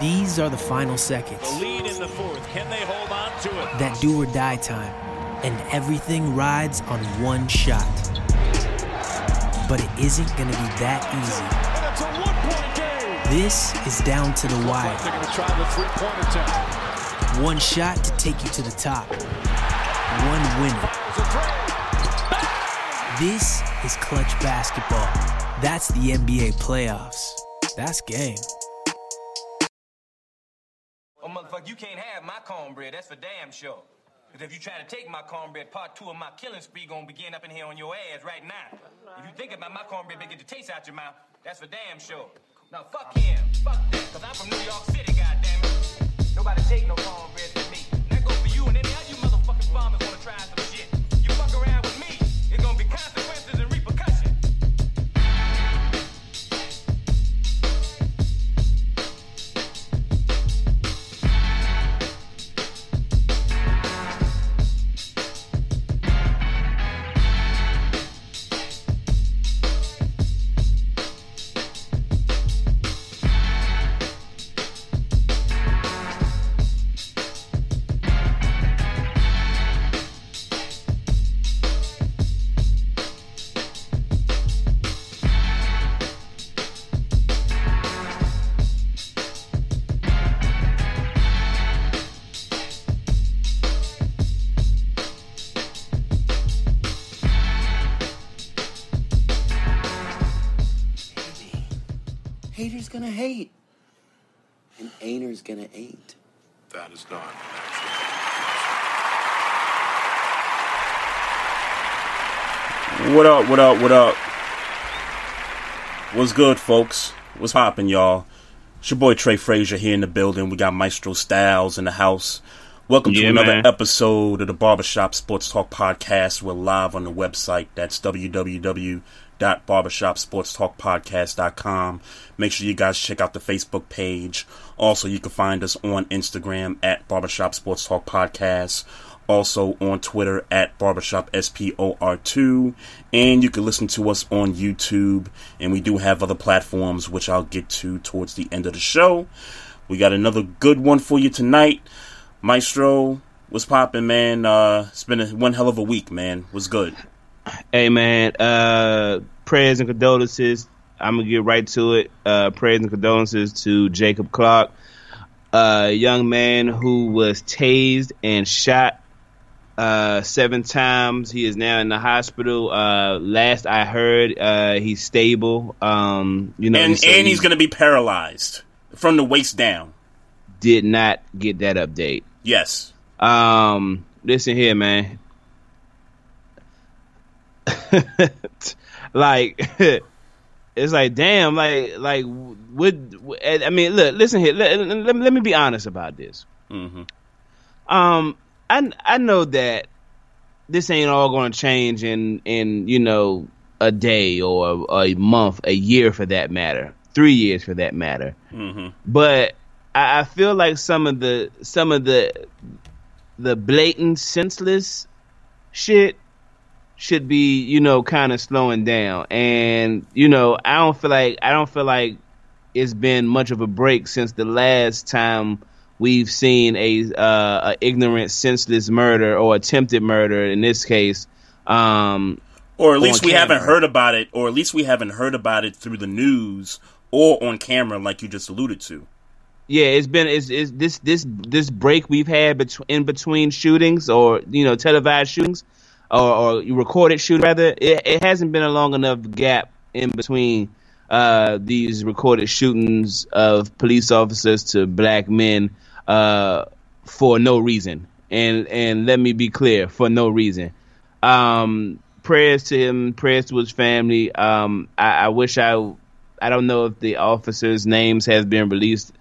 These are the final seconds. The lead in the fourth. Can they hold on to it? That do or die time. And everything rides on one shot. But it isn't going to be that easy. And it's a one-point game. This is down to the wire. They're going to try the three-point attempt. One shot to take you to the top. One winner. This is clutch basketball. That's the NBA playoffs. That's game. You can't have my cornbread. That's for damn sure. Because if you try to take my cornbread, part two of my killing spree gonna begin up in here on your ass right now. If you think about my cornbread, they get the taste out your mouth. That's for damn sure. Now fuck him, fuck that, cause I'm from New York City, goddammit. Nobody take no cornbread from me. That goes for you and any other you motherfucking farmers wanna try ain'ters gonna ain't. That is not What up, what up, what up? What's good, folks? What's poppin', y'all? It's your boy Trey Frazier here in the building. We got Maestro Styles in the house. Welcome to another man. episode of the Barbershop Sports Talk Podcast. We're live on the website. That's www.barbershopsportstalkpodcast.com. Make sure you guys check out the Facebook page. Also, you can find us on Instagram at Barbershop Sports Talk Podcast. Also on Twitter at Barbershop SPOR2. And you can listen to us on YouTube. And we do have other platforms, which I'll get to towards the end of the show. We got another good one for you tonight. Maestro, what's popping, man? Uh, it's been a, one hell of a week, man. What's good? Hey man, uh, prayers and condolences. I'm gonna get right to it. Uh, prayers and condolences to Jacob Clark, a young man who was tased and shot uh, seven times. He is now in the hospital. Uh, last I heard, uh, he's stable. Um, you know, and and he's he gonna be paralyzed from the waist down. did not get that update. Yes. Um, listen here, man. like, it's like, damn, like, like, would I mean? Look, listen here. Let, let, let me be honest about this. hmm Um, I I know that this ain't all going to change in in you know a day or a, a month, a year for that matter, three years for that matter hmm but I, I feel like some of the some of the the blatant senseless shit should be you know kind of slowing down and you know i don't feel like i don't feel like it's been much of a break since the last time we've seen a uh, a ignorant senseless murder or attempted murder in this case um Or at least we haven't heard about it, or at least we haven't heard about it through the news or on camera, like you just alluded to. Yeah, it's been it's, it's this this this break we've had between in between shootings or you know televised shootings or, or recorded shoot rather. It, it hasn't been a long enough gap in between uh, these recorded shootings of police officers to black men uh, for no reason. And and let me be clear, for no reason. Um, prayers to him, prayers to his family. Um, I, I wish I I don't know if the officers' names have been released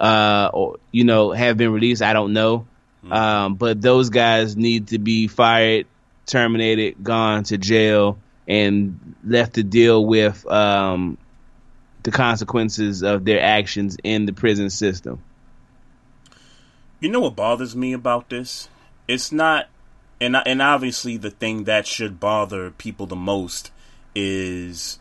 uh, or you know, have been released. I don't know, um, but those guys need to be fired, terminated, gone to jail, and left to deal with um, the consequences of their actions in the prison system. You know what bothers me about this? It's not, and and obviously the thing that should bother people the most is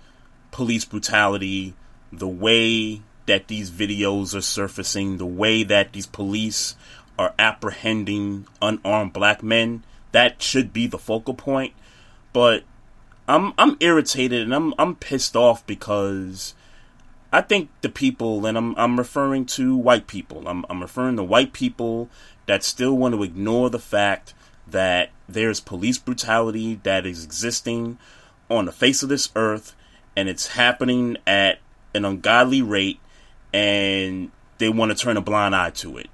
police brutality, the way that these videos are surfacing, the way that these police are apprehending unarmed black men, that should be the focal point. But I'm I'm irritated and I'm I'm pissed off because I think the people and I'm I'm referring to white people. I'm I'm referring to white people that still want to ignore the fact that there's police brutality that is existing on the face of this earth and it's happening at an ungodly rate and they want to turn a blind eye to it.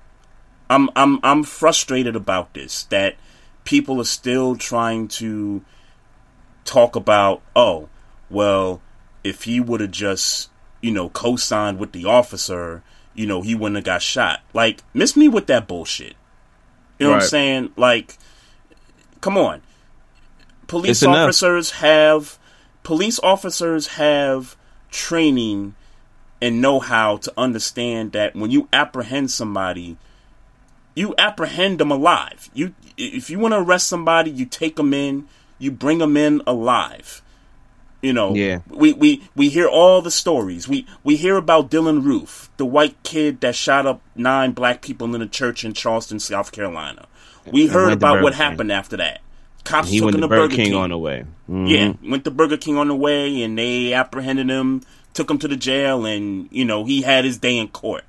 I'm I'm I'm frustrated about this that people are still trying to talk about oh well if he would have just you know co-signed with the officer you know he wouldn't have got shot like miss me with that bullshit you know right. what I'm saying like come on police it's officers enough. have police officers have training and know how to understand that when you apprehend somebody, you apprehend them alive. You, if you want to arrest somebody, you take them in, you bring them in alive. You know, yeah. We we we hear all the stories. We we hear about Dylann Roof, the white kid that shot up nine black people in a church in Charleston, South Carolina. We heard about what King. happened after that. Cops he took went him to Burger, Burger King, King, on the way. Mm-hmm. Yeah, went to Burger King on the way, and they apprehended him took him to the jail, and you know he had his day in court.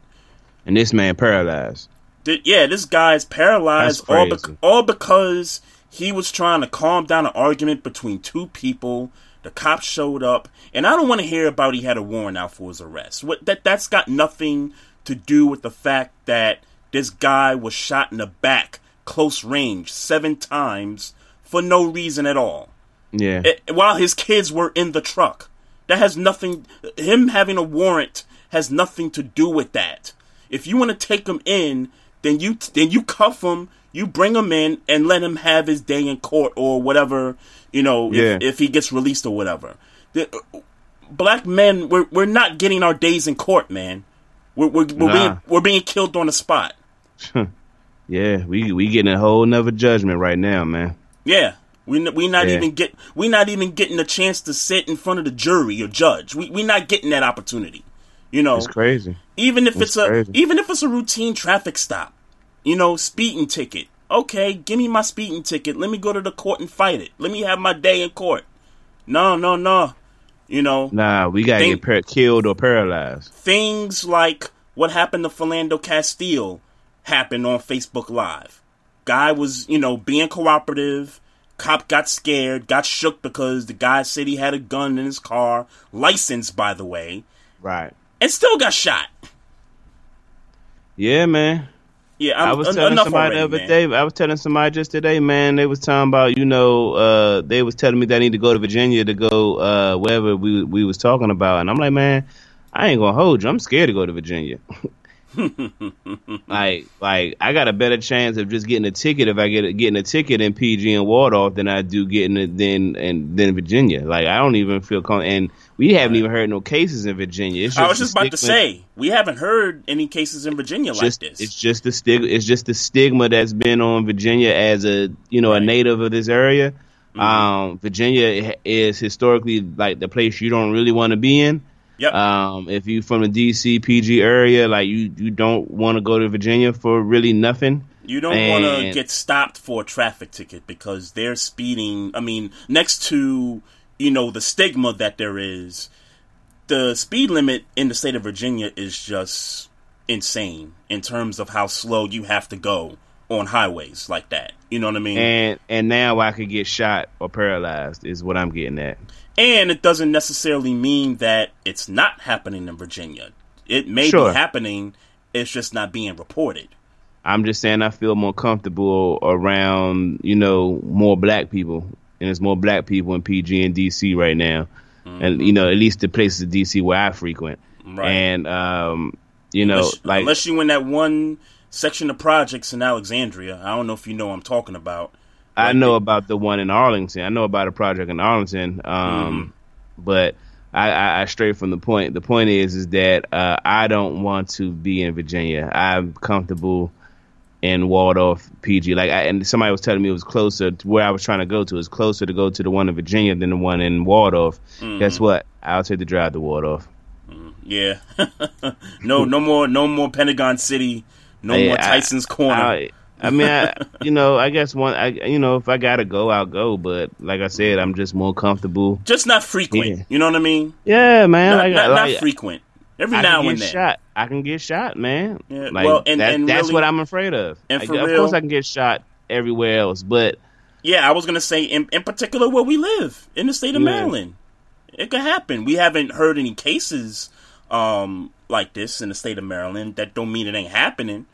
And this man paralyzed. Yeah, this guy's paralyzed all, be- all because he was trying to calm down an argument between two people. The cops showed up, and I don't want to hear about he had a warrant out for his arrest. What that that's got nothing to do with the fact that this guy was shot in the back, close range, seven times for no reason at all. Yeah. It, while his kids were in the truck. That has nothing. Him having a warrant has nothing to do with that. If you want to take him in, then you then you cuff him, you bring him in, and let him have his day in court or whatever. You know, yeah. if, if he gets released or whatever. The, black men, we're we're not getting our days in court, man. We're we're, we're nah. being we're being killed on the spot. yeah, we we getting a whole nother judgment right now, man. Yeah, we we not yeah. even get we not even getting a chance to sit in front of the jury or judge. We we not getting that opportunity. You know, it's crazy. Even if it's, it's a even if it's a routine traffic stop, you know, speeding ticket. Okay, give me my speeding ticket. Let me go to the court and fight it. Let me have my day in court. No, no, no. You know, nah, we gotta get par- killed or paralyzed. Things like what happened to Philando Castile happened on Facebook Live. Guy was, you know, being cooperative Cop got scared, got shook because the guy said he had a gun in his car, licensed by the way. Right. And still got shot. Yeah, man. Yeah, I'm, i was telling somebody already, the other day. I was telling somebody just today, man. They was talking about, you know, uh, they was telling me that I need to go to Virginia to go uh, wherever we we was talking about, and I'm like, man, I ain't gonna hold you. I'm scared to go to Virginia. like, like I got a better chance of just getting a ticket if I get getting a ticket in PG and Waldorf than I do getting it then and then Virginia. Like I don't even feel com- and we haven't even heard no cases in Virginia. I was just about to say we haven't heard any cases in Virginia just, like this. It's just the stigma. It's just the stigma that's been on Virginia as a you know right. a native of this area. Mm-hmm. Um, Virginia is historically like the place you don't really want to be in. Yep. Um, if you're from the DC PG area, like you, you don't want to go to Virginia for really nothing. You don't want to get stopped for a traffic ticket because they're speeding. I mean, next to you know the stigma that there is, the speed limit in the state of Virginia is just insane in terms of how slow you have to go on highways like that. You know what I mean? And and now I could get shot or paralyzed is what I'm getting at. And it doesn't necessarily mean that it's not happening in Virginia. It may sure. be happening, it's just not being reported. I'm just saying I feel more comfortable around, you know, more black people. And there's more black people in PG and DC right now. Mm-hmm. And, you know, at least the places in DC where I frequent. Right. And, um, you know, unless, like. Unless you in that one section of projects in Alexandria. I don't know if you know what I'm talking about. I know about the one in Arlington. I know about a project in Arlington. Um, mm. but I, I, I stray from the point. The point is, is that uh, I don't want to be in Virginia. I'm comfortable in Waldorf PG. Like, I, and somebody was telling me it was closer to where I was trying to go to. It's closer to go to the one in Virginia than the one in Waldorf. Mm. Guess what? I'll take the drive to Waldorf. Mm. Yeah. no, no more, no more Pentagon City. No hey, more Tyson's I, Corner. I, I mean, I, you know, I guess one, I, you know, if I gotta go, I'll go. But like I said, I'm just more comfortable. Just not frequent. Yeah. You know what I mean? Yeah, man. Not, like, not, like, not frequent. Every I now and then. Shot. I can get shot, man. Yeah. Like, well, and, that, and that's really, what I'm afraid of. And like, for of real, course, I can get shot everywhere else, but yeah, I was gonna say in, in particular where we live in the state of yeah. Maryland, it could happen. We haven't heard any cases um, like this in the state of Maryland. That don't mean it ain't happening.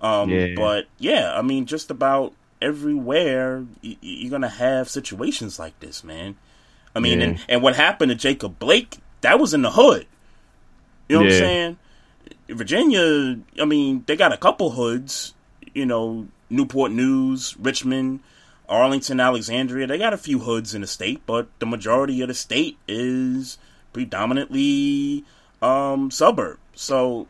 Um, yeah. But yeah, I mean, just about everywhere y- you're gonna have situations like this, man. I mean, yeah. and, and what happened to Jacob Blake? That was in the hood. You know yeah. what I'm saying? Virginia, I mean, they got a couple hoods. You know, Newport News, Richmond, Arlington, Alexandria. They got a few hoods in the state, but the majority of the state is predominantly um, suburb. So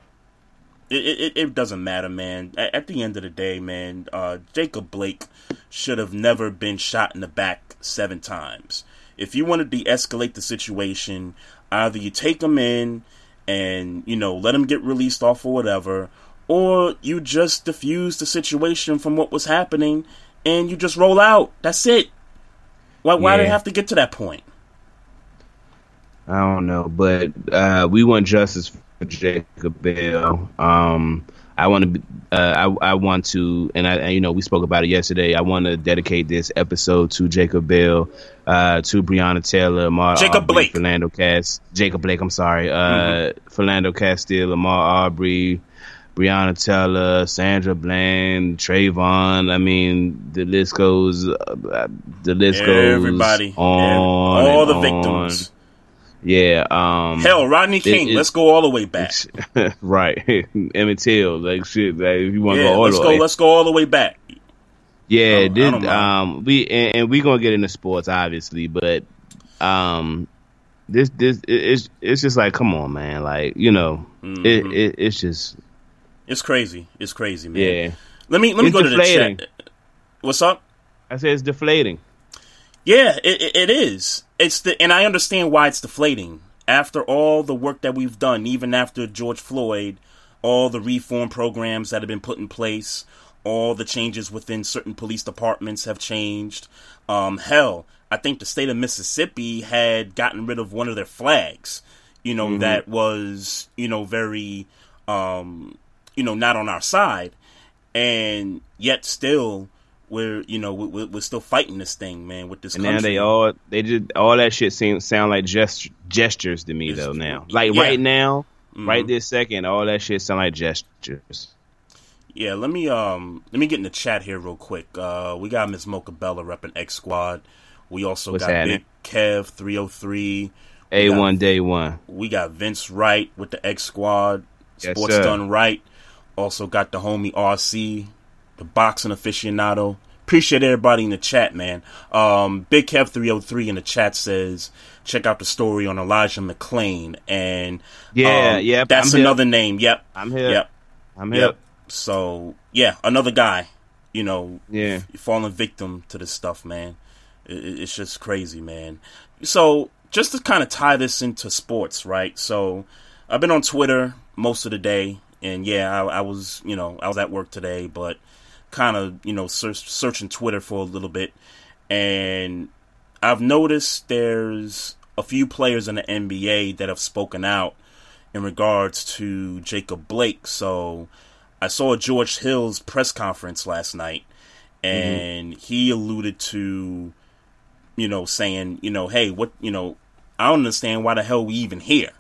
it, it, it doesn't matter, man. At, at, the end of the day, man, uh, Jacob Blake should have never been shot in the back seven times. If you want to de-escalate the situation, either you take him in and you know let him get released off or whatever, or you just diffuse the situation from what was happening and you just roll out. That's it. Why, why yeah. did it have to get to that point? I don't know, but uh, we want justice for Jacob Bell. Um, I want to, uh, I, I want to, and I, you know, we spoke about it yesterday. I want to dedicate this episode to Jacob Bell, uh, to Breonna Taylor, Mar Jacob Aubrey, Blake, Philando Cast, Jacob Blake. I'm sorry, uh, mm-hmm. Philando Castile, Ahmaud Arbery, Breonna Taylor, Sandra Bland, Trayvon. I mean, the list goes. Uh, the list goes. Everybody, on all the on. victims. Yeah. Um, Hell, Rodney King. It, let's go all the way back. right, Emmett Till. Like shit. Like, if you want to yeah, go all let's the go. way. Let's go all the way back. Yeah, this, um, we and, and we gonna get into sports obviously, but um, this this it, it's it's just like come on, man, like you know, mm-hmm. it, it it's just it's crazy. It's crazy, man. Yeah. Let me let me it's go deflating. to the chat. What's up? I said it's deflating. Yeah, it, it, is. It's the and I understand why it's deflating. After all the work that we've done, even after George Floyd, all the reform programs that have been put in place, all the changes within certain police departments have changed. Um, hell, I think the state of Mississippi had gotten rid of one of their flags. You know mm-hmm. that was you know very um, you know not on our side, and yet still we're you know we're, we're still fighting this thing, man. With this, and country. now they all they did all that shit seem sound like gest- gestures to me it's, though. Now, like yeah. right now, mm-hmm. right this second, all that shit sound like gestures. Yeah, let me um let me get in the chat here real quick. Uh, we got Miss Mocha Bella repping X Squad. We also What's got happening? Big Kev three hundred three. A one day one. We got Vince Wright with the X Squad. Sports sir. done right. Also got the homie RC, the boxing aficionado. Appreciate everybody in the chat, man. Um, Big Kev three hundred three in the chat says check out the story on Elijah McClain and Yeah, um, yep, that's I'm hip. another name. Yep, I'm here. Yep, I'm yep. here. So yeah, another guy, you know, Yeah. falling victim to this stuff, man. It- it's just crazy, man. So just to kind of tie this into sports, right? So I've been on Twitter most of the day, and yeah, I, I was, you know, I was at work today, but kind of, you know, search, searching Twitter for a little bit, and I've noticed there's a few players in the NBA that have spoken out in regards to Jacob Blake. So I saw George Hill's press conference last night, and mm-hmm. he alluded to, you know, saying, you know, hey, what, you know, I don't understand why the hell we even here.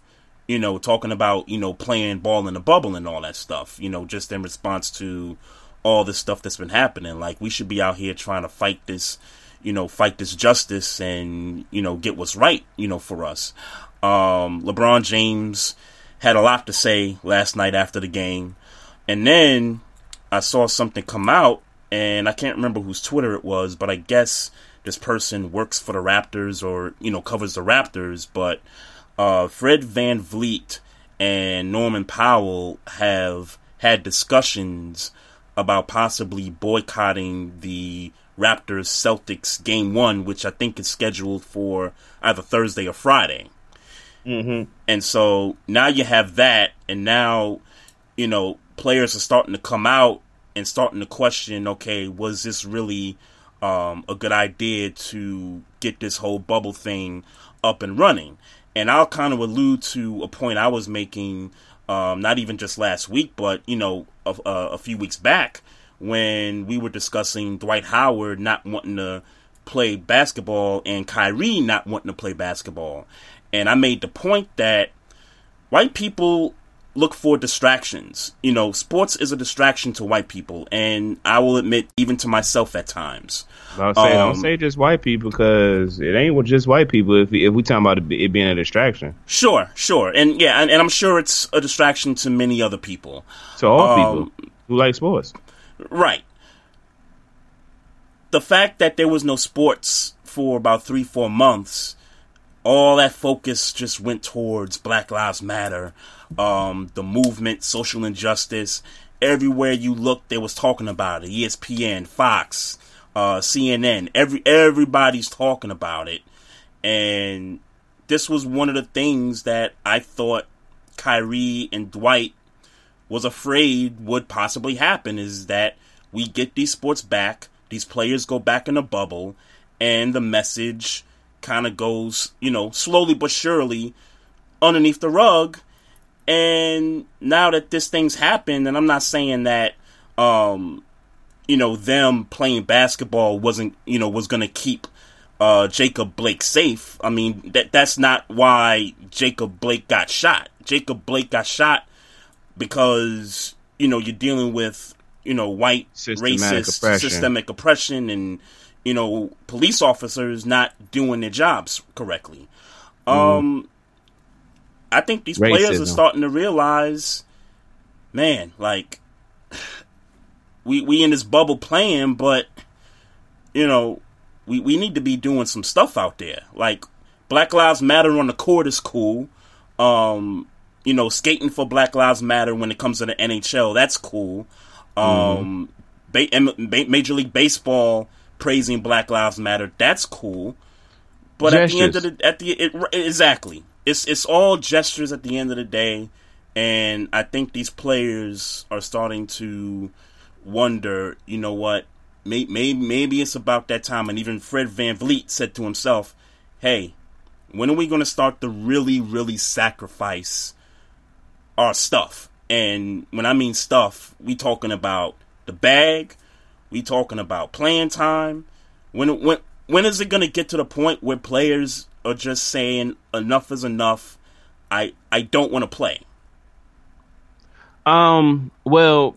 You know, talking about, you know, playing ball in the bubble and all that stuff, you know, just in response to all this stuff that's been happening. Like, we should be out here trying to fight this, you know, fight this justice and, you know, get what's right, you know, for us. Um, LeBron James had a lot to say last night after the game. And then I saw something come out, and I can't remember whose Twitter it was, but I guess this person works for the Raptors or, you know, covers the Raptors. But uh, Fred VanVleet and Norman Powell have had discussions about possibly boycotting the Raptors Celtics game one, which I think is scheduled for either Thursday or Friday. Mm-hmm. And so now you have that, and now, you know, players are starting to come out and starting to question okay, was this really um, a good idea to get this whole bubble thing up and running? And I'll kind of allude to a point I was making, um, not even just last week, but, you know, a, a few weeks back when we were discussing Dwight Howard not wanting to play basketball and Kyrie not wanting to play basketball. And I made the point that white people look for distractions. You know, sports is a distraction to white people, and I will admit, even to myself at times. I'll say, um, don't say just white people because it ain't just white people. If we, if we talking about it being a distraction, sure, sure, and yeah, and, and I'm sure it's a distraction to many other people. To all um, people who like sports, right? The fact that there was no sports for about three, four months all that focus just went towards Black Lives Matter, um, the movement, social injustice. Everywhere you looked, they was talking about it. ESPN, Fox, uh, CNN, every everybody's talking about it, and this was one of the things that I thought Kyrie and Dwight was afraid would possibly happen. Is that we get these sports back, these players go back in a bubble, and the message kind of goes, you know, slowly but surely underneath the rug. And now that this thing's happened, and I'm not saying that, um, you know, them playing basketball wasn't, you know, was going to keep uh, Jacob Blake safe. I mean, that that's not why Jacob Blake got shot. Jacob Blake got shot because you know you're dealing with you know white systematic racist oppression. systemic oppression and you know, police officers not doing their jobs correctly. Mm. Um, I think these Racism. players are starting to realize, man, like we we in this bubble playing, but you know, we we need to be doing some stuff out there. Like Black Lives Matter on the court is cool. Um, you know, skating for Black Lives Matter when it comes to the NHL, that's cool. Um, mm. ba- Major League Baseball praising Black Lives Matter. That's cool. But gestures. at the end of the at the it, exactly, it's it's all gestures at the end of the day, and I think these players are starting to wonder. You know what? Maybe maybe, maybe it's about that time. And even Fred VanVleet said to himself, "Hey, when are we going to start to really really sacrifice our stuff?" And when I mean stuff, we talking about the bag, we talking about playing time. When when when is it going to get to the point where players are just saying enough is enough? I I don't want to play. Um. Well,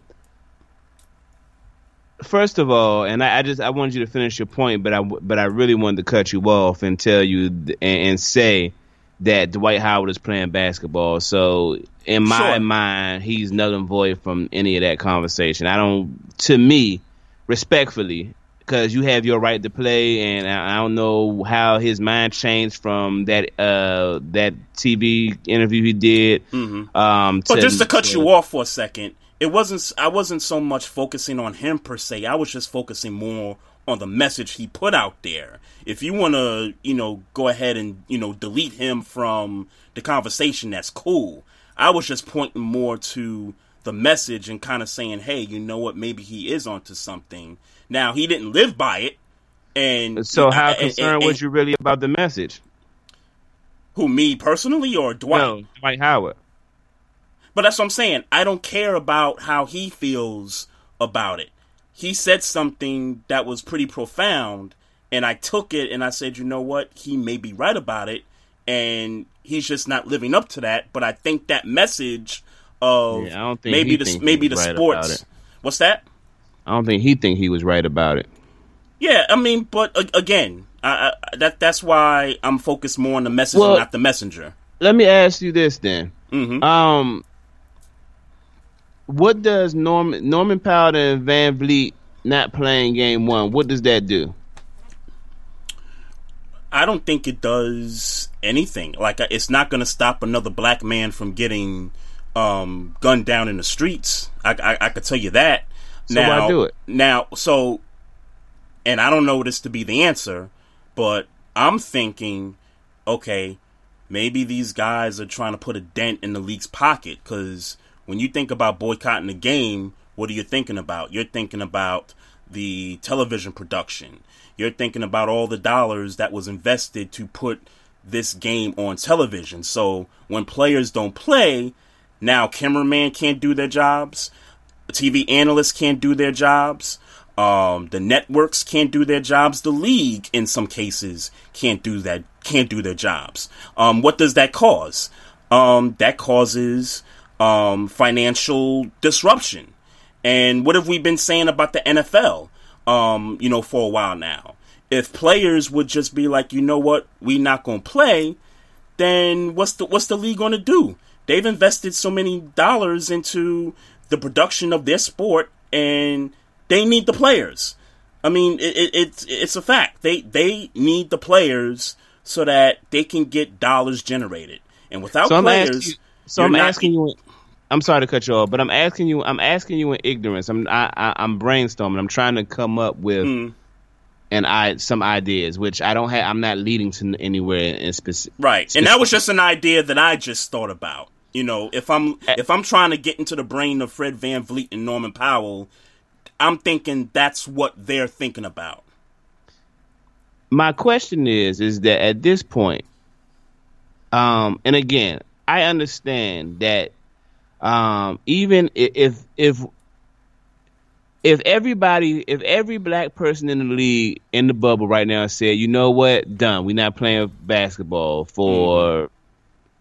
first of all, and I, I, just I wanted you to finish your point, but I but I really wanted to cut you off and tell you and, and say that Dwight Howard is playing basketball. So in my sure. mind, he's null and void from any of that conversation. I don't. To me, respectfully, because you have your right to play, and I don't know how his mind changed from that uh, that TV interview he did. Mm-hmm. Um, but just to cut you off for a second, it wasn't. I wasn't so much focusing on him per se. I was just focusing more on the message he put out there. If you want to, you know, go ahead and you know delete him from the conversation, that's cool. I was just pointing more to the message and kind of saying, "Hey, you know what? Maybe he is onto something." Now he didn't live by it, and so how concerned and, and, was you really about the message? Who me personally or Dwight? No, Dwight Howard. But that's what I'm saying. I don't care about how he feels about it. He said something that was pretty profound, and I took it and I said, you know what? He may be right about it, and he's just not living up to that. But I think that message of yeah, I don't think maybe the maybe the right sports. What's that? I don't think he think he was right about it. Yeah, I mean, but uh, again, I, I, that that's why I'm focused more on the message, well, not the messenger. Let me ask you this then. Mm-hmm. Um, what does Norman Norman Powell and VanVleet not playing game one? What does that do? I don't think it does anything. Like it's not going to stop another black man from getting um, gunned down in the streets. I, I, I could tell you that. So now, why do it? Now, so, and I don't know this to be the answer, but I'm thinking, okay, maybe these guys are trying to put a dent in the league's pocket because when you think about boycotting the game, what are you thinking about? You're thinking about the television production. You're thinking about all the dollars that was invested to put this game on television. So when players don't play, now cameraman can't do their jobs, TV analysts can't do their jobs, um, the networks can't do their jobs. The league, in some cases, can't do that. Can't do their jobs. Um, what does that cause? Um, that causes um, financial disruption. And what have we been saying about the NFL? Um, you know, for a while now. If players would just be like, you know what, we not gonna play, then what's the what's the league gonna do? They've invested so many dollars into the production of their sport, and they need the players. I mean, it, it, it's it's a fact. They they need the players so that they can get dollars generated. And without so players, you, so I'm asking you. I'm sorry to cut you off, but I'm asking you. I'm asking you in ignorance. I'm I, I, am brainstorming. I'm trying to come up with mm. and I some ideas, which I don't have. I'm not leading to anywhere in specific. Right, specific. and that was just an idea that I just thought about. You know, if I'm if I'm trying to get into the brain of Fred VanVleet and Norman Powell, I'm thinking that's what they're thinking about. My question is, is that at this point, um, and again, I understand that um, even if if if everybody, if every black person in the league in the bubble right now said, you know what, done, we're not playing basketball for, mm-hmm.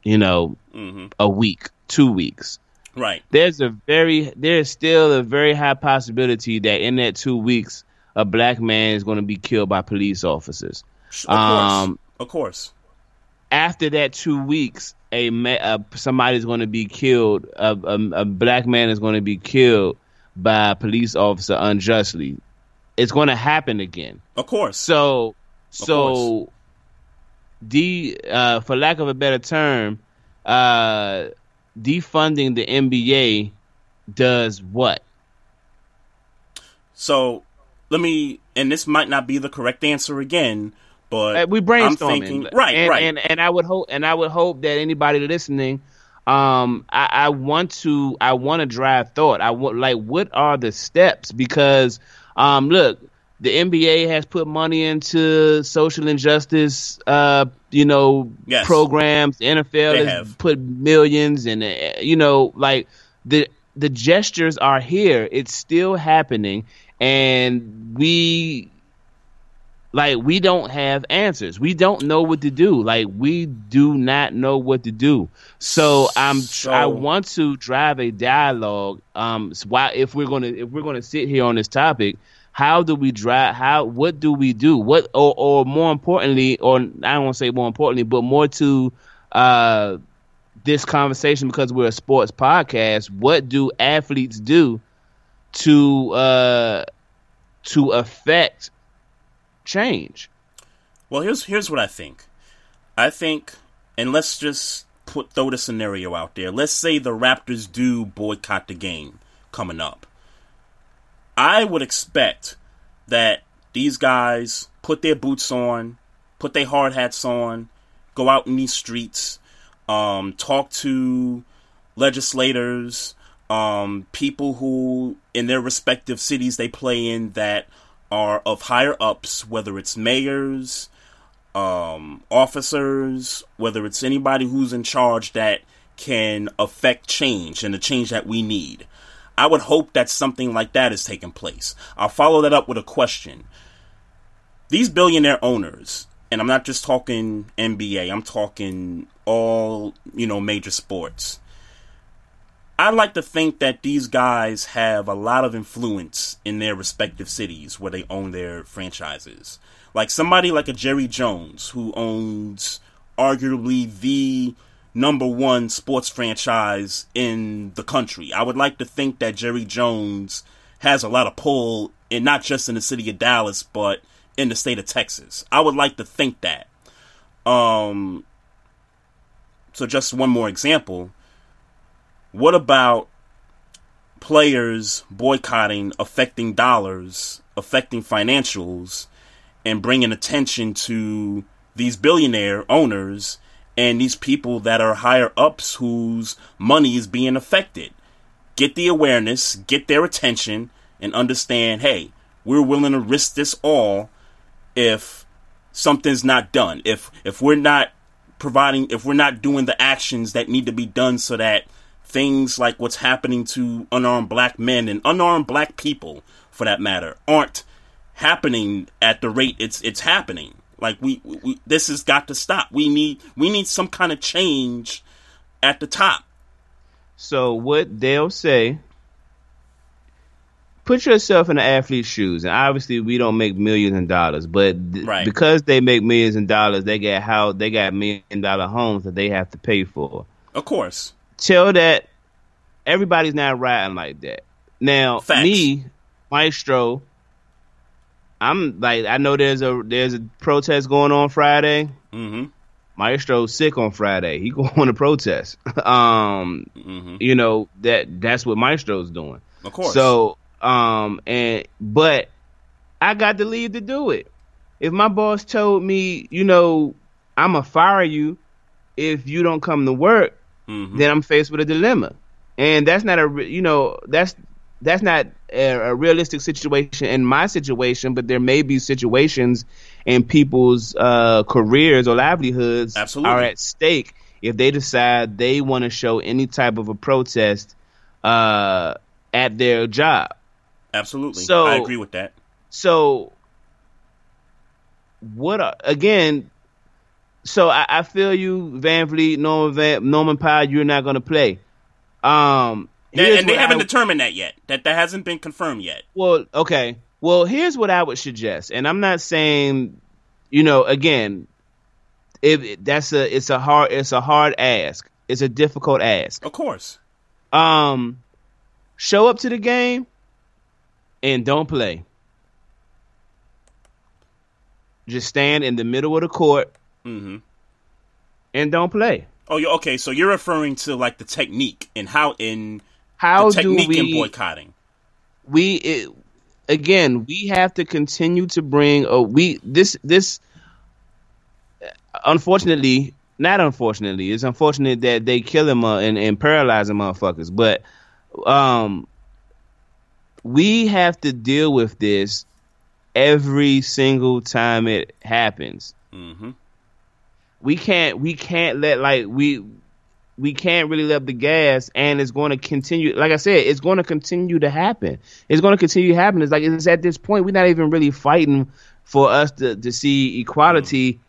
You know, mm-hmm. a week, two weeks. Right. There's a very, there's still a very high possibility that in that two weeks, a black man is going to be killed by police officers. Of course. Um, of course. After that two weeks, a, a somebody's going to be killed. A, a, a black man is going to be killed by a police officer unjustly. It's going to happen again. Of course. So, of so, course. The uh, for lack of a better term, uh, defunding the NBA does what? So, let me, and this might not be the correct answer again, but uh, we brainstorming, thinking, right, and, right, and and I would hope, and I would hope that anybody listening, um, I, I want to, I want to drive thought. I want like, what are the steps? Because, um, look, the NBA has put money into social injustice, uh, you know, yes. programs. The NFL they has have. put millions, and uh, you know, like the the gestures are here. It's still happening, and we like we don't have answers. We don't know what to do. Like we do not know what to do. So I'm so, I want to drive a dialogue. Um, so why if we're gonna if we're gonna sit here on this topic, how do we drive? How what do we do? What or or more importantly, or I don't want to say more importantly, but more to uh this conversation because we're a sports podcast. What do athletes do to uh to affect change? Well, here's here's what I think. I think, and let's just put throw the scenario out there. Let's say the Raptors do boycott the game coming up. I would expect that these guys put their boots on, put their hard hats on, go out in these streets, um, talk to legislators, um, people who in their respective cities they play in that are of higher ups, whether it's mayors, um, officers, whether it's anybody who's in charge that can affect change and the change that we need. I would hope that something like that is taking place. I'll follow that up with a question. These billionaire owners, and I'm not just talking NBA, I'm talking all, you know, major sports. I like to think that these guys have a lot of influence in their respective cities where they own their franchises. Like somebody like a Jerry Jones who owns arguably the number one sports franchise in the country. I would like to think that Jerry Jones has a lot of pull in not just in the city of Dallas, but in the state of Texas. I would like to think that. Um, so just one more example. What about players boycotting, affecting dollars, affecting financials, and bringing attention to these billionaire owners and these people that are higher ups whose money is being affected. Get the awareness, get their attention, and understand hey, we're willing to risk this all if something's not done. If if we're not providing if we're not doing the actions that need to be done so that things like what's happening to unarmed black men and unarmed black people for that matter aren't happening at the rate it's it's happening like we, we this has got to stop we need we need some kind of change at the top so what they'll say put yourself in the athlete's shoes and obviously we don't make millions of dollars but th- right. because they make millions of dollars they get how they got million dollar homes that they have to pay for of course tell that everybody's not riding like that. Now, Facts. me, Maestro, I'm like I know there's a there's a protest going on Friday. Mm-hmm. Maestro's sick on Friday. He going to protest. um, mm-hmm. you know that that's what Maestro's doing. Of course. So, um, and but I got the leave to do it. If my boss told me, you know, I'm gonna fire you if you don't come to work, mm-hmm. then I'm faced with a dilemma, and that's not a you know that's that's not a, a, realistic situation in my situation, but there may be situations in people's uh, careers or livelihoods Absolutely. are at stake if they decide they want to show any type of a protest uh, at their job. Absolutely, so I agree with that. So, what again? so I, I, feel you, VanVleet, Norman Van, Norman Powell. You're not going to play. Um, and they haven't I, determined that yet. That that hasn't been confirmed yet. Well, okay. Well, here's what I would suggest, and I'm not saying, you know, again, if that's a it's a hard it's a hard ask. It's a difficult ask. Of course. Um, show up to the game and don't play. Just stand in the middle of the court mm-hmm. and don't play. Oh, okay. So you're referring to like the technique and how in how the technique do we, in boycotting. We it, again, we have to continue to bring. a we this this. Unfortunately, not unfortunately, it's unfortunate that they kill him uh, and, and paralyze him, motherfuckers. But um, we have to deal with this every single time it happens. Mm-hmm we can't we can't let like we we can't really let the gas and it's going to continue like i said it's going to continue to happen. It's going to continue to happen. It's like it's at this point we're not even really fighting for us to, to see equality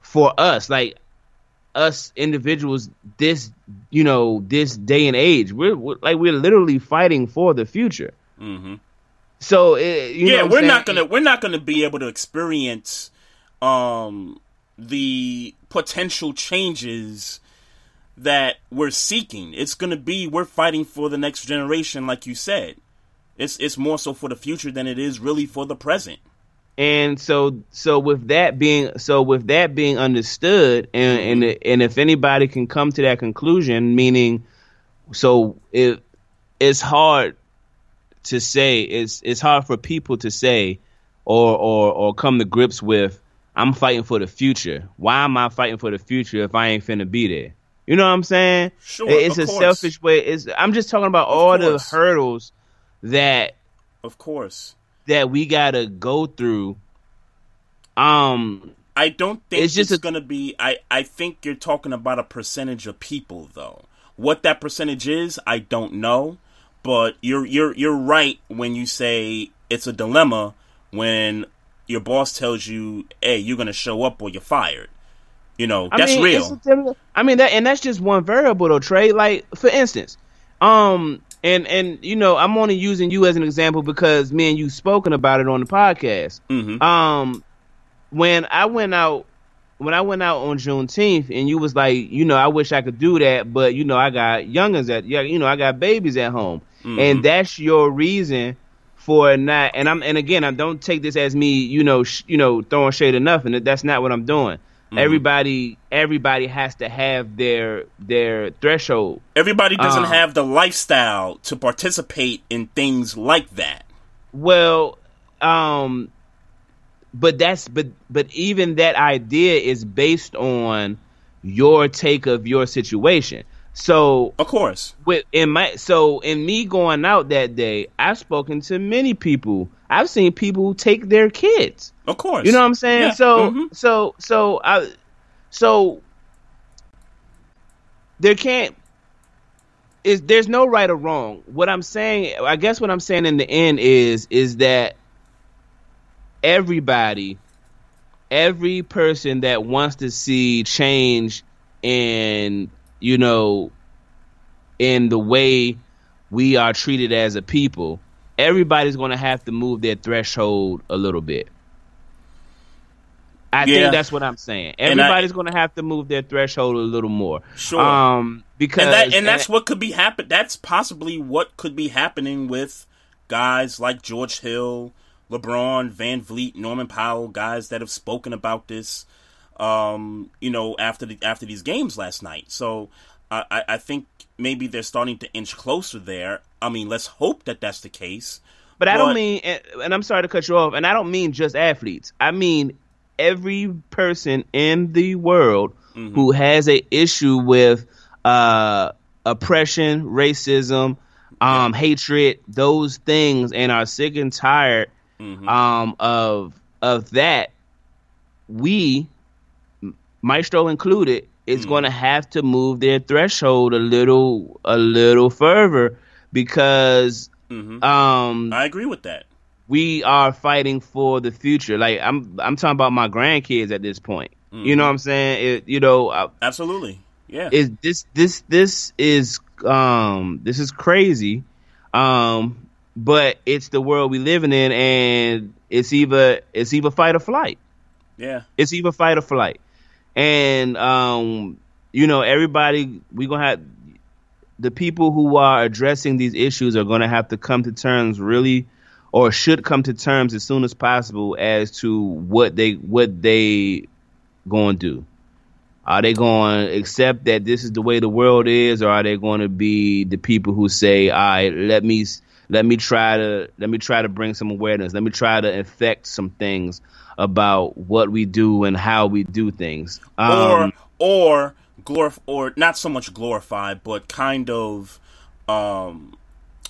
for us like us individuals this you know this day and age. We're, we're like we're literally fighting for the future. Mm-hmm. so it, yeah we're not gonna we're not gonna be able to experience um the potential changes that we're seeking. It's going to be we're fighting for the next generation, like you said. It's it's more so for the future than it is really for the present. And so so with that being so with that being understood, and and mm-hmm. and if anybody can come to that conclusion, meaning, so it it's hard to say it's it's hard for people to say or or or come to grips with I'm fighting for the future. Why am I fighting for the future if I ain't finna be there? You know what I'm saying? Sure. It's a course. selfish way. It's I'm just talking about of all course. the hurdles that Of course. That we gotta go through. Um I don't think it's just it's a, gonna be I, I think you're talking about a percentage of people though. What that percentage is, I don't know. But you're you're you're right when you say it's a dilemma when your boss tells you, "Hey, you're gonna show up or you're fired." You know, I that's mean, real. I mean that, and that's just one variable though, Trey. Like for instance, um, and and you know, I'm only using you as an example because me and you spoken about it on the podcast. Mm-hmm. Um, when I went out, when I went out on Juneteenth, and you was like, you know, I wish I could do that, but you know, I got youngins at, yeah, you know, I got babies at home, mm-hmm. and that's your reason for not and I'm and again I don't take this as me you know sh, you know throwing shade enough and that's not what I'm doing. Mm-hmm. Everybody everybody has to have their their threshold. Everybody doesn't um, have the lifestyle to participate in things like that. Well, um but that's but but even that idea is based on your take of your situation. So of course, with in my so in me going out that day, I've spoken to many people. I've seen people take their kids. Of course, you know what I'm saying. Yeah. So mm-hmm. so so I so there can't is there's no right or wrong. What I'm saying, I guess what I'm saying in the end is is that everybody every person that wants to see change in you know in the way we are treated as a people everybody's going to have to move their threshold a little bit I yeah. think that's what I'm saying. Everybody's going to have to move their threshold a little more. Sure. Um, because and, that, and that's and, what could be happen. That's possibly what could be happening with guys like George Hill, LeBron, VanVleet, Norman Powell, guys that have spoken about this, um, you know, after the, after these games last night. So I, I think maybe they're starting to inch closer there. I mean, let's hope that that's the case. But I don't mean, and I'm sorry to cut you off, and I don't mean just athletes. I mean every person in the world mm-hmm. who has a issue with uh, oppression, racism, um, yeah. hatred, those things, and are sick and tired mm-hmm. um, of of that, we, Maestro included, is mm-hmm. going to have to move their threshold a little a little further because mm-hmm. um, I agree with that. We are fighting for the future. Like I'm, I'm talking about my grandkids at this point. Mm-hmm. You know what I'm saying? It, you know, I, absolutely. Yeah. Is this this this is um this is crazy. Um but it's the world we living in and it's either it's either fight or flight. Yeah. It's either fight or flight. And um you know, everybody we gonna have the people who are addressing these issues are gonna have to come to terms really or should come to terms as soon as possible as to what they what they going to do. Are they going to accept that this is the way the world is, or are they going to be the people who say, "All right, let me let me try to let me try to bring some awareness. Let me try to affect some things about what we do and how we do things." Um, or or glorify, or not so much glorify, but kind of um,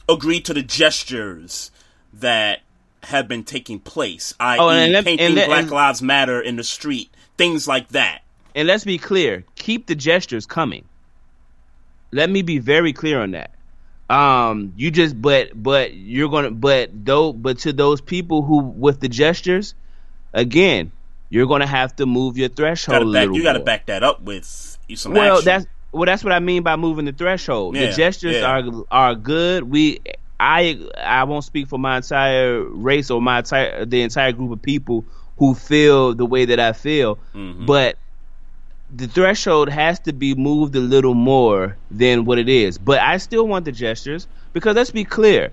agree to the gestures that have been taking place, i.e., oh, painting and, Black Lives Matter in the street, things like that. And let's be clear: keep the gestures coming. Let me be very clear on that. Um, you just but but you're gonna but though but to those people who with the gestures, again, you're gonna have to move your threshold. Back, you got to back that up with some. Well, action. that's well, that's what I mean by moving the threshold. Yeah, the gestures yeah. are are good. We I I won't speak for my entire race or my entire the entire group of people who feel the way that I feel, mm-hmm. but the threshold has to be moved a little more than what it is. But I still want the gestures because let's be clear,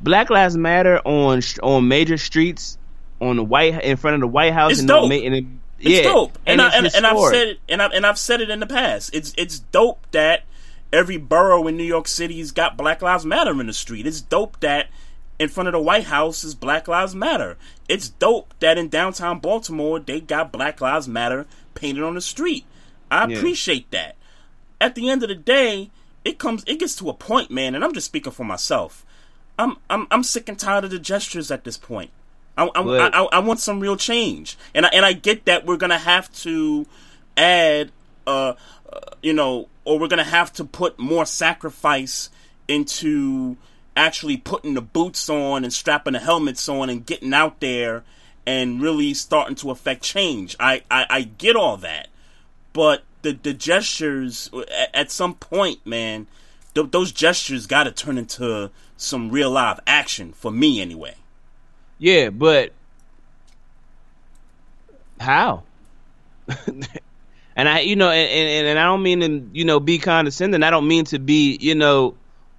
Black Lives Matter on on major streets on the white in front of the White House it's and, dope. and it, it's yeah, dope, and, and, I, and, and I've said it, and, I, and I've said it in the past. It's it's dope that every borough in New York City's got Black Lives Matter in the street. It's dope that in front of the White House is Black Lives Matter. It's dope that in downtown Baltimore they got Black Lives Matter painted on the street. I yeah. appreciate that. At the end of the day, it comes it gets to a point, man, and I'm just speaking for myself. I'm I'm I'm sick and tired of the gestures at this point. I I, I, I want some real change, and I, and I get that we're gonna have to add, uh, uh you know, or we're going to have to put more sacrifice into actually putting the boots on and strapping the helmets on and getting out there and really starting to affect change. I, I, I get all that. But the, the gestures, at, at some point, man, th- those gestures got to turn into some real live action for me anyway. Yeah, but how? And I, you know, and, and, and I don't mean to, you know, be condescending. I don't mean to be, you know,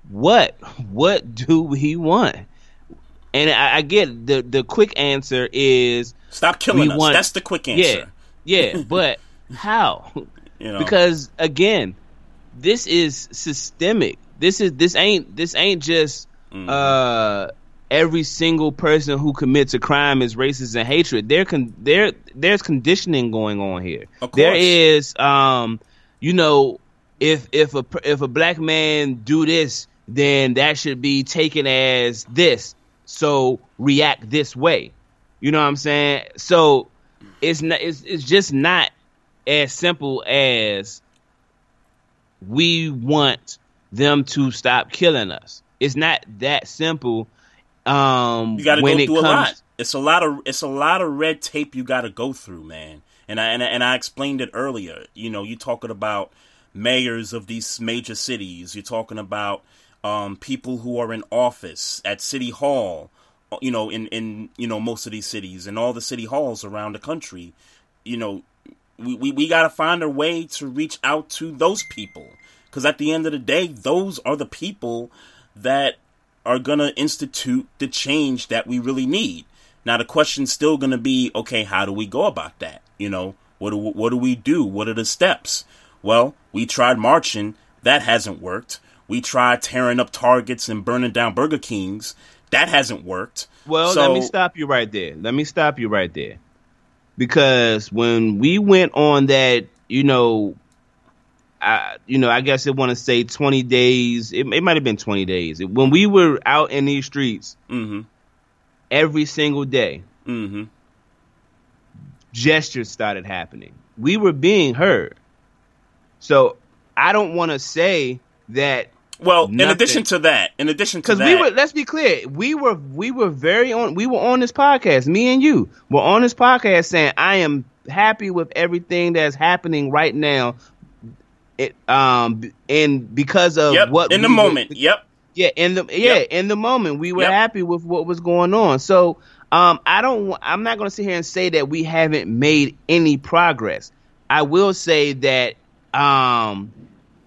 what, what do we want? And I, I get the the quick answer is stop killing us. Want, That's the quick answer. Yeah, yeah, but how? You know. Because again, this is systemic. This is this ain't this ain't just mm-hmm. uh every single person who commits a crime is racist and hatred. There con- there there's conditioning going on here. There is um you know, if if a if a black man do this, then that should be taken as this. So react this way. You know what I'm saying? So it's not it's it's just not as simple as we want them to stop killing us. It's not that simple. Um, you got to go through comes, a lot. It's a lot of it's a lot of red tape you got to go through, man. And I, and I, and I explained it earlier. You know, you're talking about mayors of these major cities. You're talking about um, people who are in office at city hall. You know, in in you know most of these cities and all the city halls around the country. You know, we we, we got to find a way to reach out to those people because at the end of the day, those are the people that are going to institute the change that we really need. Now the question's still going to be, okay, how do we go about that? You know, what do, what do we do? What are the steps? Well, we tried marching. That hasn't worked. We tried tearing up targets and burning down Burger Kings. That hasn't worked. Well, so, let me stop you right there. Let me stop you right there. Because when we went on that, you know, I, you know, I guess it want to say 20 days. It, it might have been 20 days. When we were out in these streets mm-hmm. every single day, mm-hmm. gestures started happening. We were being heard. So I don't want to say that. Well, nothing, in addition to that, in addition to that, because we were, let's be clear, we were we were very on. We were on this podcast. Me and you were on this podcast saying, "I am happy with everything that's happening right now it, um, and because of yep, what in the moment, yep, yeah, in the yeah, yep. in the moment, we were yep. happy with what was going on. So, um, I don't, I'm not going to sit here and say that we haven't made any progress. I will say that, um,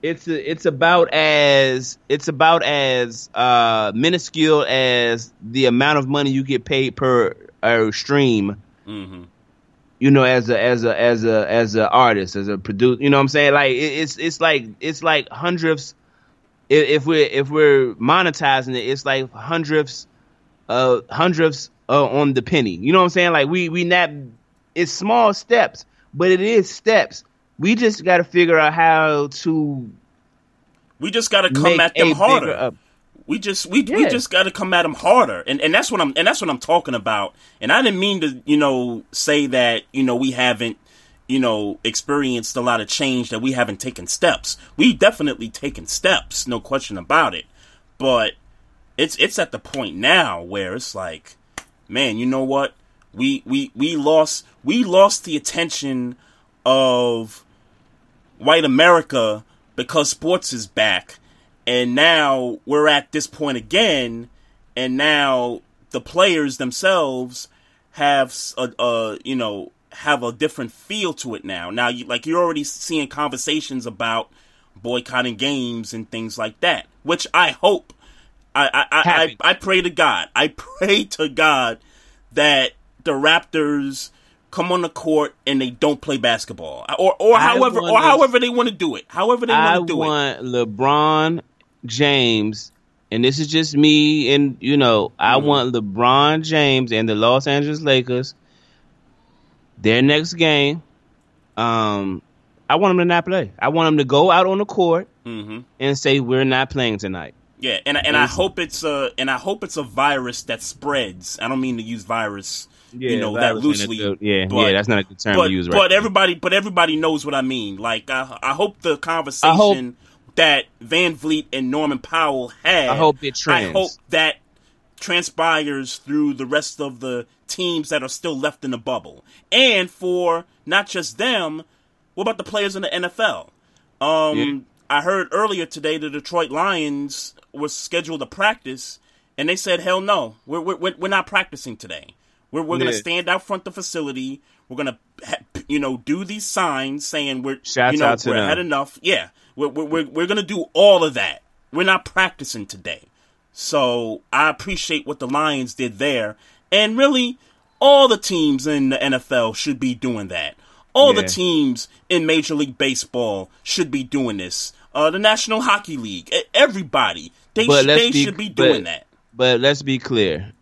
it's a, it's about as it's about as uh, minuscule as the amount of money you get paid per uh, stream mm-hmm you know, as a as a as a as a artist, as a producer. You know what I'm saying? Like it, it's it's like it's like hundredths. If, if we're if we're monetizing it, it's like hundredths, uh, hundredths uh, on the penny. You know what I'm saying? Like we we not. It's small steps, but it is steps. We just got to figure out how to. We just got to come at them harder. We just we yeah. we just got to come at them harder, and and that's what I'm and that's what I'm talking about. And I didn't mean to you know say that you know we haven't you know experienced a lot of change that we haven't taken steps. We definitely taken steps, no question about it. But it's it's at the point now where it's like, man, you know what? We we we lost we lost the attention of white America because sports is back and now we're at this point again, and now the players themselves have a, a you know have a different feel to it now. Now, you, like you're already seeing conversations about boycotting games and things like that, which I hope. I I, I, I, I pray to God. I pray to God that the Raptors come on the court and they don't play basketball, or or however or however they want to do it. However they want to do it. I want LeBron James, and this is just me, and you know, I mm want LeBron James and the Los Angeles Lakers. Their next game, um, I want them to not play. I want them to go out on the court mm-hmm. and say we're not playing tonight. Yeah, and and I hope it's a and I hope it's a virus that spreads. I don't mean to use virus, yeah, you know, that loosely. yeah, but, yeah, that's not a good term but, to use. Right but now. everybody, but everybody knows what I mean. Like I, I hope the conversation. I hope, that VanVleet and Norman Powell had. I hope it trans. I hope that transpires through the rest of the teams that are still left in the bubble. And for not just them, what about the players in the NFL? Um, yeah. I heard earlier today the Detroit Lions was scheduled to practice, and they said, "Hell no, we're we're we're not practicing today. We're we're yeah. gonna stand out front the facility. We're gonna you know do these signs saying we're Shouts you know we're them. had enough. Yeah, we're, we're, we're going to do all of that. We're not practicing today. So I appreciate what the Lions did there. And really, all the teams in the NFL should be doing that. All yeah. the teams in Major League Baseball should be doing this. Uh, the National Hockey League, everybody, they, sh- they be, should be doing but, that. But let's be clear.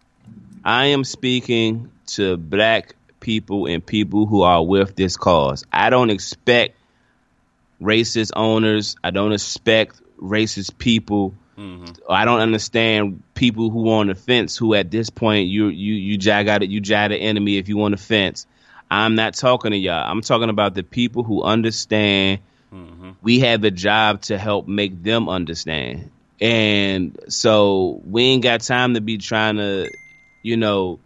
I am speaking to black people and people who are with this cause. I don't expect racist owners. I don't expect racist people. Mm-hmm. I don't understand people who are on the fence. Who at this point you you you jag out it, you jag the enemy if you on the fence. I'm not talking to y'all. I'm talking about the people who understand. Mm-hmm. We have a job to help make them understand. And so we ain't got time to be trying to, you know,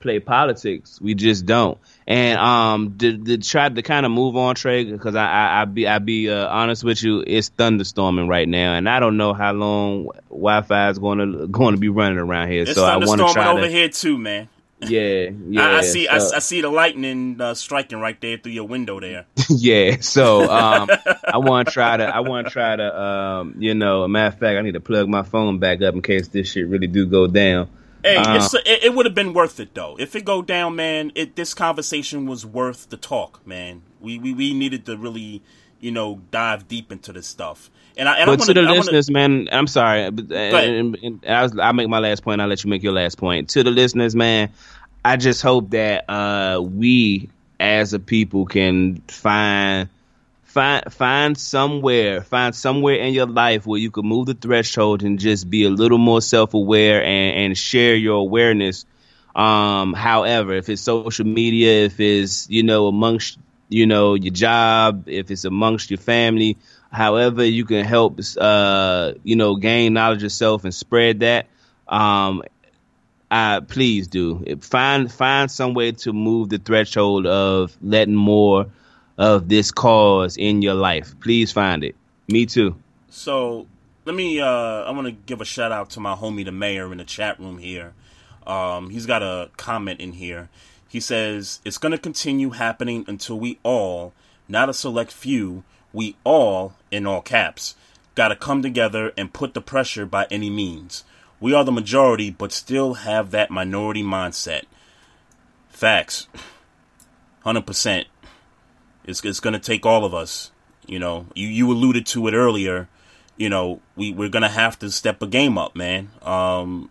play politics. We just don't. And um, to, to try to kind of move on, Trey, because I, I I be I be uh, honest with you, it's thunderstorming right now, and I don't know how long Wi-Fi is going to going to be running around here. It's so I want to try over to, here too, man. Yeah, yeah. I, I see. So. I, I, see the lightning uh, striking right there through your window there. yeah. So um, I want to try to. I want to try to. Um, you know, a matter of fact, I need to plug my phone back up in case this shit really do go down. Hey, uh, it, it would have been worth it though. If it go down, man, it this conversation was worth the talk, man. We we, we needed to really, you know, dive deep into this stuff. And I, and but I wanna, to the I listeners, wanna... man, I'm sorry. But, and, and, and I will make my last point. I'll let you make your last point. To the listeners, man, I just hope that uh, we as a people can find find find somewhere find somewhere in your life where you can move the threshold and just be a little more self aware and, and share your awareness. Um, however, if it's social media, if it's you know amongst you know your job, if it's amongst your family, however you can help uh, you know gain knowledge yourself and spread that. Um, I please do find find some way to move the threshold of letting more of this cause in your life. Please find it. Me too. So let me. Uh, I want to give a shout out to my homie, the mayor, in the chat room here. Um, he's got a comment in here. He says it's going to continue happening until we all, not a select few, we all, in all caps, got to come together and put the pressure by any means. We are the majority, but still have that minority mindset. Facts. 100%. It's it's going to take all of us. You know, you you alluded to it earlier. You know, we we're going to have to step a game up, man. Um,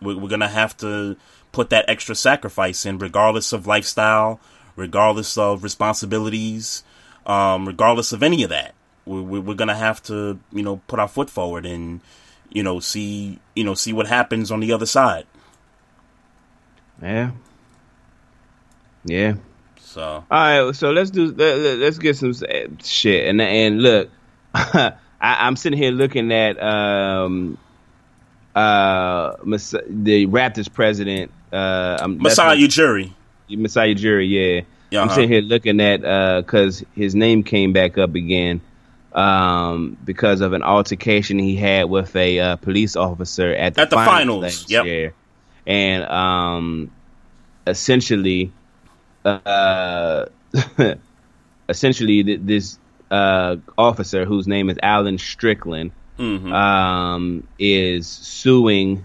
we're, we're going to have to put that extra sacrifice in, regardless of lifestyle, regardless of responsibilities, um, regardless of any of that. We're, we're going to have to, you know, put our foot forward and, you know, see, you know, see what happens on the other side. Yeah. Yeah. So all right, so let's do let, us get some shit and and look, I, am sitting here looking at um uh the Raptors president uh Masai Ujiri. Masai Ujiri, yeah. Uh-huh. I'm sitting here looking at uh because his name came back up again um, because of an altercation he had with a uh, police officer at the, at the finals, finals. Yep. And um, essentially, uh, essentially this uh, officer whose name is Alan Strickland mm-hmm. um, is suing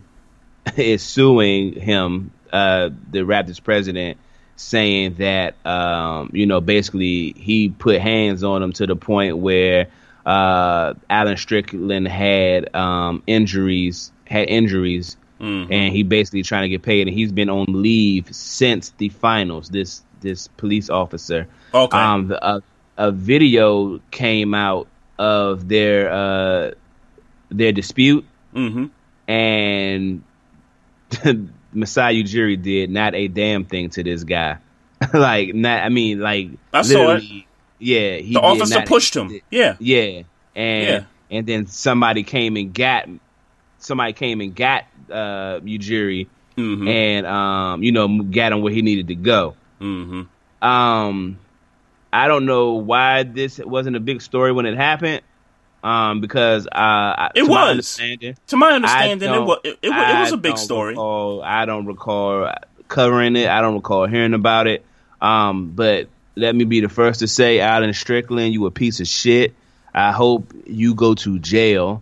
is suing him, uh, the Raptors president, saying that um, you know basically he put hands on him to the point where uh, Alan Strickland had um, injuries had injuries Mm-hmm. and he basically trying to get paid, and he's been on leave since the finals. This this police officer. Okay. Um, the, a, a video came out of their uh their dispute, mm-hmm. and Masai Ujiri did not a damn thing to this guy. like not, I mean, like I saw it. Yeah, the officer pushed him. Yeah, yeah, and yeah. and then somebody came and got somebody came and got uh, Ujiri mm-hmm. and um, you know got him where he needed to go. Mm-hmm. Um, I don't know why this wasn't a big story when it happened. Um, because uh, it was to my understanding, it was it, it, it was a big story. Recall, I don't recall covering it. I don't recall hearing about it. Um, but let me be the first to say, Alan Strickland, you a piece of shit. I hope you go to jail.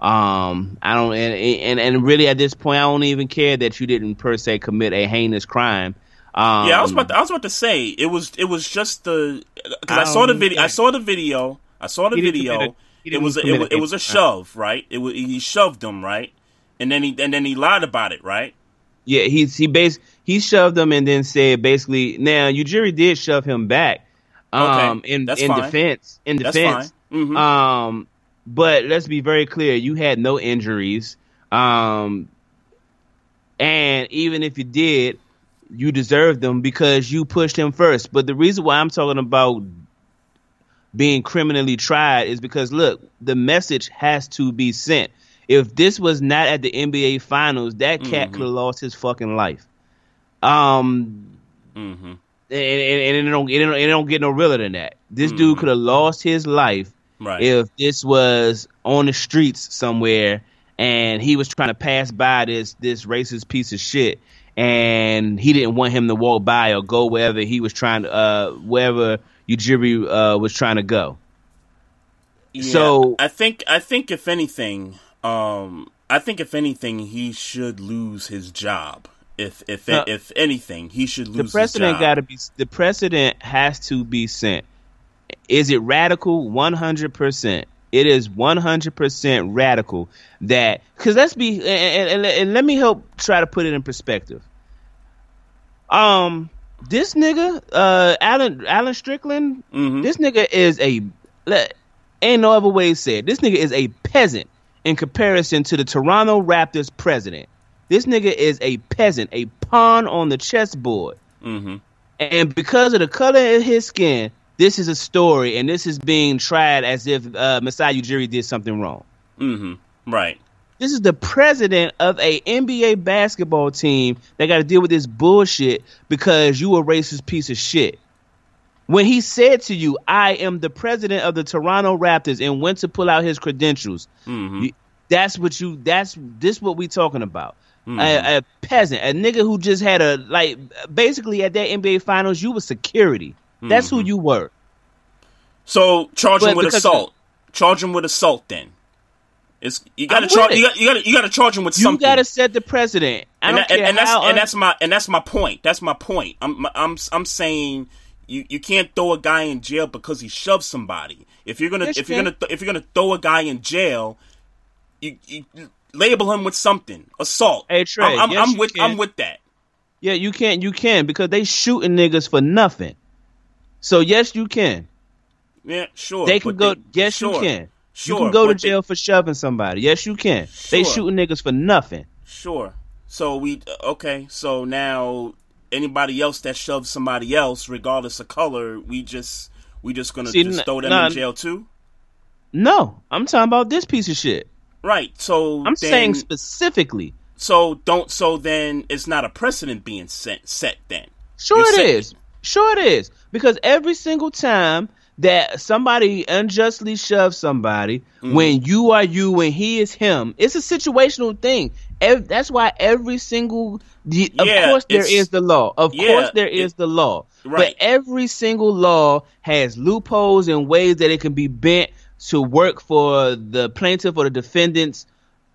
Um, I don't, and, and and really at this point, I don't even care that you didn't per se commit a heinous crime. Um, yeah, I was about to, I was about to say it was it was just the because I, I, saw the video. I saw the video. I saw the video. it was a, it, was, it was a shove, right? It was he shoved him, right? And then he and then he lied about it, right? Yeah, he's he base he shoved him and then said basically now Ujiri did shove him back. Um, okay, in That's in fine. defense, in defense, Mm-hmm. Um, but let's be very clear: you had no injuries. Um, and even if you did, you deserved them because you pushed him first. But the reason why I'm talking about being criminally tried is because look, the message has to be sent. If this was not at the NBA Finals, that cat mm-hmm. could have lost his fucking life. Um, mm-hmm. and, and, and, it don't it don't, it don't get no realer than that. This mm-hmm. dude could have lost his life right. if this was on the streets somewhere and he was trying to pass by this this racist piece of shit and he didn't want him to walk by or go wherever he was trying to uh wherever Ujiri uh was trying to go. Yeah, so I think I think if anything, um I think if anything he should lose his job. If if uh, if anything, he should lose. The precedent got to be. The precedent has to be sent. Is it radical? One hundred percent. It is 100% radical that, because let's be, and, and, and, let me help try to put it in perspective. Um, this nigga, uh, Alan, Alan Strickland, mm-hmm. this nigga is a, ain't no other way to say it. This nigga is a peasant in comparison to the Toronto Raptors president. This nigga is a peasant, a pawn on the chessboard. Mm-hmm. And because of the color of his skin, this is a story, and this is being tried as if uh, Masai Ujiri did something wrong. Mm-hmm. Right. This is the president of a NBA basketball team that got to deal with this bullshit because you a racist piece of shit. When he said to you, "I am the president of the Toronto Raptors," and went to pull out his credentials, mm-hmm. that's what you. That's this what we talking about. Mm-hmm. A, a, peasant, a nigga who just had a like basically at that NBA Finals, you were security. That's mm-hmm. who you were. So charge but him with assault. Charge him with assault. Then it's you got to charge. You got you got you got to charge him with you something. You got to set the precedent. I and, don't that, care and, and that's and that's my and that's my point. That's my point. I'm I'm I'm saying you you can't throw a guy in jail because he shoved somebody. If you're gonna yes, if you are gonna th- if you're gonna throw a guy in jail, you, you label him with something. Assault. Hey Trey, I'm, I'm, yes, I'm with can. I'm with that. Yeah, you can't you can because they shooting niggas for nothing. So yes, you can. Yeah, sure. They can go. They, yes, sure, you can. Sure, you can go to jail they, for shoving somebody. Yes, you can. Sure. They shooting niggas for nothing. Sure. So we uh, okay. So now anybody else that shoves somebody else, regardless of color, we just we just gonna See, just throw them nah, in jail too. No, I'm talking about this piece of shit. Right. So I'm then, saying specifically. So don't. So then it's not a precedent being set. Set then. Sure You're it is. Sure it is. Because every single time that somebody unjustly shoves somebody mm-hmm. when you are you and he is him, it's a situational thing. that's why every single, the, yeah, of course, there is the law. Of yeah, course, there is it, the law. Right. But every single law has loopholes and ways that it can be bent to work for the plaintiff or the defendant's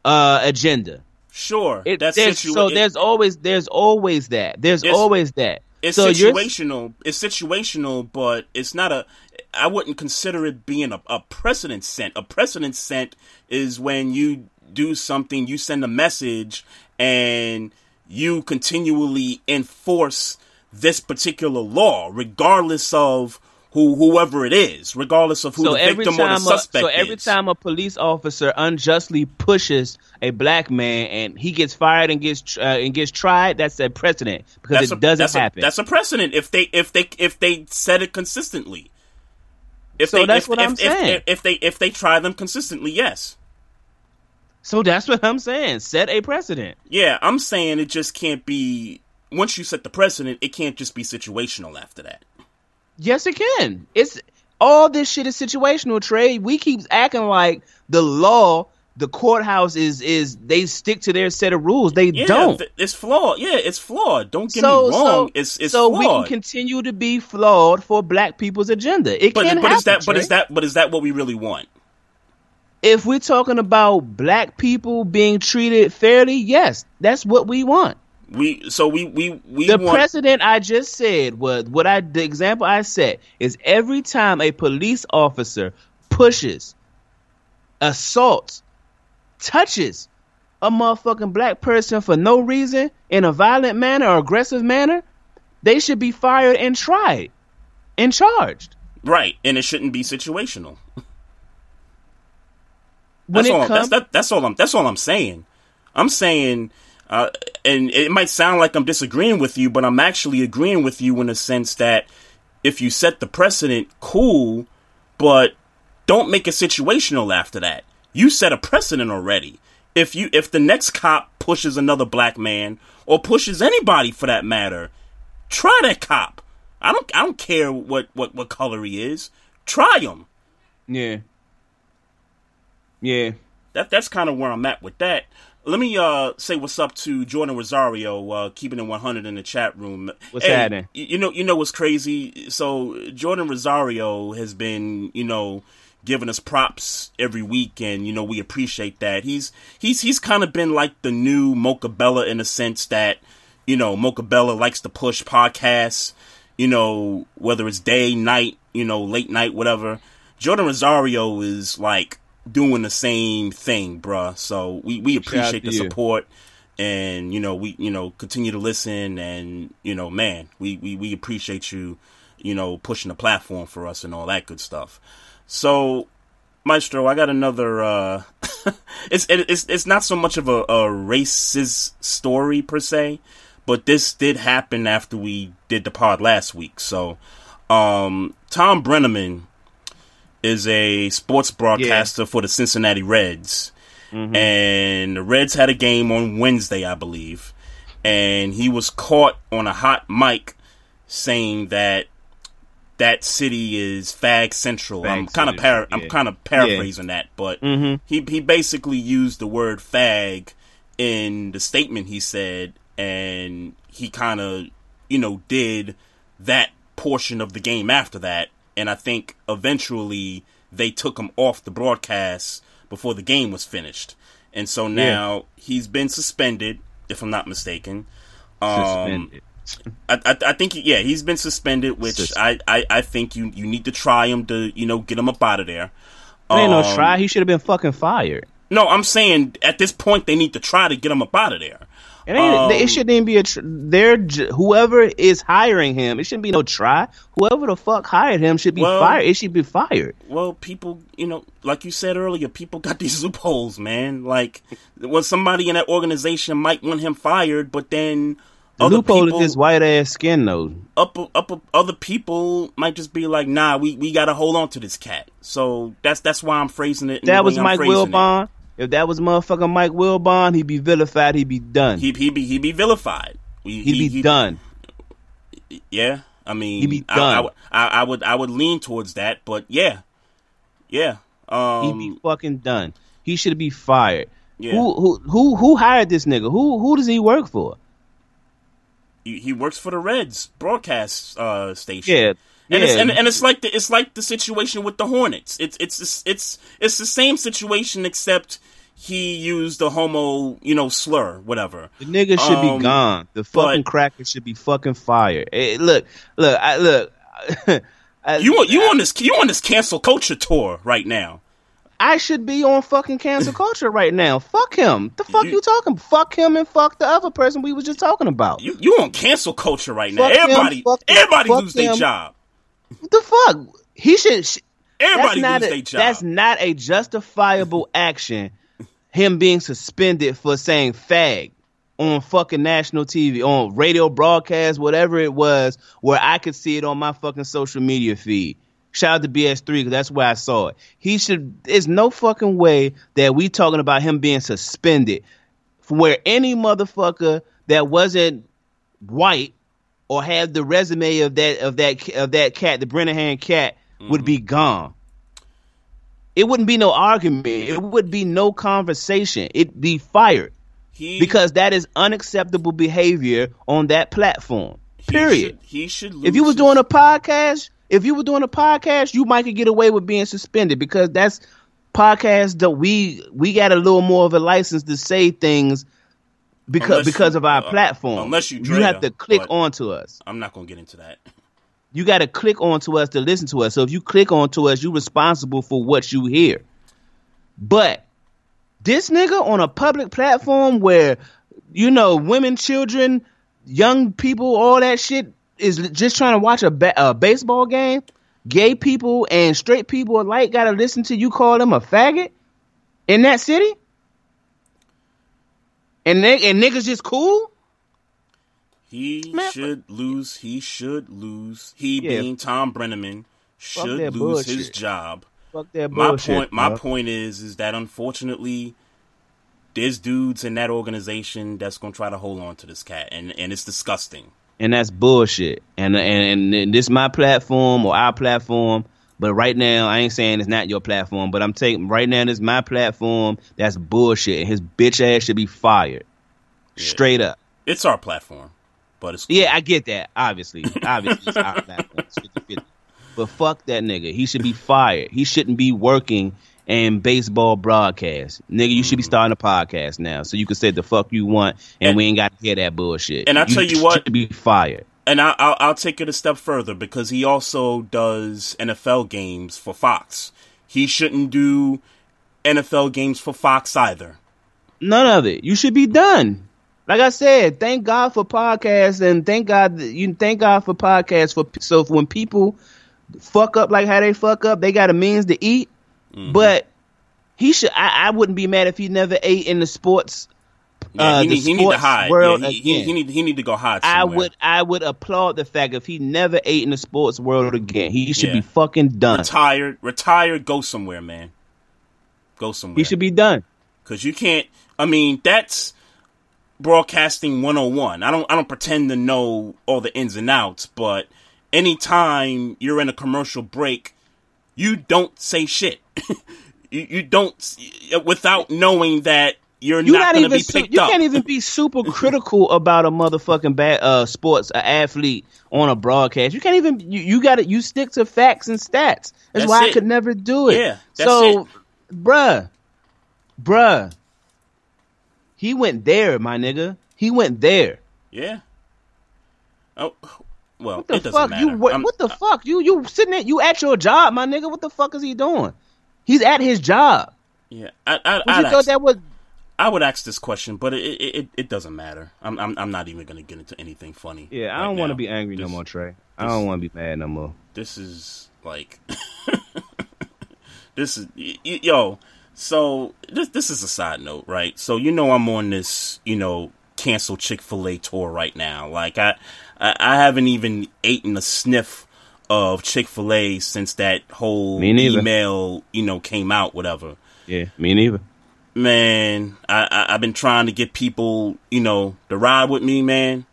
uh, agenda. Sure. It, that's situa- so. There's always there's always that. There's always that. It's so situational. It's situational, but it's not a. I wouldn't consider it being a, a precedent sent. A precedent sent is when you do something, you send a message, and you continually enforce this particular law, regardless of who whoever it is, regardless of who so the victim or the suspect a, So every is. time a police officer unjustly pushes a black man and he gets fired and gets uh, and gets tried, that's a precedent because that's it a, doesn't happen. A, that's a precedent if they if they if they said it consistently. If so they, that's if, what if, I'm if, saying. If, they if they try them consistently, yes. So that's what I'm saying. Set a precedent. Yeah, I'm saying it just can't be. Once you set the precedent, it can't just be situational after that. Yes, it can. It's all this shit is situational. Trey, we keep acting like the law, the courthouse is is they stick to their set of rules. They yeah, don't. It's flawed. Yeah, it's flawed. Don't get so, me wrong. So, it's it's so flawed. we can continue to be flawed for Black people's agenda. It but, can but happen, is that Trey. but is that but is that what we really want? If we're talking about black people being treated fairly, yes, that's what we want. We so we we we the want... precedent I just said was what I the example I set is every time a police officer pushes, assaults, touches a motherfucking black person for no reason in a violent manner or aggressive manner, they should be fired and tried and charged. Right, and it shouldn't be situational. that's all. comes, that's, that, that's all. I'm. That's all I'm saying. I'm saying, uh, and it might sound like I'm disagreeing with you, but I'm actually agreeing with you in the sense that if you set the precedent, cool, but don't make it situational after that. You set a precedent already. If you if the next cop pushes another black man or pushes anybody for that matter, try that cop. I don't I don't care what what what color he is. Try him. yeah, yeah. That that's kind of where I'm at with that. Let me uh say what's up to Jordan Rosario, uh, keeping it 100 in the chat room. What's Hey, happening? You know, you know what's crazy. So Jordan Rosario has been, you know, giving us props every week, and you know we appreciate that. He's he's he's kind of been like the new Mocha Bella in a sense that, you know, Mocha Bella likes to push podcasts. You know, whether it's day, night, you know, late night, whatever. Jordan Rosario is like doing the same thing, bruh. So we, we appreciate the support and you know, we you know, continue to listen and you know, man, we, we, we appreciate you, you know, pushing the platform for us and all that good stuff. So Maestro, I got another uh it's it, it's it's not so much of a, a racist story per se, but this did happen after we did the pod last week. So um Thom Brennaman is a sports broadcaster for the Cincinnati Reds. Mm-hmm. And the Reds had a game on Wednesday, I believe. And he was caught on a hot mic saying that that city is fag central. I'm kind of par- I'm kind of paraphrasing that, but mm-hmm. he he basically used the word fag in the statement he said, and he kind of you know did that portion of the game after that, and I think eventually they took him off the broadcast before the game was finished, and so now he's been suspended, if I'm not mistaken. Um, Suspended. I, I, I think yeah he's been suspended, which Sus- I, I, I think you you need to try him to you know get him up out of there. It ain't no Um, try. He should have been fucking fired. No, I'm saying at this point they need to try to get him up out of there. It ain't. Um, it shouldn't even be a. Tr- they're j- whoever is hiring him. It shouldn't be no try. Whoever the fuck hired him should be Well- fired. It should be fired. Well, people, you know, like you said earlier, people got these loopholes, man. Like, well, somebody in that organization might want him fired, but then The other loophole people, is his white ass skin though. up, up, other people might just be like, nah, we, we got to hold on to this cat. So that's that's why I'm phrasing it. That was Mike Wilbon. it. If that was motherfucking Mike Wilbon, he'd be vilified. He'd be done. He he be he be vilified. He, He'd be he- done. Yeah, I mean, he'd be I- done. I, would- I, I would I would lean towards that, but yeah, yeah. He'd Um, be fucking done. He should be fired. Yeah. Who who who who hired this nigga? Who who does he work for? he, he works for the Reds broadcast uh, station. Yeah. And, it's, and, and it's like the it's like the situation with the Hornets. It's it's it's it's the same situation except he used the homo you know slur whatever. The nigga should Um, be gone. The fucking but- cracker should be fucking fired. Eh, look, look, I, look. I, You on- you on this you on this cancel culture tour right now. I should be on fucking cancel culture right now. Fuck him. The fuck You- you, talking? Fuck him and fuck the other person we was just talking about. You you on cancel culture right now. Fuck him, everybody fuck everybody fuck lose their job. What the fuck? He should. sh- Everybody that's not a. That's not a justifiable action. Him being suspended for saying fag on fucking national TV, on radio broadcast, whatever it was, where I could see it on my fucking social media feed. Shout out to BS3 because that's where I saw it. He should. There's no fucking way that we talking about him being suspended from where any motherfucker that wasn't white or have the resume of that of that of that cat, the Brennahan cat, would be mm-hmm. gone. It wouldn't be no argument. It would be no conversation. It'd be fired he, because that is unacceptable behavior on that platform. he Period. should- He should. If you was doing a podcast, if you were doing a podcast, you might could get away with being suspended because that's podcast that we we got a little more of a license to say things because Unless because you- of our uh, platform. unless you you have to click onto us. I'm not gonna get into that. You got to click onto us to listen to us. So if you click onto us, you're responsible for what you hear. But this nigga on a public platform where you know women, children, young people, all that shit is just trying to watch a, ba- a baseball game. Gay people and straight people alike got to listen to you call them a faggot in that city? And they, and niggas just cool? He Man, should lose. He should lose. He Yeah. being Thom Brennaman should that lose his job. Fuck that My bullshit. point. My bro. point is, is that unfortunately, there's dudes in that organization that's gonna try to hold on to this cat, and and it's disgusting. and that's bullshit. And and, and this my platform or our platform. But right now, I ain't saying it's not your platform. But I'm taking right now, this my platform. That's bullshit. And his bitch ass should be fired, straight up. It's our platform, but it's Yeah, I get that. Obviously, obviously, it's our platform. It's 50-50. But fuck that nigga. He should be fired. He shouldn't be working in baseball broadcast. Nigga, you should be mm. starting a podcast now, so you can say the fuck you want, and, And- we ain't got to hear that bullshit. And I tell you what- should be fired. And I, I'll, I'll take it a step further because he also does NFL games for Fox. He shouldn't do NFL games for Fox either. None of it. You should be done. Like I said, thank God for podcasts, and thank God you thank God for podcasts. For so when people fuck up like how they fuck up, they got a means to eat. Mm-hmm. But he should. I, I wouldn't be mad if he never ate in the sports. Yeah, uh, he, need, he need to hide. world Yeah, he, he, again. he need he need to go hide. Somewhere. I would. I would applaud the fact if he never ate in the sports world again. He should Yeah. be fucking done. Retired, retired, Go somewhere, man. Go somewhere. He should be done. because you can't. I mean, that's broadcasting 101. I don't. I don't pretend to know all the ins and outs, but anytime you're in a commercial break, you don't say shit. you, you don't without knowing that you're You're not, not, going to even. be su- you up. can't even be super critical about a motherfucking bad uh sports a athlete on a broadcast. You can't even. You, you got to You stick to facts and stats. That's, That's why I could never do it. Yeah, so, it. bruh, bruh, he went there, my nigga. He went there. yeah. Oh. Well, What the it doesn't fuck? matter. You what, I'm- what the fuck? You you sitting there? You at your job, my nigga? What the fuck is he doing? He's at his job. Yeah, I, I, I'd you thought that was? I would ask this question, but it it, it, doesn't matter. I'm, I'm I'm not even going to get into anything funny. Yeah, I don't want to be angry no more, Trey. I this- don't want to be mad no more. this is like this is y- y- yo so this this is a side note right so you know i'm on this you know cancel chick-fil-a tour right now like i i, I haven't even eaten a sniff of chick-fil-a since that whole email you know came out whatever Yeah, me neither. Man I, I i've been trying to get people you know to ride with me man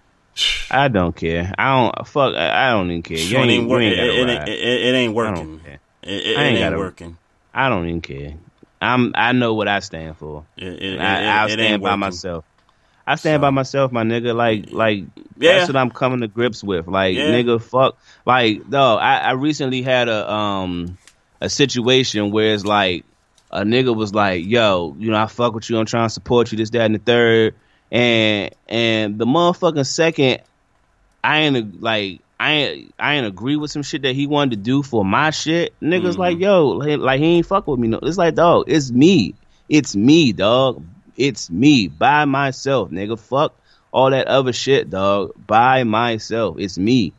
I don't care. I don't fuck. I I don't even care. You it ain't, ain't working it, it, it, it ain't I working don't care. it, it, I ain't it ain't gotta- working I don't even care. I'm. I know what I stand for. I, it stand by myself. I stand by myself, my nigga. Like, like Yeah. that's what I'm coming to grips with. Like, Yeah. nigga, fuck. Like, no, I, I recently had a um a situation where it's like a nigga was like, "Yo, you know, I fuck with you. I'm trying to support you. This, that, and the third. And and the motherfucking second, I ain't like. I ain't, I ain't agree with some shit that he wanted to do for my shit. Niggas Mm-hmm. like, yo, like, like he ain't fuck with me. No, it's like, dog, it's me. It's me, dog. It's me by myself, nigga. Fuck all that other shit, dog. By myself. It's me.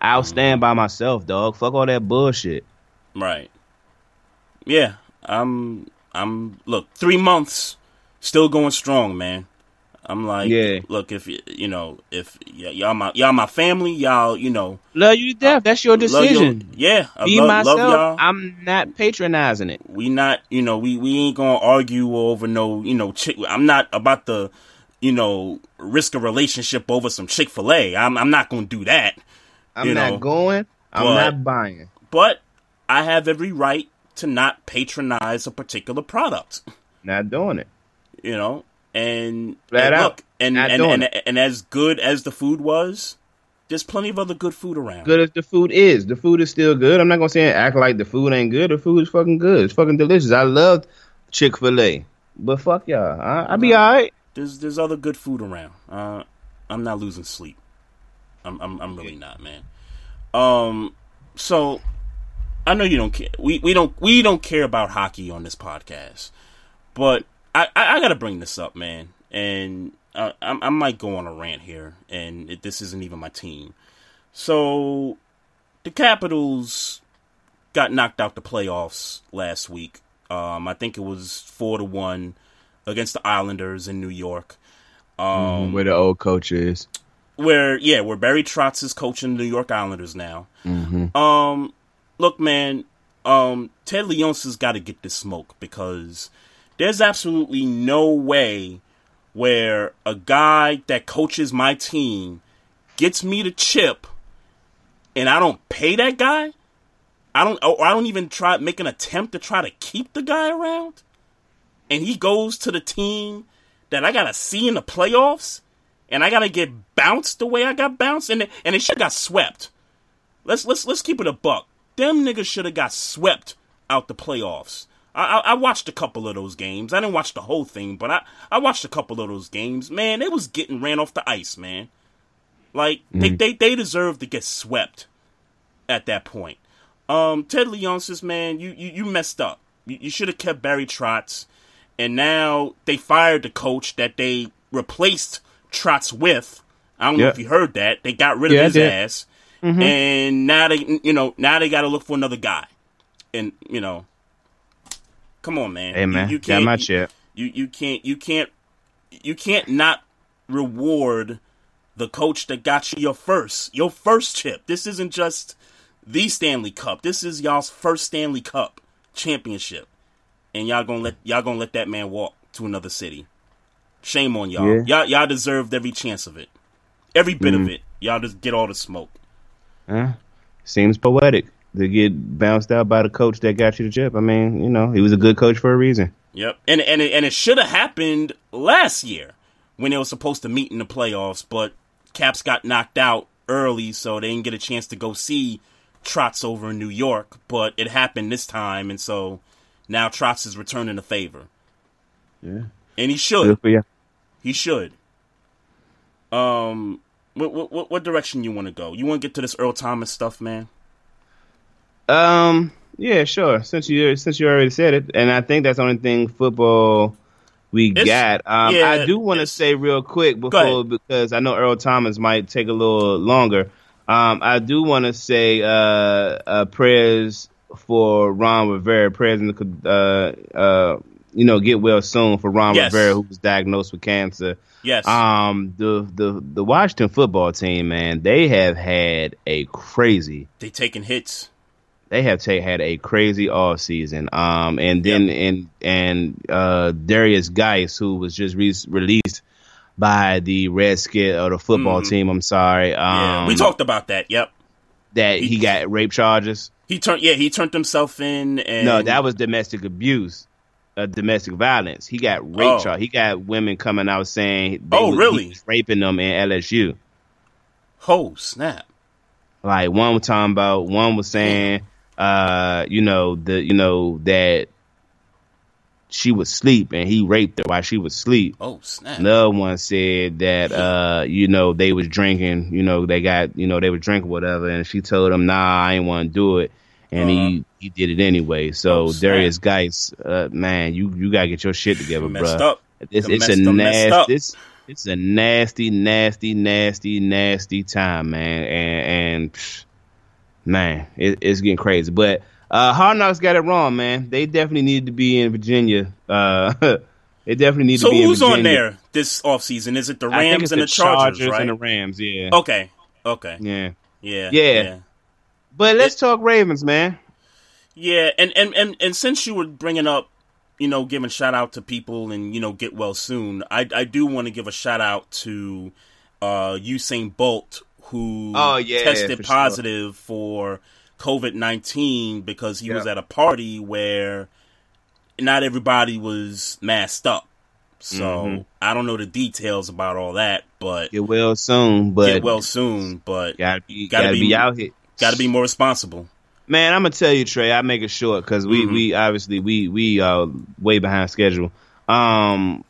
I'll Mm-hmm. stand by myself, dog. Fuck all that bullshit. Right. Yeah. I'm. I'm. Look, three months, still going strong, man. I'm like, Yeah. look, if you know, if y- y'all my y'all my family, y'all, you know, Love you to death. That's your love your- decision. yeah, I Be love, myself. love y'all. I'm not patronizing it. we not, you know, we we ain't gonna argue over no, you know, chick. I'm not about to, you know, risk a relationship over some Chick Fil A. I'm I'm not gonna do that. I'm not know, going. I'm but- not buying. But I have every right to not patronize a particular product. Not doing it. you know, and, Flat and look, and and, and, and as good as the food was, there's plenty of other good food around. Good as the food is, the food is still good. I'm not gonna say act like the food ain't good. The food is fucking good. It's fucking delicious. I love Chick Fil A, but fuck y'all. I, I be alright. There's there's other good food around. Uh, I'm not losing sleep. I'm I'm I'm really not, man. Um, so I know you don't care. We we don't we don't care about hockey on this podcast, but I I, I got to bring this up, man. And uh, I, I might go on a rant here, and it, this isn't even my team. So the Capitals got knocked out the playoffs last week Um, I think it was four to one against the Islanders in New York. Um, mm, where the old coach is. Where yeah, where Barry Trotz is coaching the New York Islanders now. Mm-hmm. Um, look, man, um, Ted Leonsis got to get this smoke because there's absolutely no way where a guy that coaches my team gets me to chip and I don't pay that guy. I don't or I don't even try make an attempt to try to keep the guy around. And he goes to the team that I gotta see in the playoffs and I gotta get bounced the way I got bounced and and it should got swept. Let's let's let's keep it a buck. Them niggas should have got swept out the playoffs. I, I, watched a couple of those games. I didn't watch the whole thing, but I, I watched a couple of those games. Man, they was getting ran off the ice, man. Like mm-hmm. they, they they deserve to get swept at that point. Um, Ted Leonsis, man, you, you, you messed up. You, you should have kept Barry Trotz, and now they fired the coach that they replaced Trotz with. I don't know if you heard that. They got rid of yeah, his ass, mm-hmm. and now they you know now they got to look for another guy, and you know Come on, man. Hey, man. You, you can't. Chip. You you can't you can't you can't not reward the coach that got you your first your first chip. This isn't just the Stanley Cup. This is y'all's first Stanley Cup championship, and y'all gonna let y'all gonna let that man walk to another city. Shame on y'all. Yeah. Y'all y'all deserved every chance of it, every bit mm. of it. Y'all just get all the smoke. Uh, seems poetic to get bounced out by the coach that got you the chip. I mean, you know, he was a good coach for a reason. Yep, and and it, and it should have happened last year when they were supposed to meet in the playoffs, but Caps got knocked out early, so they didn't get a chance to go see Trotz over in New York. But it happened this time, and so now Trotz is returning the favor. Yeah, and he should. He should. Um, what what what direction you want to go? You want to get to this Earl Thomas stuff, man? Um, yeah, sure. Since you since you already said it, and I think that's the only thing football we it's, got. Um, yeah, I do want to say real quick before because I know Earl Thomas might take a little longer. Um, I do want to say uh, uh, prayers for Ron Rivera. Prayers in the uh, uh, you know get well soon for Ron yes. Rivera who was diagnosed with cancer. Yes. Um, the the the Washington football team, man, they have had a crazy. They taking hits they have t- had a crazy off season. Um, and then yep. and and uh, Derrius Guice, who was just re- released by the Redskins or the football mm. team. I'm sorry. Um, yeah, we talked about that. Yep. That he, he, got rape charges. He turned. Yeah, he turned himself in. And... No, that was domestic abuse. Uh, domestic violence. He got rape oh. charge. He got women coming out saying, "Oh, really?" raping them in LSU. Oh snap! Like one was talking about, one was saying uh, you know, the you know that she was asleep and he raped her while she was asleep. Oh snap! Another one said that uh, you know they was drinking, you know they got you know they were drinking whatever, and she told him, "Nah, I ain't want to do it," and uh-huh. he he did it anyway. So oh, Derrius Guice, uh, man, you you gotta get your shit together, bro. It's, it's a nasty. It's, it's a nasty, nasty, nasty, nasty time, man, and and. Psh, man, it, it's getting crazy. But uh, Hard Knocks got it wrong, man. They definitely need to be in Virginia. Uh, they definitely need so to be in Virginia. So who's on there this offseason? Is it the Rams and the, the Chargers, Chargers right? and the Rams, yeah. Okay. Okay. Yeah. Yeah. Yeah. yeah. But let's it, talk Ravens, man. Yeah, and, and, and, and since you were bringing up, you know, giving shout out to people and, you know, get well soon, I, I do want to give a shout out to uh, Usain Bolt, who oh, yeah, tested for positive sure. for COVID nineteen because he was at a party where not everybody was masked up. So mm-hmm. I don't know the details about all that, but get well soon. But get well soon, but gotta be gotta, gotta be, be, out here. Gotta be more responsible. Man, I'm gonna tell you, Trey. I make it short because we mm-hmm. we obviously we we uh way behind schedule. Um,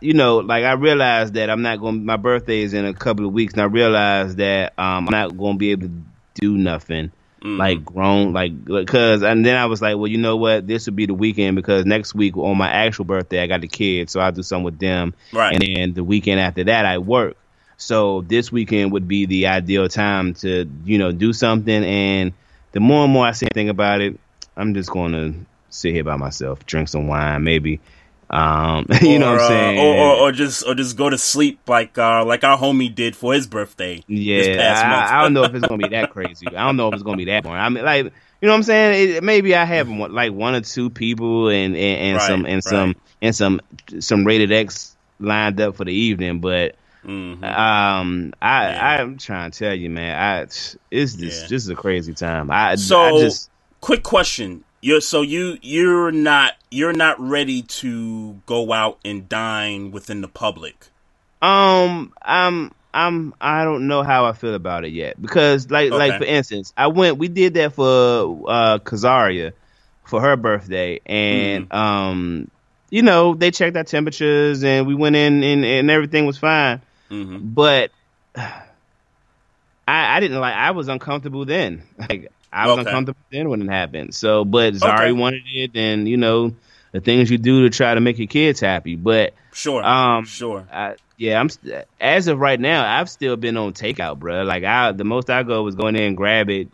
you know, like I realized that I'm not going. To, my birthday is in a couple of weeks, and I realized that um, I'm not going to be able to do nothing mm. like grown, like because. And then I was like, well, you know what? This would be the weekend because next week on my actual birthday, I got the kids, so I'll do something with them. Right. And then the weekend after that, I work. So this weekend would be the ideal time to you know do something. And the more and more I say think about it, I'm just going to sit here by myself, drink some wine, maybe. Um, you or, know what I'm saying? Uh, or, or, or, just or just go to sleep like uh, like our homie did for his birthday. Yeah, I, I, don't know if it's gonna be that crazy. I don't know if it's gonna be that boring. I mean, like you know what I'm saying? It, maybe I have like one or two people and and, and right, some and right. some and some some rated X lined up for the evening, but. Mm-hmm. Um, I yeah. I'm trying to tell you, man. I it's just yeah. just a crazy time. I so I just quick question: you're so you you're not you're not ready to go out and dine within the public. Um, I'm I'm I don't know how I feel about it yet because like okay. like for instance, I went we did that for uh Kazaria for her birthday and mm. um you know they checked our temperatures and we went in and, and everything was fine, mm-hmm. but. I, I didn't like. I was uncomfortable then. Like I was okay. uncomfortable then when it happened. So, but Zari okay. wanted it, and you know the things you do to try to make your kids happy. But sure, um, sure, I, yeah. I'm as of right now, I've still been on takeout, bro. Like I, the most I go was going in and grab it,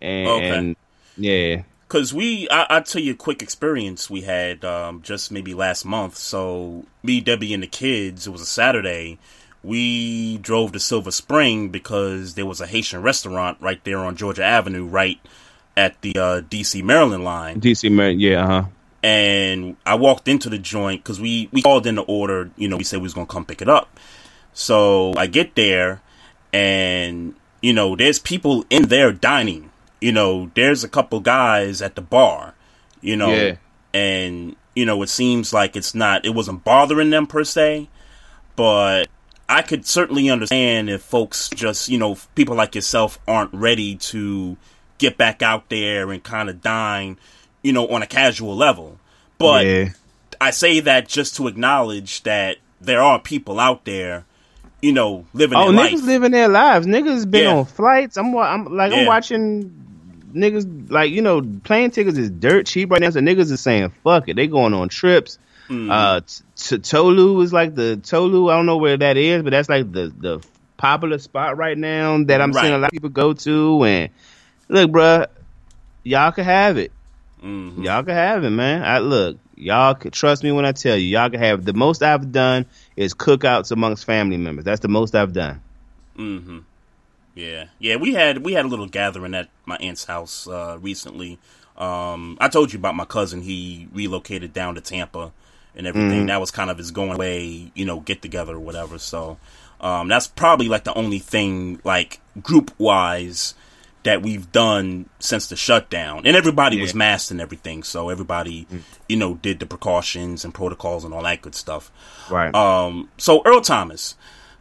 and, okay. and yeah. Cause we, I, will tell you a quick experience we had um, just maybe last month. So me, Debbie, and the kids. It was a Saturday we drove to Silver Spring because there was a Haitian restaurant right there on Georgia Avenue, right at the uh, DC Maryland line. DC Maryland, yeah, huh. And I walked into the joint because we we called in the order. You know, we said we was gonna come pick it up. So I get there, and you know, there's people in there dining. You know, there's a couple guys at the bar. You know, yeah. and you know, it seems like it's not. It wasn't bothering them per se, but I could certainly understand if folks just, you know, people like yourself aren't ready to get back out there and kind of dine, you know, on a casual level. But yeah. I say that just to acknowledge that there are people out there, you know, living. Oh, niggas life. living their lives. Niggas been yeah. on flights. I'm, I'm like, yeah. I'm watching niggas like you know, plane tickets is dirt cheap right now. So niggas is saying fuck it. They going on trips. Mm. Uh, t- Tolu is like the Tolu. I don't know where that is, but that's like the the popular spot right now that I'm right. seeing a lot of people go to. And look, bruh, y'all can have it. Mm-hmm. Y'all can have it, man. I look, y'all can trust me when I tell you, y'all can have it. The most I've done is cookouts amongst family members. That's the most I've done. Mm-hmm. Yeah, yeah. We had we had a little gathering at my aunt's house uh, recently. Um, I told you about my cousin. He relocated down to Tampa and everything. Mm-hmm. That was kind of his going away, you know, get together or whatever. So um, that's probably like the only thing, like group wise, that we've done since the shutdown. And everybody yeah. was masked and everything, so everybody, mm-hmm. you know, did the precautions and protocols and all that good stuff. Right. Um. So Earl Thomas.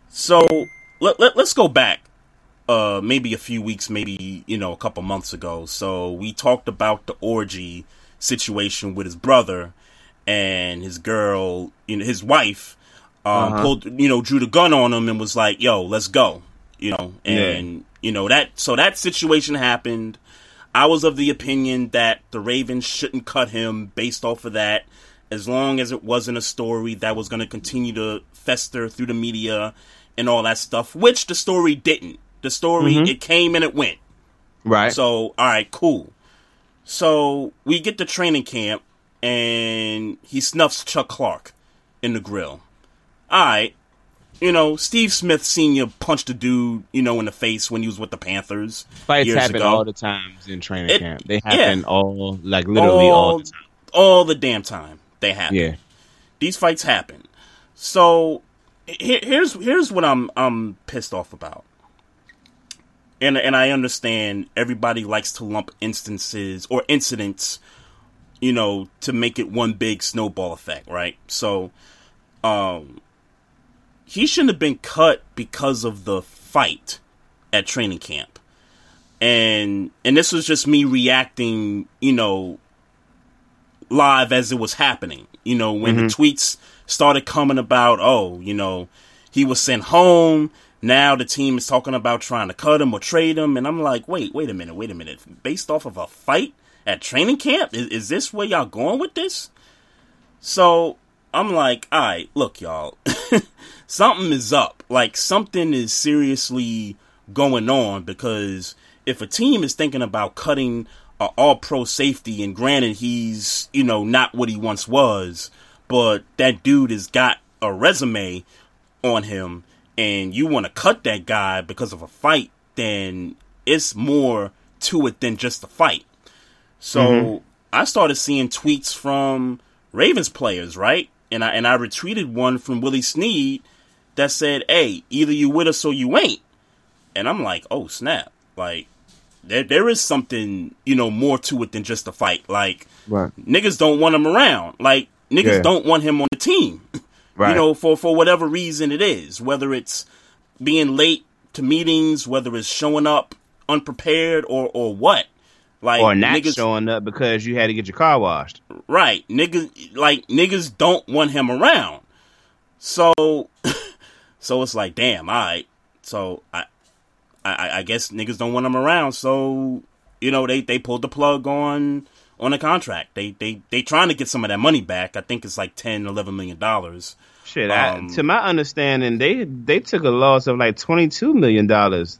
So let, let let's go back. Uh, maybe a few weeks, maybe you know, a couple months ago. So we talked about the orgy situation with his brother and his girl, you know, his wife, um, uh-huh. pulled, you know, drew the gun on him and was like, "Yo, let's go," you know, and yeah. you know that. So that situation happened. I was of the opinion that the Ravens shouldn't cut him based off of that, as long as it wasn't a story that was going to continue to fester through the media and all that stuff. Which the story didn't. The story mm-hmm. it came and it went. Right. So all right, cool. So we get to training camp and he snuffs Chuck Clark in the grill. Alright. You know, Steve Smith Sr. punched a dude, you know, in the face when he was with the Panthers. Fights happen ago. all the times in training it, camp. They happen yeah. all, like literally all, all the time. All the damn time. They happen. Yeah. These fights happen. So here's here's what I'm I'm pissed off about. And and I understand everybody likes to lump instances or incidents you know, to make it one big snowball effect, right? So, um, he shouldn't have been cut because of the fight at training camp. And, and this was just me reacting, you know, live as it was happening. You know, when mm-hmm. the tweets started coming about, oh, you know, he was sent home. Now the team is talking about trying to cut him or trade him. And I'm like, wait, wait a minute, wait a minute. Based off of a fight? At training camp? Is, is this where y'all going with this? So I'm like, all right, look, y'all, something is up. Like something is seriously going on because if a team is thinking about cutting a all pro safety, and granted, he's you know not what he once was, but that dude has got a resume on him, and you want to cut that guy because of a fight, then it's more to it than just a fight. So mm-hmm. I started seeing tweets from Ravens players, right? And I and I retweeted one from Willie Snead that said, "Hey, either you with us or you ain't." And I'm like, "Oh snap!" Like there there is something you know more to it than just a fight. Like right. niggas don't want him around. Like niggas yeah. don't want him on the team. Right. You know, for for whatever reason it is, whether it's being late to meetings, whether it's showing up unprepared or or what. Like or not niggas, showing up because you had to get your car washed. Right. Niggas like niggas don't want him around. So so it's like, damn, alright. So I, I I guess niggas don't want him around, so you know, they, they pulled the plug on on a contract. They they they trying to get some of that money back. I think it's like 10, 11 million dollars. Shit, um, I, to my understanding, they they took a loss of like twenty two million dollars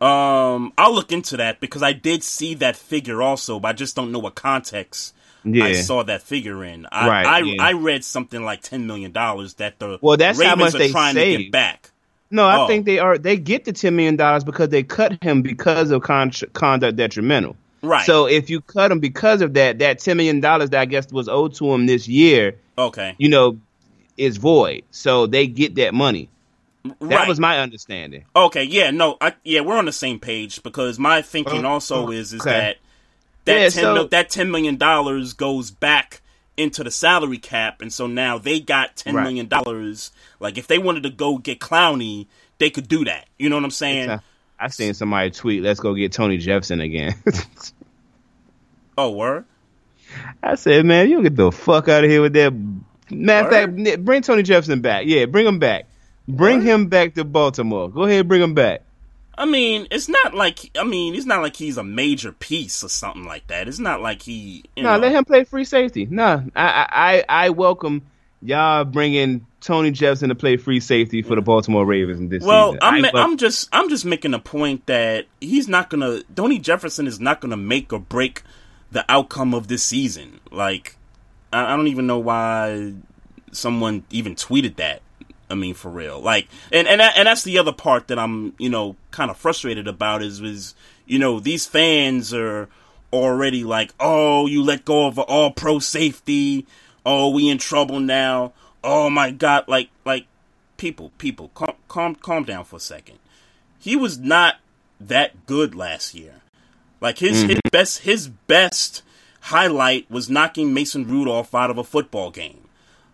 um, I'll look into that because I did see that figure also, but I just don't know what context yeah. I saw that figure in. I right, I, yeah. I read something like ten million dollars that the well, that's Ravens how much they trying saved. to get back. No, I oh. think they are. They get the ten million dollars because they cut him because of con- conduct detrimental. Right. So if you cut him because of that, that ten million dollars that I guess was owed to him this year, okay, you know, is void. So they get that money. That right. was my understanding. Okay, yeah, no, I, yeah, we're on the same page because my thinking uh, also uh, is is okay. that that yeah, ten so, that ten million dollars goes back into the salary cap, and so now they got ten right. million dollars. Like if they wanted to go get Clowney, they could do that. You know what I'm saying? I seen somebody tweet, "Let's go get Tony Jefferson again." oh, word. I said, man, you get the fuck out of here with that. Matter of fact, bring Tony Jefferson back. Yeah, bring him back. Bring what? him back to Baltimore. Go ahead, bring him back. I mean, it's not like I mean, it's not like he's a major piece or something like that. It's not like he. No, nah, let him play free safety. No, I, I, I welcome y'all bringing Tony Jefferson to play free safety for the Baltimore Ravens in this well, season. I'm, I'm just, I'm just making a point that he's not gonna. Tony Jefferson is not gonna make or break the outcome of this season. Like, I, I don't even know why someone even tweeted that. I mean, for real. Like, and and and that's the other part that I'm, you know, kind of frustrated about is is you know these fans are already like, oh, you let go of all pro safety. Oh, we in trouble now. Oh my god, like like people, people, calm calm calm down for a second. He was not that good last year. Like his mm-hmm. his best his best highlight was knocking Mason Rudolph out of a football game.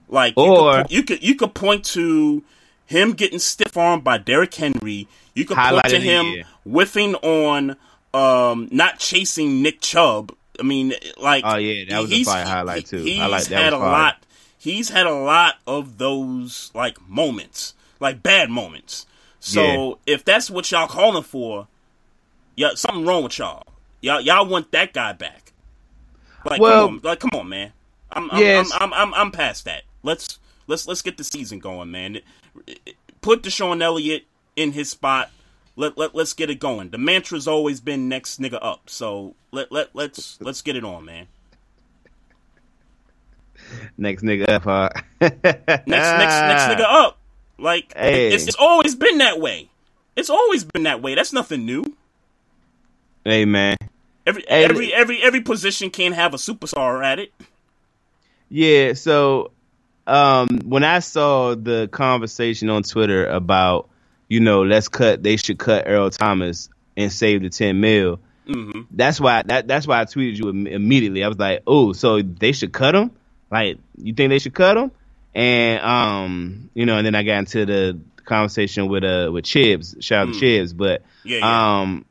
Like or you could, you could you could point to him getting stiff armed by Derrick Henry. You could point to him whiffing on um not chasing Nick Chubb. I mean, like oh yeah, that was a fire highlight too. He's like that had a lot. He's had a lot of those like moments, like bad moments. So yeah. if that's what y'all calling for, yeah, something wrong with y'all. Y'all y'all want that guy back. Like well, come on, like come on, man. I'm I'm, yes. I'm, I'm, I'm, I'm past that. Let's let's let's get the season going, man. Put DeShon Elliott in his spot. Let let let's get it going. The mantra's always been next nigga up. So let let let's let's get it on, man. Next nigga up, huh? next next next nigga up. Like hey. it's, it's always been that way. It's always been that way. That's nothing new. Hey man. Every hey, every every every position can have a superstar at it. Yeah, so um, when I saw the conversation on Twitter about, you know, let's cut, they should cut Earl Thomas and save the ten mil. Mm-hmm. That's why that that's why I tweeted you immediately. I was like, oh, so they should cut him? Like, you think they should cut him? And um, you know, and then I got into the conversation with uh with Chibs, shout out mm. to Chibs, but yeah, yeah. um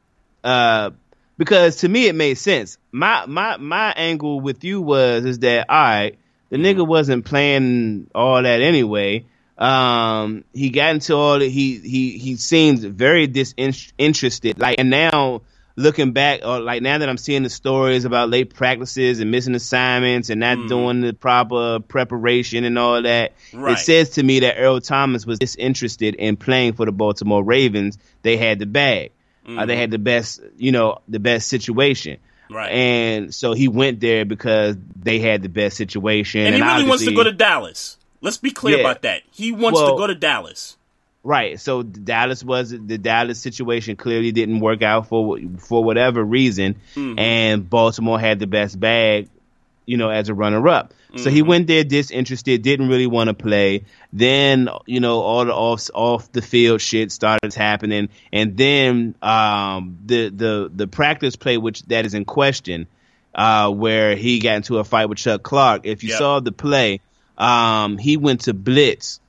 uh because to me it made sense. My my my angle with you was is that all right, the nigga wasn't playing all that anyway. Um, he got into all the, he he he seems very disinterested. Like, and now looking back, or like now that I'm seeing the stories about late practices and missing assignments and not mm. doing the proper preparation and all that, right. it says to me that Earl Thomas was disinterested in playing for the Baltimore Ravens. They had the bag. Mm. Uh, they mm-hmm. had the best, you know, the best situation. Right. And so he went there because they had the best situation. And, and he really wants to go to Dallas. Let's be clear Yeah. about that. He wants Well- to go to Dallas. Right. So Dallas was the Dallas situation clearly didn't work out for for whatever reason, Mm-hmm. and Baltimore had the best bag, you know, as a runner up. So he went there disinterested, didn't really want to play. Then you know all the off off the field shit started happening, and then um, the the the practice play which that is in question, uh, where he got into a fight with Chuck Clark. If you Yep. saw the play, um, he went to blitz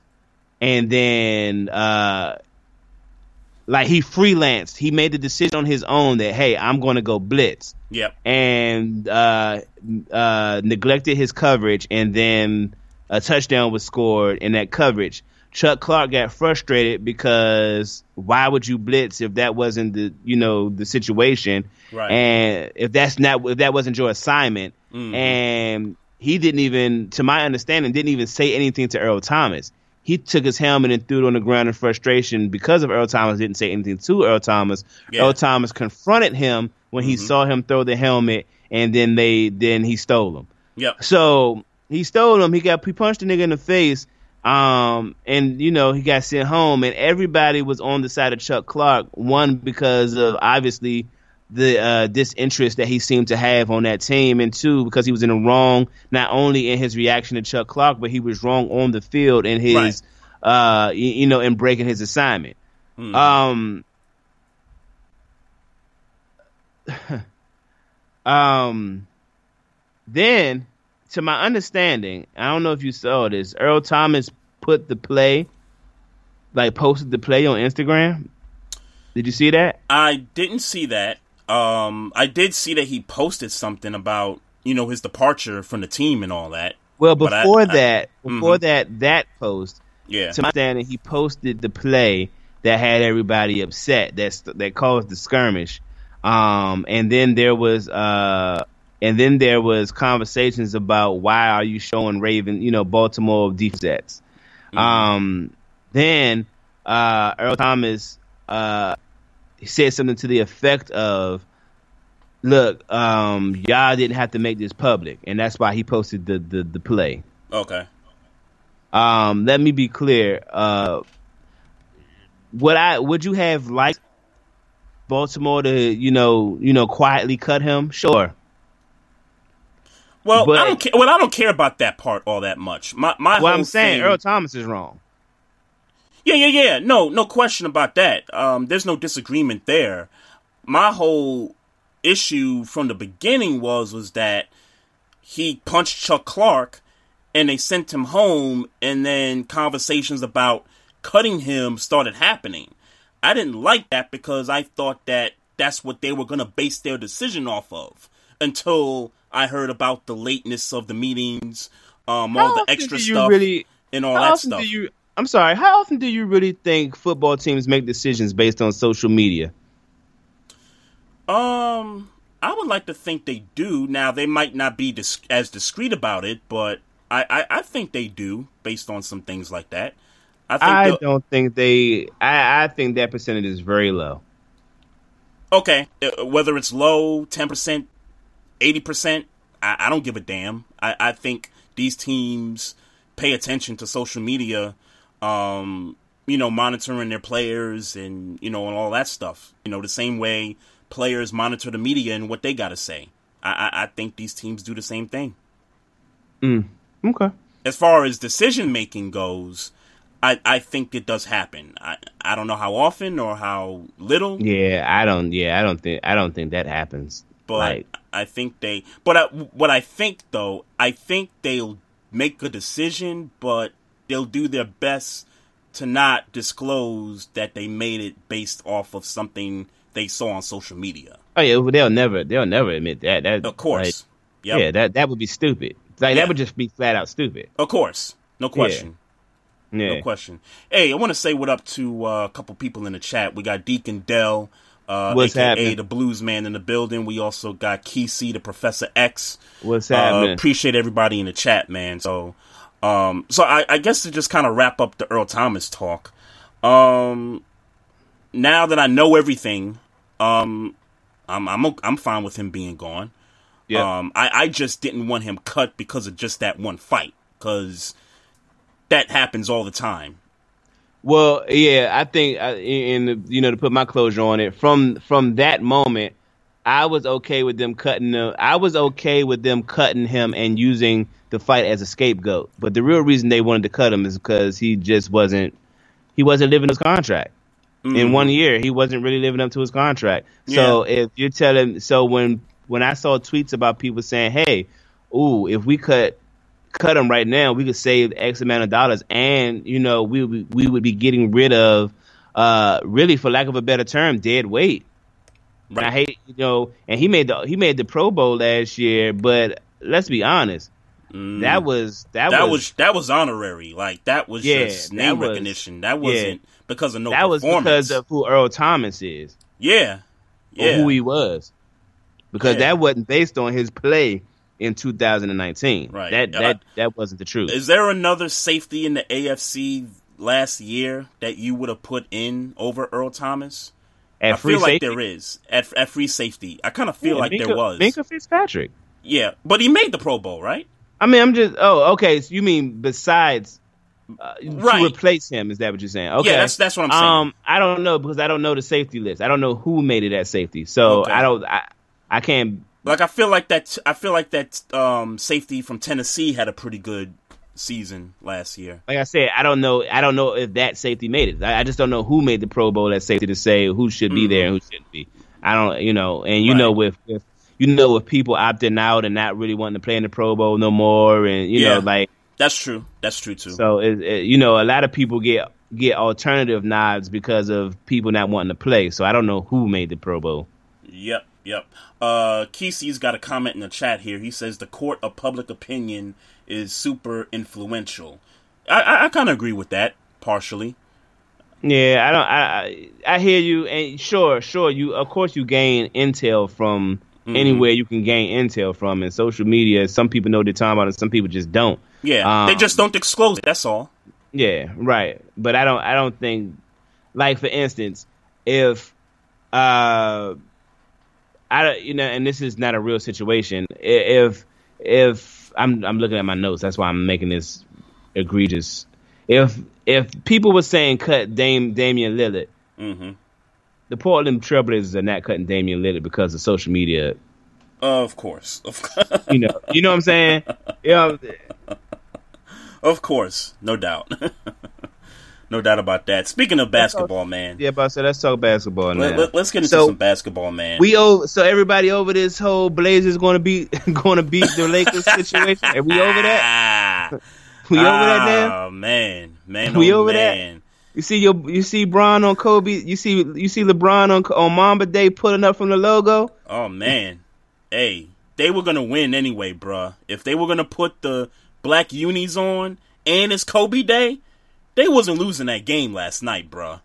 and then uh like he freelanced he made the decision on his own that hey i'm going to go blitz Yep. and uh uh neglected his coverage and then a touchdown was scored in that coverage chuck clark got frustrated because why would you blitz if that wasn't the you know the situation Right. and if that's not if that wasn't your assignment Mhm. and he didn't even to my understanding didn't even say anything to earl thomas he took his helmet and threw it on the ground in frustration because of Earl Thomas didn't say anything to Earl Thomas. Yeah. Earl Thomas confronted him when he saw him throw the helmet, and then they then he stole him. Yep. So he stole him. He got he punched the nigga in the face. Um, and you know he got sent home, and everybody was on the side of Chuck Clark. One because of obviously the uh, disinterest that he seemed to have on that team, and two because he was in the wrong not only in his reaction to Chuck Clark, but he was wrong on the field in his uh, y- you know in breaking his assignment. Um, um, then, to my understanding, I don't know if you saw this. Earl Thomas put the play, like posted the play on Instagram. Did you see that? I didn't see that. Um, I did see that he posted something about you know his departure from the team and all that. Well, I- before I- that, before Mhm. that, that post, Yeah. to my understanding, he posted the play that had everybody upset. That's that caused the skirmish. Um, and then there was uh, and then there was conversations about why are you showing Raven, you know, Baltimore defense. Um, then uh, Earl Thomas uh, said something to the effect of, "Look, um, y'all didn't have to make this public," and that's why he posted the the, the play. Okay. Um, let me be clear. Uh, would I would you have liked Baltimore to you know you know quietly cut him? Sure. Well, But- I don't care. Well, I don't care about that part all that much. My my Well, I'm saying thing- Earl Thomas is wrong. Yeah, yeah, yeah. No, no question about that. Um, there's no disagreement there. My whole issue from the beginning was was that he punched Chuck Clark, and they sent him home, and then conversations about cutting him started happening. I didn't like that because I thought that that's what they were going to base their decision off of until I heard about the lateness of the meetings, um, all the extra stuff, really- and all that stuff. you? I'm sorry. How often do you really think football teams make decisions based on social media? Um, I would like to think they do. Now they might not be dis- as discreet about it, but I, I, I think they do based on some things like that. I think. I the- don't think they. I, I think that percentage is very low. okay, uh, whether it's low, ten percent, eighty percent, I, I don't give a damn. I, I think these teams pay attention to social media. Um, you know, monitoring their players and you know and all that stuff. You know, the same way players monitor the media and what they got to say. I, I, I think these teams do the same thing. Okay. as far as decision making goes, I, I think it does happen. I, I don't know how often or how little, Yeah, I don't. Yeah, I don't think. I don't think that happens. but like, I think they. But I, what I think though, I think they'll make a decision, but they'll do their best to not disclose that they made it based off of something they saw on social media. oh yeah, they'll never. They'll never admit that. That Of course, like, Yep. Yeah, that that would be stupid. Like Yeah. that would just be flat out stupid. of course, no question. Yeah. No question. Hey, I want to say what up to uh, a couple people in the chat. We got Deacon Dell, uh, What's aka happening? the Blues Man in the building. We also got Kesey, the Professor X. What's Uh, happening? appreciate everybody in the chat, man. So, um, so I, I guess to just kind of wrap up the Earl Thomas talk. Um, now that I know everything, um, I'm I'm I'm fine with him being gone. Yeah. Um, I I just didn't want him cut because of just that one fight because that happens all the time. Well, yeah, I think, in you know, to put my closure on it, from from that moment, I was okay with them cutting him. I was okay with them cutting him and using the fight as a scapegoat. But the real reason they wanted to cut him is because he just wasn't he wasn't living his contract. Mm-hmm. In one year, he wasn't really living up to his contract. So if you're telling, so when when I saw tweets about people saying, "Hey, ooh, if we cut cut him right now, we could save X amount of dollars, and you know, we we would be getting rid of, uh, really, for lack of a better term, dead weight." Right. I hate, you know, and he made the he made the Pro Bowl last year, but let's be honest, mm. that was that, that was, was, that was honorary. Like that was yeah, just name that recognition. That wasn't yeah. because of no. That was because of who Earl Thomas is. Yeah, yeah, who he was, because yeah. that wasn't based on his play in 2019. Right. That that uh, that wasn't the truth. Is there another safety in the AFC last year that you would have put in over Earl Thomas? At I feel like there is at at free safety. I kind of feel yeah, like Minkah, there was Minkah Fitzpatrick. Yeah, but he made the Pro Bowl, right? I mean, I'm just. Oh, okay. So you mean besides uh, right. to replace him? Is that what you're saying? Okay, yeah, that's that's what I'm saying. Um, I don't know because I don't know the safety list. I don't know who made it at safety, so okay. I don't. I, I can't. Like I feel like that. I feel like that um, safety from Tennessee had a pretty good season last year. Like I said, I don't know. I don't know if that safety made it. I, I just don't know who made the Pro Bowl at safety to say who should be mm-hmm. there and who shouldn't be. I don't, you know, and you right. know with, with you know with people opting out and not really wanting to play in the Pro Bowl no more, and you yeah. know like that's true. That's true too. So it, it, you know, a lot of people get get alternative nods because of people not wanting to play. So I don't know who made the Pro Bowl. Yep, yep. Uh, Kesey's got a comment in the chat here. He says the court of public opinion is super influential. I, I, I kind of agree with that partially. Yeah, I don't. I I hear you, and sure, sure. You of course you gain intel from mm-hmm. anywhere you can gain intel from, and social media. Some people know the time about it, some people just don't. Yeah, um, they just don't disclose it. That's all. Yeah, right. But I don't. I don't think, like for instance, if uh, I you know, and this is not a real situation. If if I'm I'm looking at my notes. That's why I'm making this egregious. If if people were saying cut Dame Damian Lillard, mm-hmm. the Portland Trailblazers are not cutting Damian Lillard because of social media. Of course, of course. you know, you know what I'm saying. Yeah, of course, no doubt. No doubt about that. Speaking of basketball, man. Yeah, but so let's talk basketball now. Let, us get into so, some basketball, man. We over, so everybody over this whole Blazers going to beat going to beat the Lakers situation. Are we over that? Ah. we over that now? Oh man, man, we oh, over man. that. You see your you see Bron on Kobe. You see you see LeBron on on Mamba Day pulling up from the logo. Oh man, hey, they were gonna win anyway, bruh. If they were gonna put the black unis on and it's Kobe Day they wasn't losing that game last night, bro.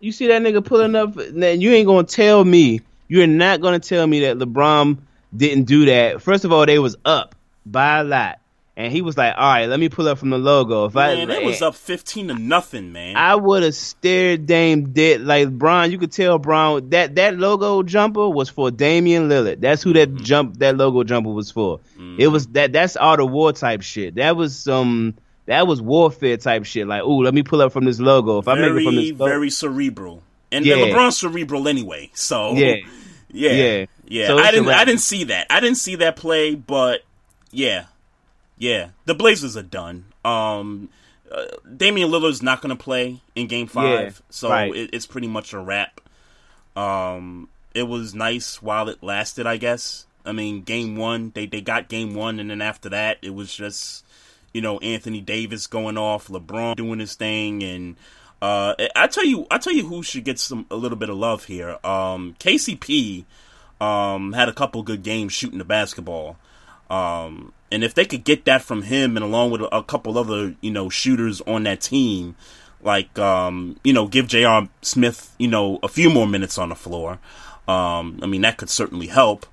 You see that nigga pulling up, and you ain't gonna tell me. You're not gonna tell me that LeBron didn't do that. First of all, they was up by a lot. And he was like, "All right, let me pull up from the logo." If man, I, it was up fifteen to nothing, man. I would have stared Dame dead. Like Bron, you could tell Bron that that logo jumper was for Damian Lillard. That's who that mm-hmm. jump that logo jumper was for. Mm-hmm. It was that that's all the war type shit. That was some that was warfare type shit. Like, ooh, let me pull up from this logo. If very, I make it from this logo, very cerebral, and yeah. LeBron's cerebral anyway. So yeah, yeah, yeah. yeah. So I didn't, I didn't see that. I didn't see that play, but yeah, yeah. The Blazers are done. Um, uh, Damian Lillard's not going to play in Game Five, yeah, so right. it, it's pretty much a wrap. Um, it was nice while it lasted, I guess. I mean, Game One, they they got Game One, and then after that, it was just you know Anthony Davis going off, LeBron doing his thing, and uh, I tell you, I tell you who should get some a little bit of love here. Um, KCP um, had a couple good games shooting the basketball, um, and if they could get that from him, and along with a couple other you know shooters on that team, like um, you know, give J.R. Smith you know a few more minutes on the floor. Um, I mean, that could certainly help.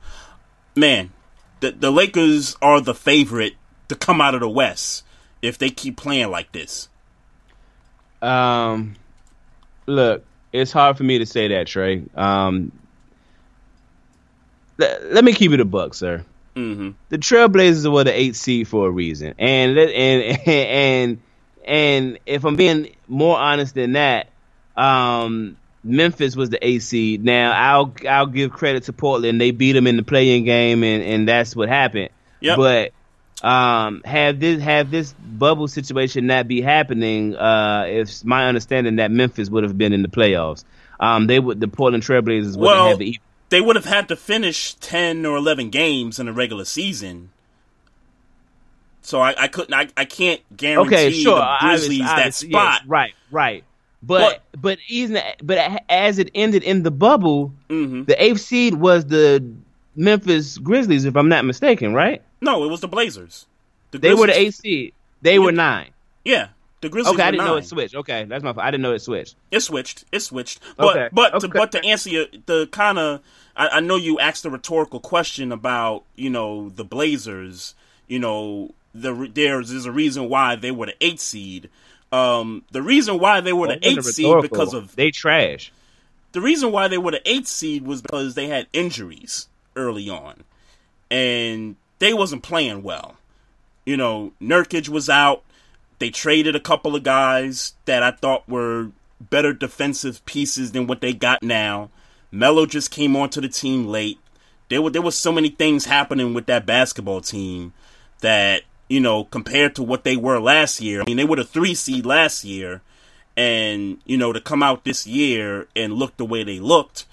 Man, the the Lakers are the favorite to come out of the West if they keep playing like this? Um, look, it's hard for me to say that, Trey. Um, let, let me keep it a buck, sir. Mm-hmm. The Trailblazers were the eight seed for a reason, and and and and if I'm being more honest than that, um, Memphis was the eight seed. Now I'll I'll give credit to Portland; they beat them in the playing game, and and that's what happened. Yep. But um, have this have this bubble situation not be happening, uh, it's my understanding that Memphis would have been in the playoffs. Um, they would the Portland Trailblazers wouldn't Well, have the they would have had to finish ten or eleven games in the regular season. So I, I couldn't I, I can't guarantee okay, sure. the Grizzlies obviously, that spot. yes, right, right. But but even but as it ended in the bubble, Mhm. the eighth seed was the Memphis Grizzlies, if I'm not mistaken, right? No, it was the Blazers. The They were the eighth seed. They were nine. Yeah, the Grizzlies. Okay, I didn't know it switched. Okay, that's my fault. I didn't know it switched. It switched. It switched. But Okay, but to, but to answer your, the kind of I, I know you asked a rhetorical question about you know the Blazers. You know the there's there's a reason why they were the eighth seed. Um, the reason why they were the It seed because of they trash. the reason why they were the eighth seed was because they had injuries early on, and they wasn't playing well. You know, Nurkic was out. They traded a couple of guys that I thought were better defensive pieces than what they got now. Melo just came onto the team late. There were there was so many things happening with that basketball team that you know compared to what they were last year. I mean, they were the three seed last year, and you know to come out this year and look the way they looked.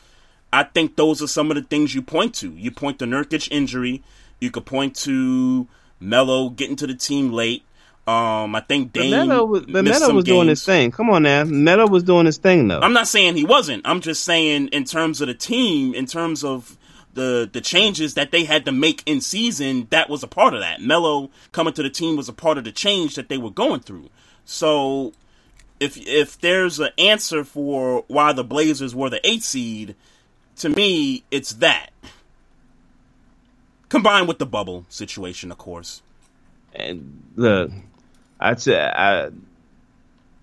I think those are some of the things you point to. You point to Nurkic injury. You could point to Melo getting to the team late. Um, I think But Dame Melo was, but missed Melo some was doing his thing. Come on now, Melo was doing his thing though. I'm not saying he wasn't. I'm just saying in terms of the team, in terms of the the changes that they had to make in season, that was a part of that. Melo coming to the team was a part of the change that they were going through. So if if there's an answer for why the Blazers were the eighth seed, to me it's that. Combined with the bubble situation, of course. and look, I'd say I,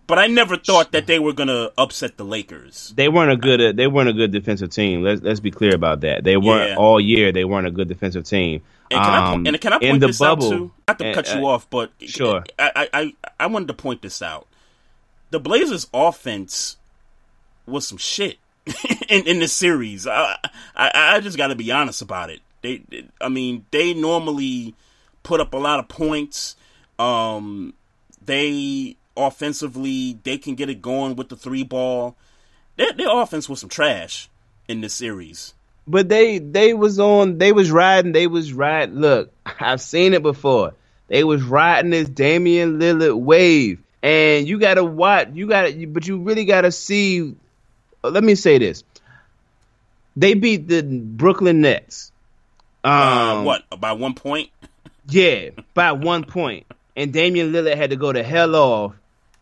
But I never thought that they were gonna upset the Lakers. they weren't a good they weren't a good defensive team. Let's let's be clear about that. They weren't Yeah. all year. They weren't a good defensive team. And can, I, Um, po- and can I point this bubble, out too? Not to and- cut you uh, off, but sure. I, I, I, I wanted to point this out. The Blazers' offense was some shit in, in this series. I, I, I just got to be honest about it. They, I mean, they normally put up a lot of points. Um, they offensively, they can get it going with the three ball. Their, their offense was some trash in this series. But they they was on they was riding they was riding. Look, I've seen it before. They was riding this Damian Lillard wave, and you gotta watch. You gotta, but you really gotta see. Let me say this: they beat the Brooklyn Nets. Um, Uh, what by one point? Yeah, by one point, and Damian Lillard had to go to hell off.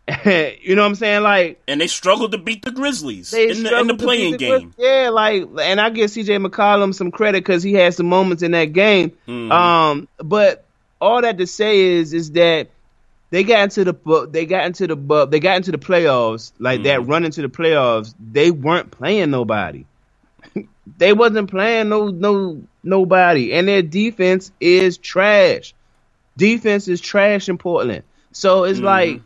you know what I'm saying? Like and they struggled to beat the Grizzlies in the, in the playing the game. Yeah, like, and I give CJ McCollum some credit because he had some moments in that game. Mhm. Um, but all that to say is, is that they got into the they got into the they got into the playoffs like that. Run into the playoffs, they weren't playing nobody. they wasn't playing no no nobody, and their defense is trash. Defense is trash in Portland. So it's mm-hmm. like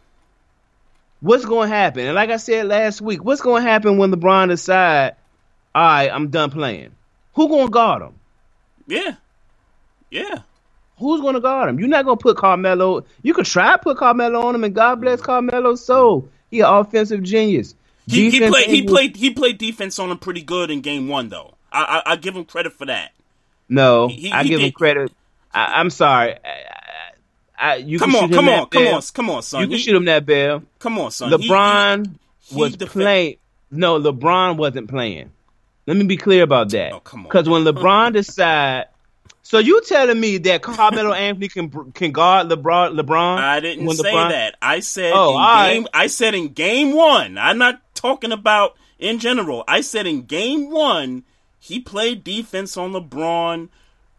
what's going to happen? And like I said last week, what's going to happen when LeBron decide, all right, I'm done playing? Who going to guard him? Yeah, yeah. Who's going to guard him? You're not going to put Carmelo. You could try to put Carmelo on him, and God bless Carmelo's soul. He an offensive genius. He, he played he played he played defense on him pretty good in game one though. I I, I give him credit for that. No, He- I he give him credit. I, I'm sorry. I, I, I- you Come on, come on, come on, come on, son. You can shoot him that bell. Come on, son. LeBron was defe- playing. No, LeBron wasn't playing. Let me be clear about that. Oh, come on. Because when LeBron decide, so you telling me that Carmelo Anthony can can guard LeBron? LeBron? I didn't say LeBron- that. I said Oh, in right. game. I said in game one. I'm not talking about in general. I said in game one, he played defense on LeBron.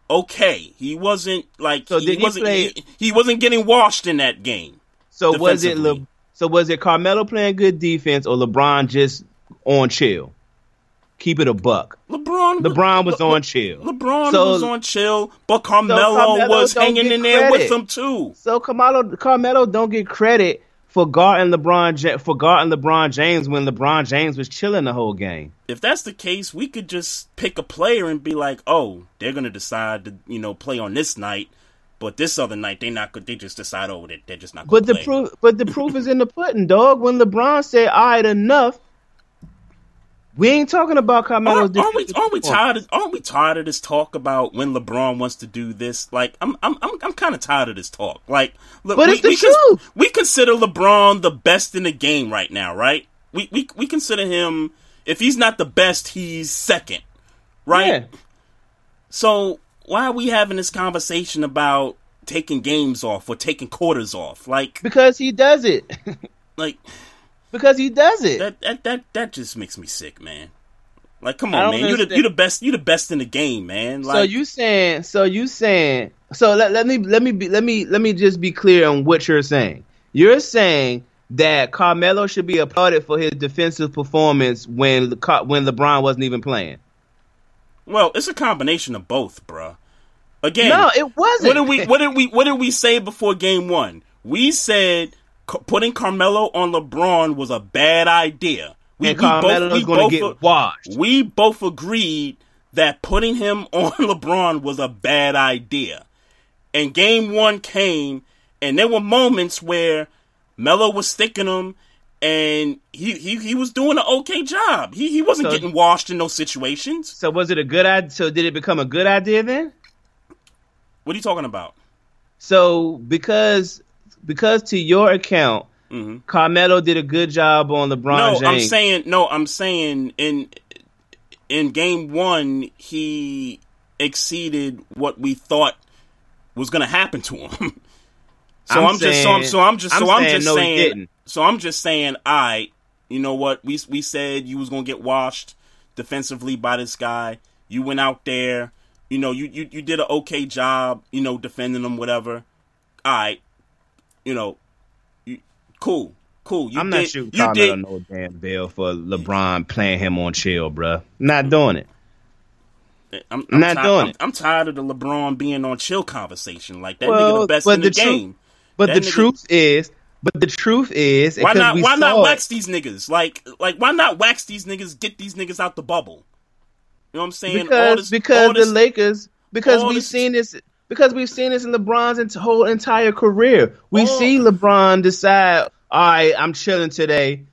Okay, he wasn't like So he did he wasn't play- he, he wasn't getting washed in that game. So was it. Le, So was it Carmelo playing good defense or LeBron just on chill? keep it a buck. LeBron, LeBron was Le, on chill. LeBron so, was on chill, but Carmelo, so Carmelo was hanging in there with him too. So Carmelo, Carmelo don't get credit for guarding LeBron for guarding LeBron James when LeBron James was chilling the whole game. If that's the case, we could just pick a player and be like, "Oh, they're gonna decide to you know play on this night." But this other night, they not. They just decide, oh, they, they're just not. But the play. proof, but the proof is in the pudding, dog. When LeBron said, "All right, enough," we ain't talking about Carmelo's. Aren't, aren't we? Aren't we tired? Of, aren't we tired of this talk about when LeBron wants to do this? Like, I'm, I'm, I'm, I'm kind of tired of this talk. Like, look, but we, it's the we, truth. we consider LeBron the best in the game right now, right? We, we, we consider him. If he's not the best, he's second, right? Yeah. So why are we having this conversation about taking games off or taking quarters off? Like because he does it. like because he does it. That that that that just makes me sick, man. Like, come on, man. You the you the best. You the best in the game, man. Like, so you saying? So you saying? So let, let me let me be, let me let me just be clear on what you're saying. You're saying that Carmelo should be applauded for his defensive performance when when LeBron wasn't even playing. Well, it's a combination of both, bruh. Again, no, it wasn't. What did we? What did we? What did we say before Game One? We said putting Carmelo on LeBron was a bad idea. We, and Carmelo's going to get washed. We both agreed that putting him on LeBron was a bad idea. And Game One came, and there were moments where Melo was sticking him and he, he he was doing an okay job. He he wasn't so, getting washed in those situations. So was it a good idea? So did it become a good idea then? What are you talking about? So because because to your account, mm-hmm. Carmelo did a good job on LeBron. No, James. I'm saying no. I'm saying in in game one he exceeded what we thought was going to happen to him. so I'm, I'm saying, just so I'm, so I'm just so I'm, I'm just no, saying so I'm just saying I you know what we we said you was going to get washed defensively by this guy. You went out there, you know, you you, you did an okay job, you know, defending him whatever. All right you know, you, cool, cool. You I'm not did, shooting you did. no damn bill for LeBron playing him on chill, bro. Not doing it. I'm, I'm not doing I'm, it. I'm, tired of the LeBron being on chill conversation. Like that well, nigga the best in the, the game. But that the nigga, truth is, but the truth is, why not? Why not wax it. these niggas? Like, like why not wax these niggas? Get these niggas out the bubble. You know what I'm saying? Because this, because the Lakers because we've this, seen this because we've seen this in LeBron's whole entire career. We oh. see LeBron decide, all right, I'm chilling today.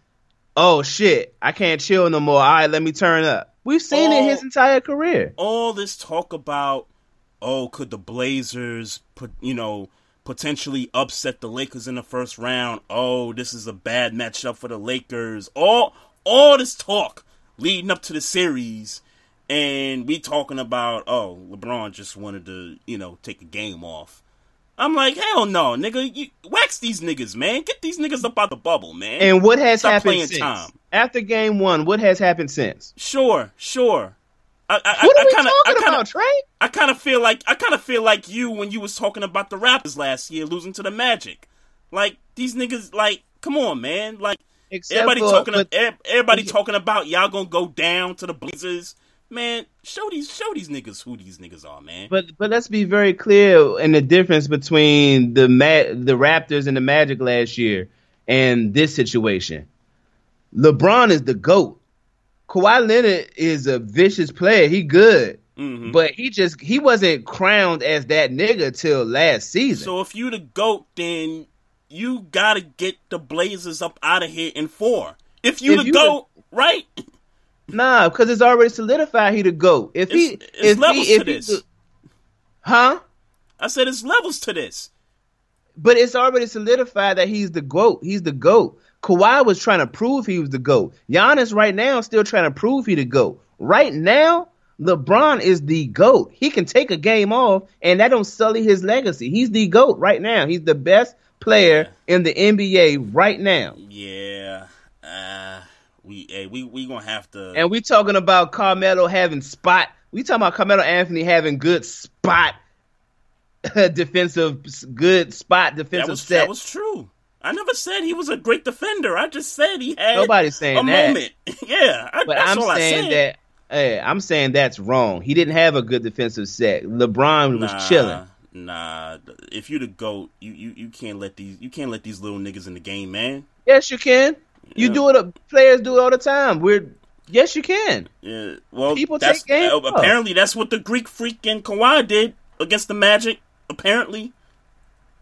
Oh shit, I can't chill no more. All right, let me turn up. We've seen all, it his entire career. All this talk about, oh, could the Blazers put, you know, potentially upset the Lakers in the first round? Oh, this is a bad matchup for the Lakers. All, all this talk leading up to the series and we talking about oh LeBron just wanted to you know take a game off. I'm like hell no, nigga, you, wax these niggas, man. Get these niggas up out the bubble, man. And what has Stop happened since time. after game one? What has happened since? Sure, sure. I, I, what are I, we kinda, talking kinda, about, Trey? I kind of feel like I kind of feel like you when you was talking about the Raptors last year losing to the Magic. Like these niggas, like come on, man. Like Except everybody for, talking, but, everybody talking about y'all gonna go down to the Blazers man, show these show these niggas who these niggas are, man. But but let's be very clear in the difference between the Ma- the Raptors and the Magic last year and this situation. LeBron is the goat. Kawhi Leonard is a vicious player. He good. Mm-hmm. But he just he wasn't crowned as that nigga till last season. So if you the goat, then you gotta get the Blazers up out of here in four. If you if the you goat, the, right? Nah, because it's already solidified he the goat. If he, it's, it's if levels he, if to this, he, huh? I said it's levels to this. But it's already solidified that he's the goat. He's the goat. Kawhi was trying to prove he was the goat. Giannis right now still trying to prove he the goat. Right now, LeBron is the GOAT. He can take a game off and that don't sully his legacy. He's the GOAT right now. He's the best player in the NBA right now. Yeah. Uh, we hey, we we gonna have to. And we talking about Carmelo having spot. We talking about Carmelo Anthony having good spot defensive, good spot defensive that was, set. That was true. I never said he was a great defender. I just said he had nobody saying a that. moment. yeah, I, but I'm saying that Hey, I'm saying that's wrong. He didn't have a good defensive set. LeBron was Nah, chilling. Nah, if you the goat, you, you you can't let these you can't let these little niggas in the game, man. Yes, you can. You do it. Players do it all the time. We're yes, you can. Yeah, well, People that's, take games uh, apparently that's what the Greek freak and Kawhi did against the Magic. Apparently,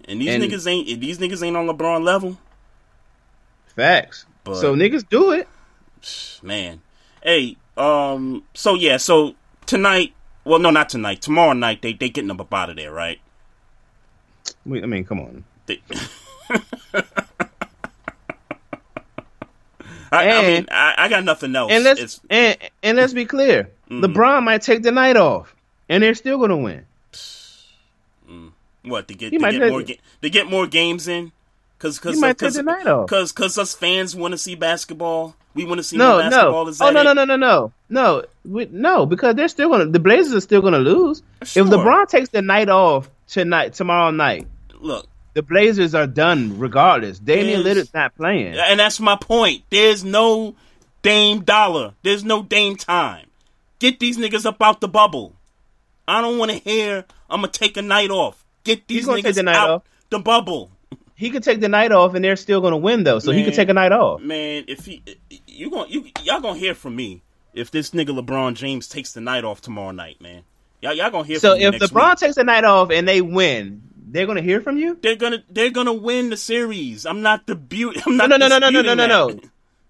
and these And- niggas ain't these niggas ain't on LeBron level, Facts. But- so niggas do it. man. Hey, um, so yeah, so tonight, well, no, not tonight. Tomorrow night, they they getting them up out of there, right? Wait, I mean, come on. They, I, I mean, I, I got nothing else. And let's and, and let's be clear. Mm-hmm. LeBron might take the night off, and they're still gonna win. What to get to might get more ga- to get more games in? Cause cause cause, take the night off. cause cause us fans want to see basketball. We want to see No, basketball. no. Is Oh no, no, no, no, no, no, We- no. Because they're still gonna. The Blazers are still gonna lose. Sure. If LeBron takes the night off tonight, tomorrow night, Look, the Blazers are done regardless. Damian. Lillard's not playing. and that's my point. There's no Dame Dollar. There's no Dame time. Get these niggas up out the bubble. I don't want to hear. I'm gonna take a night off. Get these niggas the out off. the bubble. He could take the night off, and they're still gonna win though. So he Man. could take a night off. Man, if he, you going you y'all gonna hear from me if this nigga LeBron James takes the night off tomorrow night, man. Y'all y'all gonna hear. So from me if LeBron week. takes the night off and they win, they're gonna hear from you. they're gonna they're gonna win the series. I'm not the beauty. I'm No, not no, no, no, no, no, no, no, no.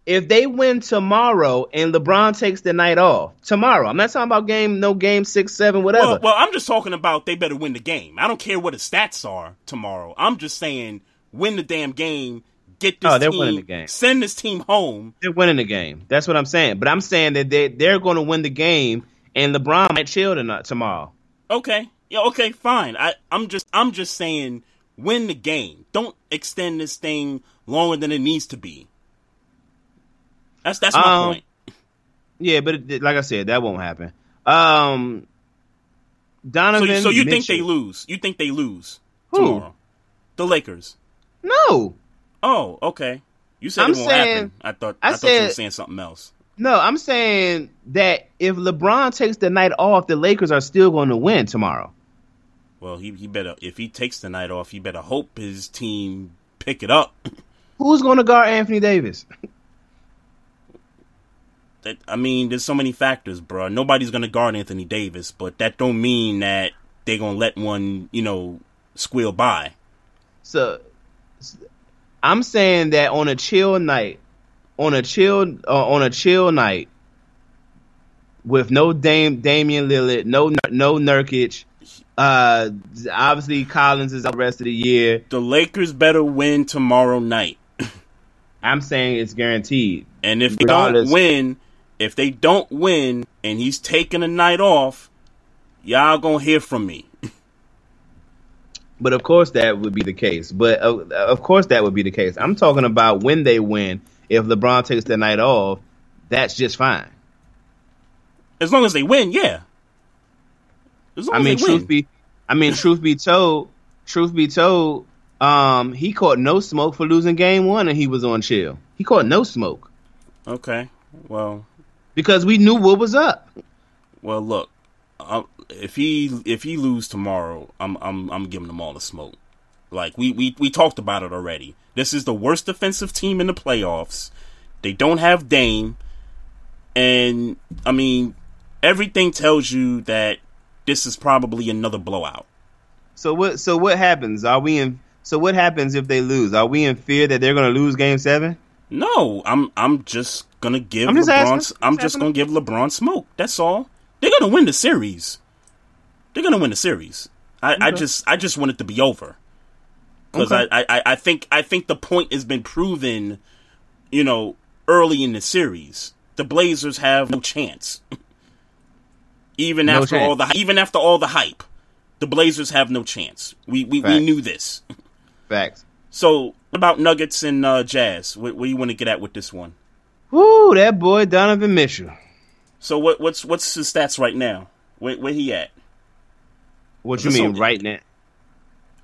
If they win tomorrow and LeBron takes the night off tomorrow, I'm not talking about game, no game six, seven, whatever. Well, well, I'm just talking about they better win the game. I don't care what the stats are tomorrow. I'm just saying win the damn game. Get this Oh, they're team. winning the game. Send this team home. they're winning the game. That's what I'm saying. But I'm saying that they they're going to win the game, and LeBron might chill tonight tomorrow. Okay. Yeah. Okay. Fine. I I'm just I'm just saying win the game. Don't extend this thing longer than it needs to be. That's that's my Um, point. Yeah, but it, like I said, that won't happen. Um, Donovan. So, so you think they lose? You think they lose Who? tomorrow? The Lakers. No, Oh, okay. You said I'm it won't saying- happen. I thought I I, thought you were saying something else. no. I'm saying that if LeBron takes the night off, the Lakers are still going to win tomorrow. Well, he he better if he takes the night off, he better hope his team pick it up. Who's going to guard Anthony Davis? That I mean, there's so many factors, bro. Nobody's gonna guard Anthony Davis, but that don't mean that they're gonna let one, you know, squeal by. So I'm saying that on a chill night, on a chill uh, on a chill night with no Dame Damian Lillard, no no Nurkic, uh obviously Collins is out the rest of the year. The Lakers better win tomorrow night, I'm saying it's guaranteed. and if they Regardless. don't win, if they don't win, and he's taking a night off, y'all gonna hear from me. But of course that would be the case. But uh, of course that would be the case. I'm talking about when they win. If LeBron takes the night off, that's just fine. As long as they win, yeah. I mean, truth win. be, I mean, truth be told, truth be told, um, he caught no smoke for losing game one, and he was on chill. He caught no smoke okay. Well, because we knew what was up. Well, look, i if he if he lose tomorrow, I'm I'm I'm giving them all the smoke. Like we we we talked about it already. This is the worst defensive team in the playoffs. They don't have Dame, and I mean everything tells you that this is probably another blowout. So what? So what happens? Are we in? So what happens if they lose? Are we in fear that they're going to lose Game Seven? No, I'm I'm just gonna give I'm just LeBron. asking. I'm Just gonna give LeBron smoke. That's all. They're gonna win the series. They're gonna win the series. I, I just I just want it to be over because Okay. I, I I think I think the point has been proven. You know, early in the series, the Blazers have no chance. even No after chance. all the even after all the hype, the Blazers have no chance. We we, we knew this. Facts. So what about Nuggets and uh, Jazz? Where, where you want to get at with this one? Woo, that boy Donovan Mitchell. So what what's what's his stats right now? Where where he at? What you mean right now?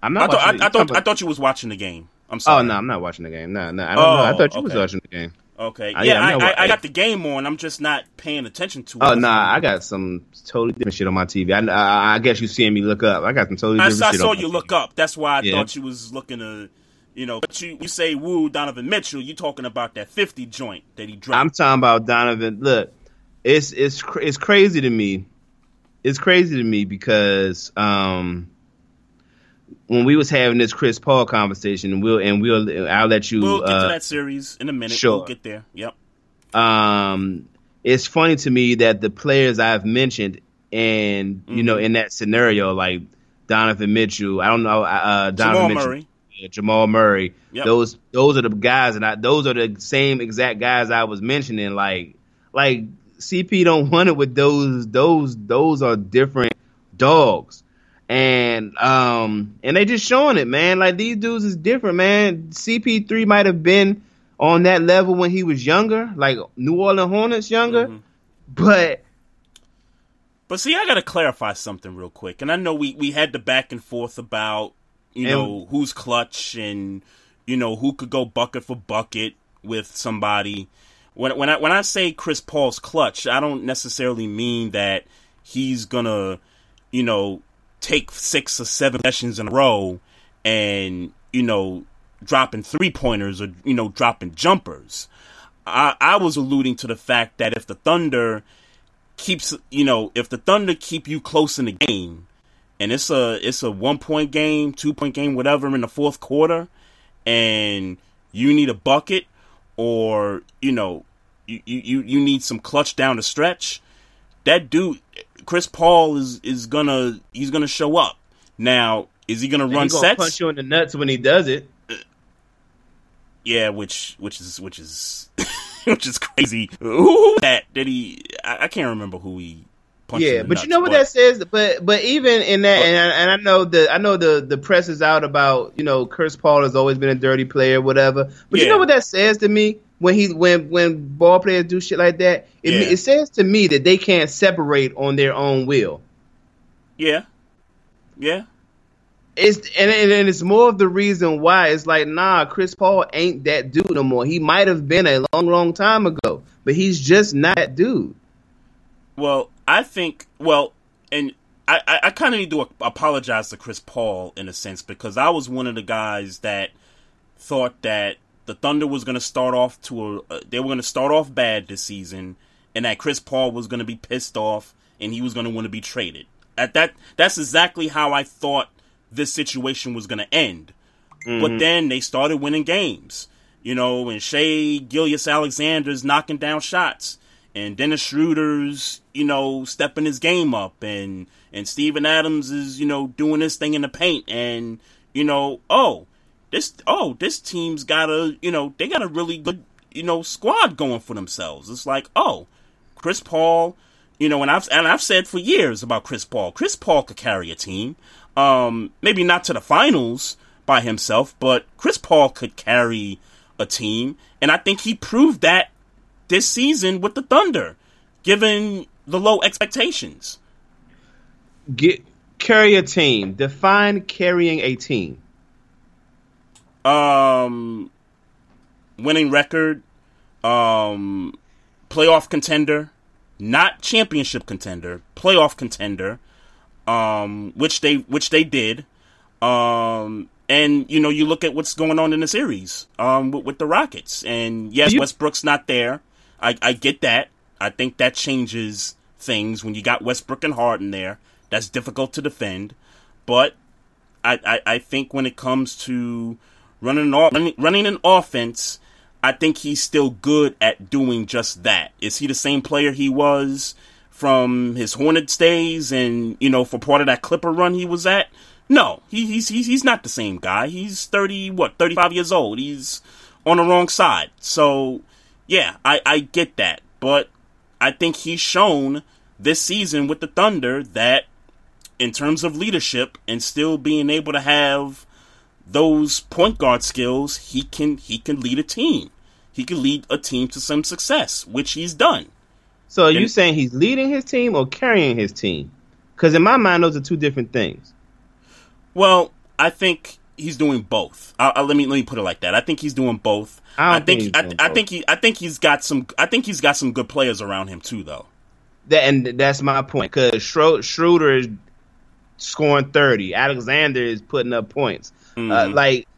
I'm I not. thought I. I thought I thought you was watching the game. I'm sorry. Oh no, I'm not watching the game. No, no, I don't know. I Oh, thought you was watching the game. Okay. Yeah, I, I, I, got the game on. I'm just not paying attention to it. Oh, nah, I got some totally different shit on my TV. I, I, guess you seeing me look up. I got some totally different I, shit. I saw you look up. That's why I yeah. thought you was looking to, you know, but you, you say woo Donovan Mitchell. You talking about that 50 joint that he dropped. I'm talking about Donovan. Look, it's it's it's crazy to me. It's crazy to me because um when we was having this Chris Paul conversation, and we'll and we'll I'll let you. We'll get uh, to that series in a minute. Sure, we'll get there. Yep. Um, it's funny to me that the players I've mentioned, and mm-hmm. you know, mm-hmm. in that scenario, like Donovan Mitchell, I don't know, uh, Donovan Jamal Mitchell, Murray. Jamal Murray. Yep. Those those are the guys, and I, those are the same exact guys I was mentioning. Like like CP don't want it with those those those are different dogs and um and they just showing it, man. Like these dudes is different, man. CP3 might have been on that level when he was younger, like New Orleans Hornets younger, mm-hmm. but. But see, I gotta clarify something real quick, and I know we we had the back and forth about you and, know who's clutch and you know who could go bucket for bucket with somebody. When when I when I say Chris Paul's clutch, I don't necessarily mean that he's gonna you know take six or seven sessions in a row and, you know, dropping three pointers or, you know, dropping jumpers. I, I was alluding to the fact that if the Thunder keeps, you know, if the Thunder keep you close in the game, and it's a it's a one point game, two point game, whatever in the fourth quarter, and you need a bucket, or you know, you you you need some clutch down the stretch. That dude, Chris Paul is is gonna he's gonna show up. Now, is he gonna and run he gonna sets? Punch you in the nuts when he does it. Yeah, which which is which is which is crazy. Who that did he? I, I can't remember who he punched. yeah, but nuts, you know what but, that says. But but even in that, and I, and I know the I know the the press is out about you know Chris Paul has always been a dirty player, whatever. But yeah. you know what that says to me when he when when ball players do shit like that, it, yeah. it says to me that they can't separate on their own will. Yeah, yeah. It's and, and it's more of the reason why it's like nah, Chris Paul ain't that dude no more. He might have been a long, long time ago, but he's just not that dude. Well, I think well, and I I, I kind of need to apologize to Chris Paul in a sense because I was one of the guys that thought that the Thunder was going to start off to a, uh, they were going to start off bad this season, and that Chris Paul was going to be pissed off and he was going to want to be traded. At that, that's exactly how I thought this situation was going to end. Mm-hmm. But then they started winning games, you know, and Shai Gilgeous-Alexander's knocking down shots, and Dennis Schroeder's, you know, stepping his game up, and and Steven Adams is, you know, doing this thing in the paint, and you know, oh, this oh this team's got a you know they got a really good you know squad going for themselves. It's like oh Chris Paul, you know, and I've and I've said for years about Chris Paul. Chris Paul could carry a team, um, maybe not to the finals by himself, but Chris Paul could carry a team, and I think he proved that this season with the Thunder, given the low expectations. Get carry a team. Define carrying a team. Um, winning record, um, playoff contender, not championship contender, playoff contender, um, which they which they did. Um, and you know, you look at what's going on in the series, um, with, with the Rockets, and yes, you- Westbrook's not there. I, I get that. I think that changes things when you got Westbrook and Harden there. That's difficult to defend, but I, I, I think when it comes to running an, running an offense, I think he's still good at doing just that. Is he the same player he was from his Hornets days and, you know, for part of that Clipper run he was at? No, he, he's, he's, he's not the same guy. He's 30, what, 35 years old. He's on the wrong side. So, yeah, I, I get that. But I think he's shown this season with the Thunder that in terms of leadership and still being able to have those point guard skills, he can he can lead a team. He can lead a team to some success, which he's done. So are and, you saying he's leading his team or carrying his team? Because in my mind, those are two different things. Well, I think he's doing both. I, I, let me let me put it like that. I think he's doing both. I, I think, think I, I, think he I think he's got some I think he's got some good players around him too, though. That and that's my point because Schroeder is scoring thirty. Alexander is putting up points. Uh, mm-hmm. Uh, like,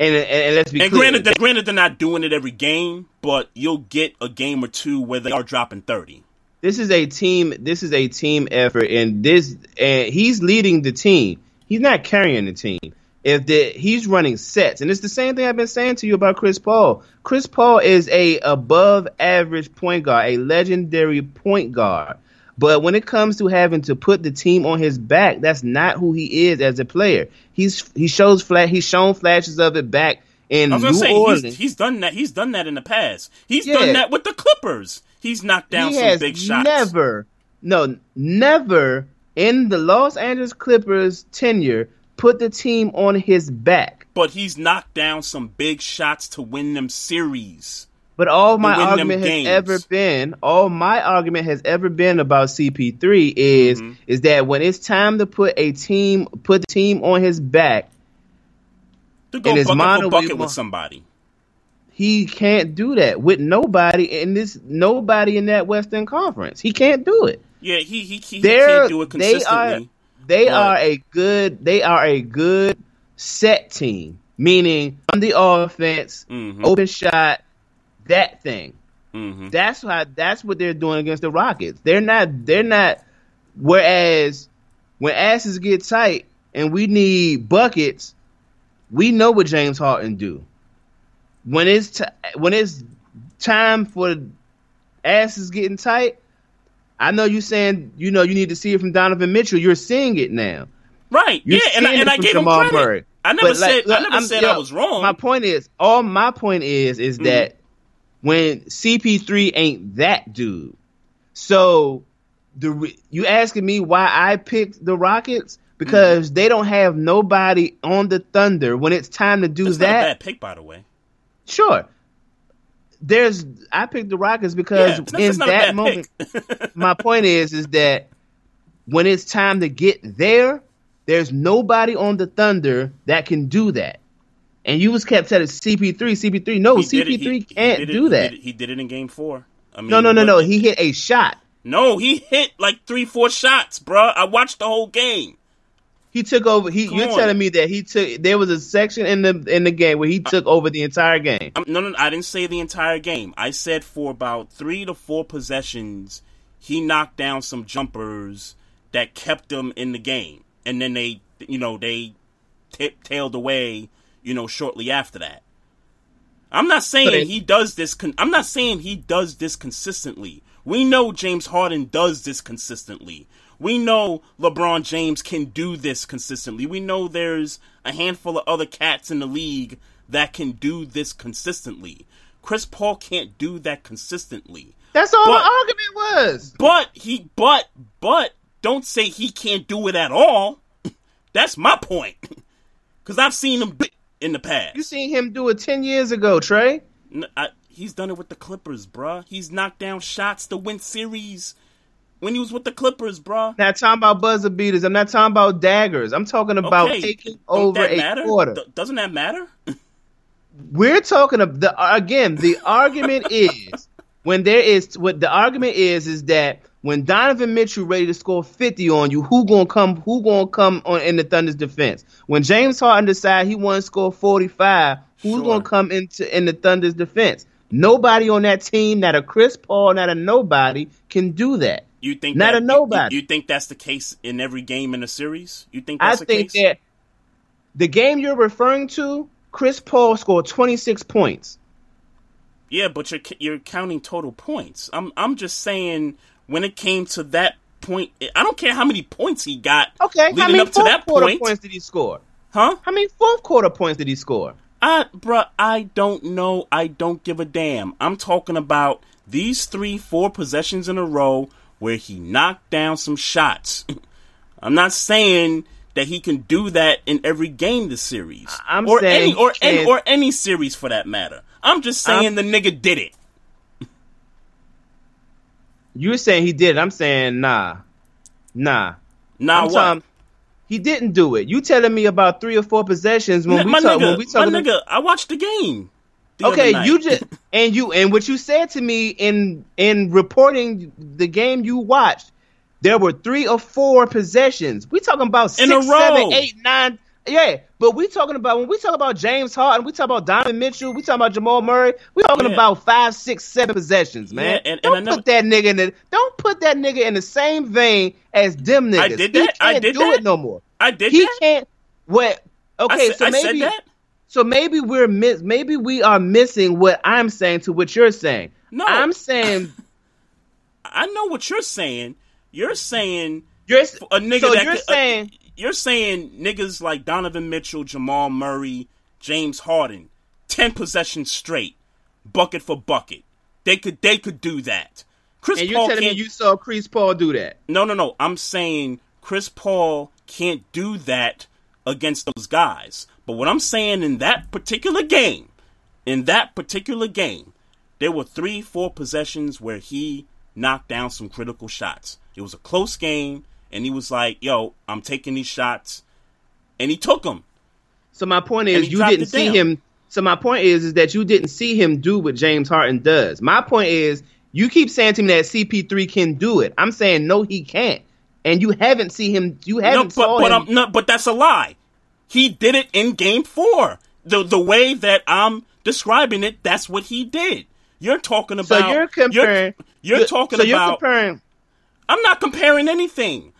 and, and, and, let's be and clear, granted, that, granted they're not doing it every game, but you'll get a game or two where they are dropping thirty. This is a team. This is a team effort, and this and he's leading the team. He's not carrying the team if the, he's running sets, and it's the same thing I've been saying to you about Chris Paul. Chris Paul is a above average point guard, a legendary point guard. But when it comes to having to put the team on his back, that's not who he is as a player. He's he shows flat he's shown flashes of it back in New say, Orleans. He's, he's, done that. He's done that in the past. He's yeah. done that with the Clippers. He's knocked down he some big shots. Never, no, never in the Los Angeles Clippers tenure put the team on his back. But he's knocked down some big shots to win them series. But all my argument has ever been, all my argument has ever been about CP3 is mm-hmm. is that when it's time to put a team, put the team on his back, to go bucket mono, bucket with somebody. He can't do that with nobody in this, nobody in that Western Conference. He can't do it. Yeah, he he, he, he can't do it consistently. They are, they but, are a good. They are a good set team, meaning on the offense, mm-hmm. open shot, that thing. Mm-hmm. That's how. That's what they're doing against the Rockets. They're not. They're not. Whereas when asses get tight and we need buckets, we know what James Harden do. When it's t- when it's time for asses getting tight, I know you saying you know you need to see it from Donovan Mitchell. You're seeing it now. Right. You're yeah, and I, and I gave Jamal him credit. Murray. I never but said like, I never I'm, said I was wrong. My point is, all my point is is mm-hmm. that when CP3 ain't that dude. So the you asking me why I picked the Rockets because mm-hmm. they don't have nobody on the Thunder when it's time to do That's that. bad pick, by the way. Sure, there's I picked the Rockets because yeah, in that moment, my point is is that when it's time to get there, there's nobody on the Thunder that can do that. And you was kept telling CP3, CP3. No, he CP3 he, can't he do it, that. He did, he did, it in Game Four. I mean, no, no, no, no. He hit a shot. No, he hit like three, four shots, bro. I watched the whole game. He took over. He, you're on. telling me that he took. There was a section in the in the game where he took I, over the entire game. I'm, no, no, I didn't say the entire game. I said for about three to four possessions, he knocked down some jumpers that kept them in the game, and then they, you know, they t- tailed away, you know, shortly after that. I'm not saying it, he does this. Con- I'm not saying he does this consistently. We know James Harden does this consistently. We know LeBron James can do this consistently. We know there's a handful of other cats in the league that can do this consistently. Chris Paul can't do that consistently. That's all but, the argument was. But he but but don't say he can't do it at all. That's my point. Cuz I've seen him in the past. You seen him do it 10 years ago, Trey? I, he's done it with the Clippers, bruh. He's knocked down shots to win series when he was with the Clippers, bro. Not talking about buzzer beaters. I'm not talking about daggers. I'm talking about okay. taking over a matter? quarter. D- doesn't that matter? We're talking about the again. The argument is when there is what the argument is is that when Donovan Mitchell ready to score 50 on you, who gonna come? Who gonna come on in the Thunder's defense? When James Harden decide he want to score 45, who's sure. gonna come into in the Thunder's defense? Nobody on that team, not a Chris Paul, not a nobody, can do that. You think not that, a nobody? You, you, think that's the case in every game in the series? You think that's I think case? that the game you're referring to, Chris Paul scored 26 points. Yeah, but you're you're counting total points. I'm I'm just saying when it came to that point, I don't care how many points he got. Okay, leading how many up to that quarter point. points did he score? Huh? How many fourth quarter points did he score? I, bruh, I don't know. I don't give a damn. I'm talking about these three, four possessions in a row where he knocked down some shots. I'm not saying that he can do that in every game this series. I'm or saying any or any or any series for that matter. I'm just saying I'm, the nigga did it. You're saying he did it. I'm saying nah. Nah. Nah I'm what? Talking, He didn't do it. You telling me about three or four possessions when N- we my talk nigga, when we my talking nigga, I watched the game. the Okay, you just and you and what you said to me in in reporting the game you watched, there were three or four possessions. We talking about six, In row. seven, eight, nine. Yeah, but we talking about when we talk about James Harden, we talk about Donovan Mitchell, we talking about Jamal Murray, we talking Yeah. about five, six, seven possessions, man. Yeah, and- and don't I never- put that nigga in the don't put that nigga in the same vein as them niggas. I did He that. I can't did do that. it no more. I did he that. can't. What? Okay, said- so I said maybe that. so maybe we're miss maybe we are missing what I'm saying to what you're saying. No. I'm saying I know what you're saying. You're saying you're a nigga so that you're could- uh, saying you're saying niggas like Donovan Mitchell, Jamal Murray, James Harden, ten possessions straight, bucket for bucket. They could they could do that. Chris and you're Paul telling me you saw Chris Paul do that. No, no, no. I'm saying Chris Paul can't do that against those guys. But what I'm saying in that particular game, in that particular game, there were three, four possessions where he knocked down some critical shots. It was a close game, and he was like, "Yo, I'm taking these shots," and he took them. So my point is you didn't see down. him so my point is is that you didn't see him do what James Harden does. My point is you keep saying to me that CP3 can do it. I'm saying no he can't. And you haven't seen him you haven't but saw but him. I'm no, but that's a lie. He did it in Game Four. The the way that I'm describing it, that's what he did. You're talking about. so about. you're comparing You're, you're talking so you're comparing I'm not comparing anything.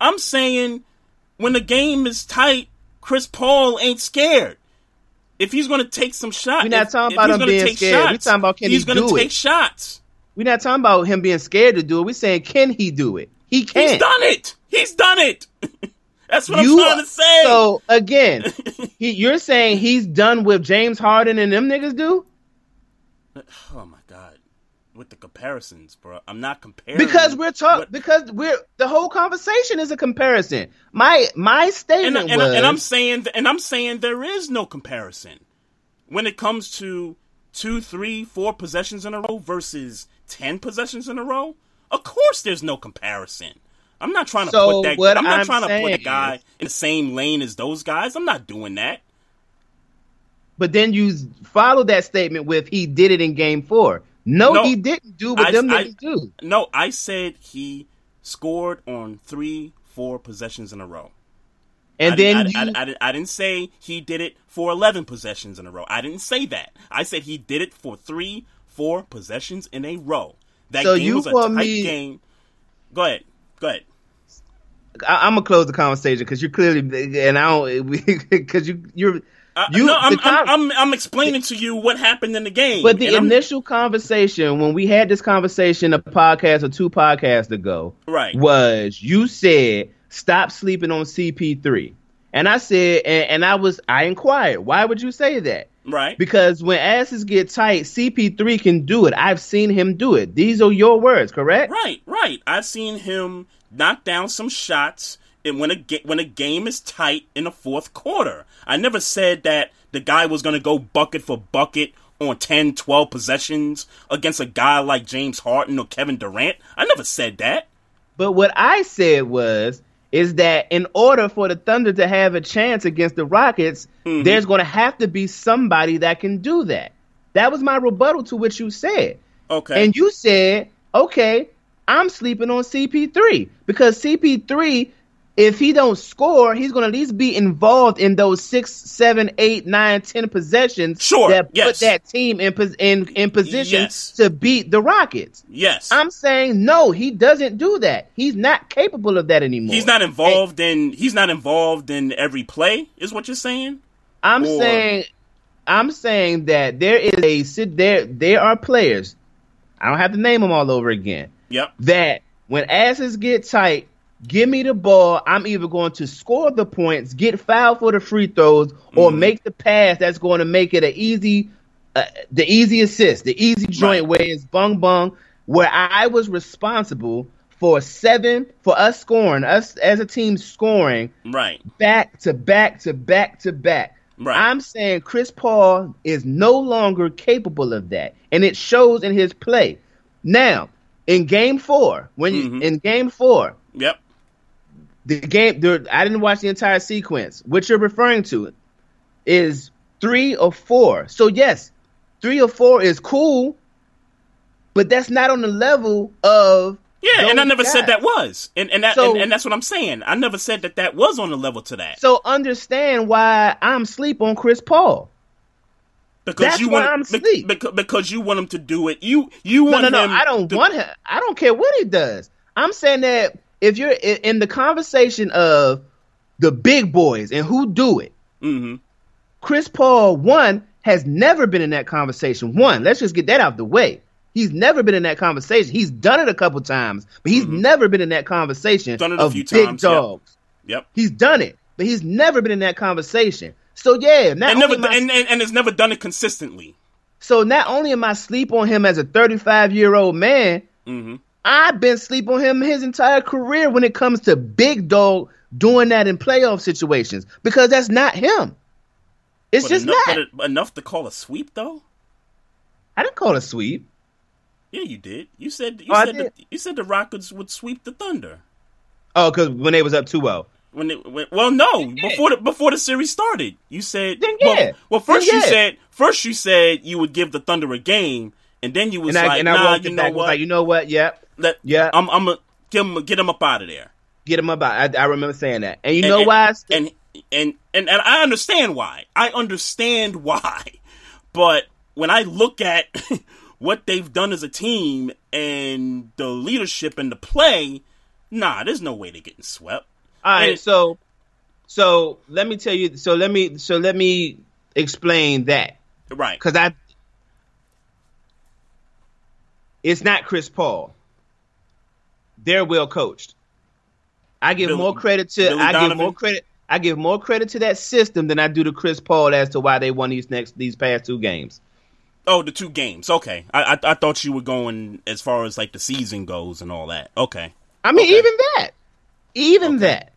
I'm saying when the game is tight, Chris Paul ain't scared. If he's going to take some shots, We're not talking if about he's him being take scared. We're talking about can he's he gonna do take it? shots. We're not talking about him being scared to do it. We're saying can he do it? He can. He's done it. He's done it. That's what You- I'm trying to say. So again, he, you're saying he's done with James Harden and them niggas do? oh my god, with the comparisons, bro. I'm not comparing Because we're talking because we're the whole conversation is a comparison. My my statement and, was and I'm saying and I'm saying there is no comparison when it comes to two, three, four possessions in a row versus ten possessions in a row. Of course, there's no comparison. I'm not trying to So put that. I'm not I'm trying to put a guy in the same lane as those guys. I'm not doing that. but then you follow that statement with he did it in game four. No, No, he didn't do what I- them I- niggas do. No, I said he scored on three, four possessions in a row. And I then didn't, I, you I, I, didn't, I didn't say he did it for 11 possessions in a row. I didn't say that. I said he did it for three, four possessions in a row. That So game you was a tight me- game. Go ahead. Go ahead. I, I'm gonna close the conversation because you're clearly and I don't because you you're Uh, you no, I'm, con- I'm, I'm, I'm explaining to you what happened in the game. But the and I'm- initial conversation, when we had this conversation a podcast or two podcasts ago, Right. was you said stop sleeping on CP3, and I said, and, and I was, I inquired, why would you say that? Right. Because when asses get tight, CP3 can do it. I've seen him do it. These are your words, correct? Right, right. I've seen him knock down some shots and when a ga- when a game is tight in the fourth quarter. I never said that the guy was going to go bucket for bucket on 10, 12 possessions against a guy like James Harden or Kevin Durant. I never said that. But what I said was is that in order for the Thunder to have a chance against the Rockets, Mm-hmm. there's going to have to be somebody that can do that. That was my rebuttal to what you said. Okay. And you said, "Okay, I'm sleeping on CP3 because CP3 if he don't score, he's going to at least be involved in those six, seven, eight, nine, ten possessions Sure, that yes. put that team in in in position Yes. to beat the Rockets. yes. I'm saying no, he doesn't do that. He's not capable of that anymore. he's not involved in he's not involved in every play is what you're saying? I'm or- saying I'm saying that there is a sit there there are players. I don't have to name them all over again. Yep. That when asses get tight, give me the ball. I'm either going to score the points, get fouled for the free throws, or Mm-hmm. make the pass that's going to make it an easy, uh, the easy assist, the easy joint Right. where it's bung bung. Where I was responsible for seven for us scoring, us as a team scoring Right. back to back to back to back. Right. I'm saying Chris Paul is no longer capable of that, and it shows in his play. Now, in Game Four, when you Mhm. in Game Four, Yep. The game. The, I didn't watch the entire sequence. What you're referring to is three or four. So yes, three or four is cool, but that's not on the level of yeah, and I never guys. said that was, and and, that, so, and and that's what I'm saying. I never said that that was on the level to that. So understand why I'm sleep on Chris Paul. Because that's you want I'm sleep. Because, because you want him to do it. You you want no, no, him. No, I don't to, want him. I don't care what he does. I'm saying that if you're in the conversation of the big boys and who do it, mm-hmm. Chris Paul one has never been in that conversation. One, let's just get that out of the way. He's never been in that conversation. He's done it a couple times, but he's mm-hmm. never been in that conversation done it of big times, dogs. Yep. yep. He's done it, but he's never been in that conversation. So yeah, not and never I, and, and, and has never done it consistently. So not only am I sleep on him as a 35 year old man, mm-hmm. I've been sleep on him his entire career when it comes to big dog doing that in playoff situations because that's not him. It's but just enough, not it, enough to call a sweep though. I didn't call a sweep. Yeah, you did. You said you oh, said the, you said the Rockets would sweep the Thunder. Oh, because when they was up 2-0. When it when, well, no, before the before the series started, you said then yeah. Well, well first then you yeah. said first you said you would give the Thunder a game, and then you was and like, I, and nah, I you know back, what? Like, you know what? Yep. Let, yeah. I'm I'm gonna get him get him up out of there. Get him up out. I, I remember saying that, and you and, know and, why? And, and and and I understand why. I understand why, but when I look at what they've done as a team and the leadership and the play, nah, there's no way they're getting swept. All right, and, so so let me tell you. So let me so let me explain that. Right. Because I, it's not Chris Paul. They're well coached. I give Billy, more credit to. Billy I Donovan? give more credit. I give more credit to that system than I do to Chris Paul as to why they won these next these past two games. Oh, the two games. Okay, I, I, I thought you were going as far as like the season goes and all that. Okay. I mean, okay. even that, even Okay. that.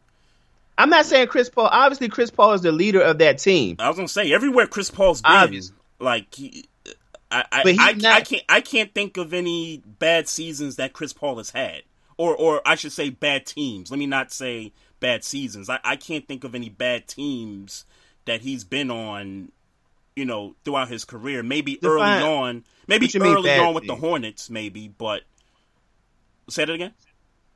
I'm not saying Chris Paul. Obviously, Chris Paul is the leader of that team. I was gonna say everywhere Chris Paul's been, Obvious. like he, I I, I, not- I can't I can't think of any bad seasons that Chris Paul has had, or or I should say bad teams. Let me not say bad seasons. I, I can't think of any bad teams that he's been on. You know, throughout his career, maybe Define- early on, maybe what you mean early on with the? Hornets, maybe. But say that again.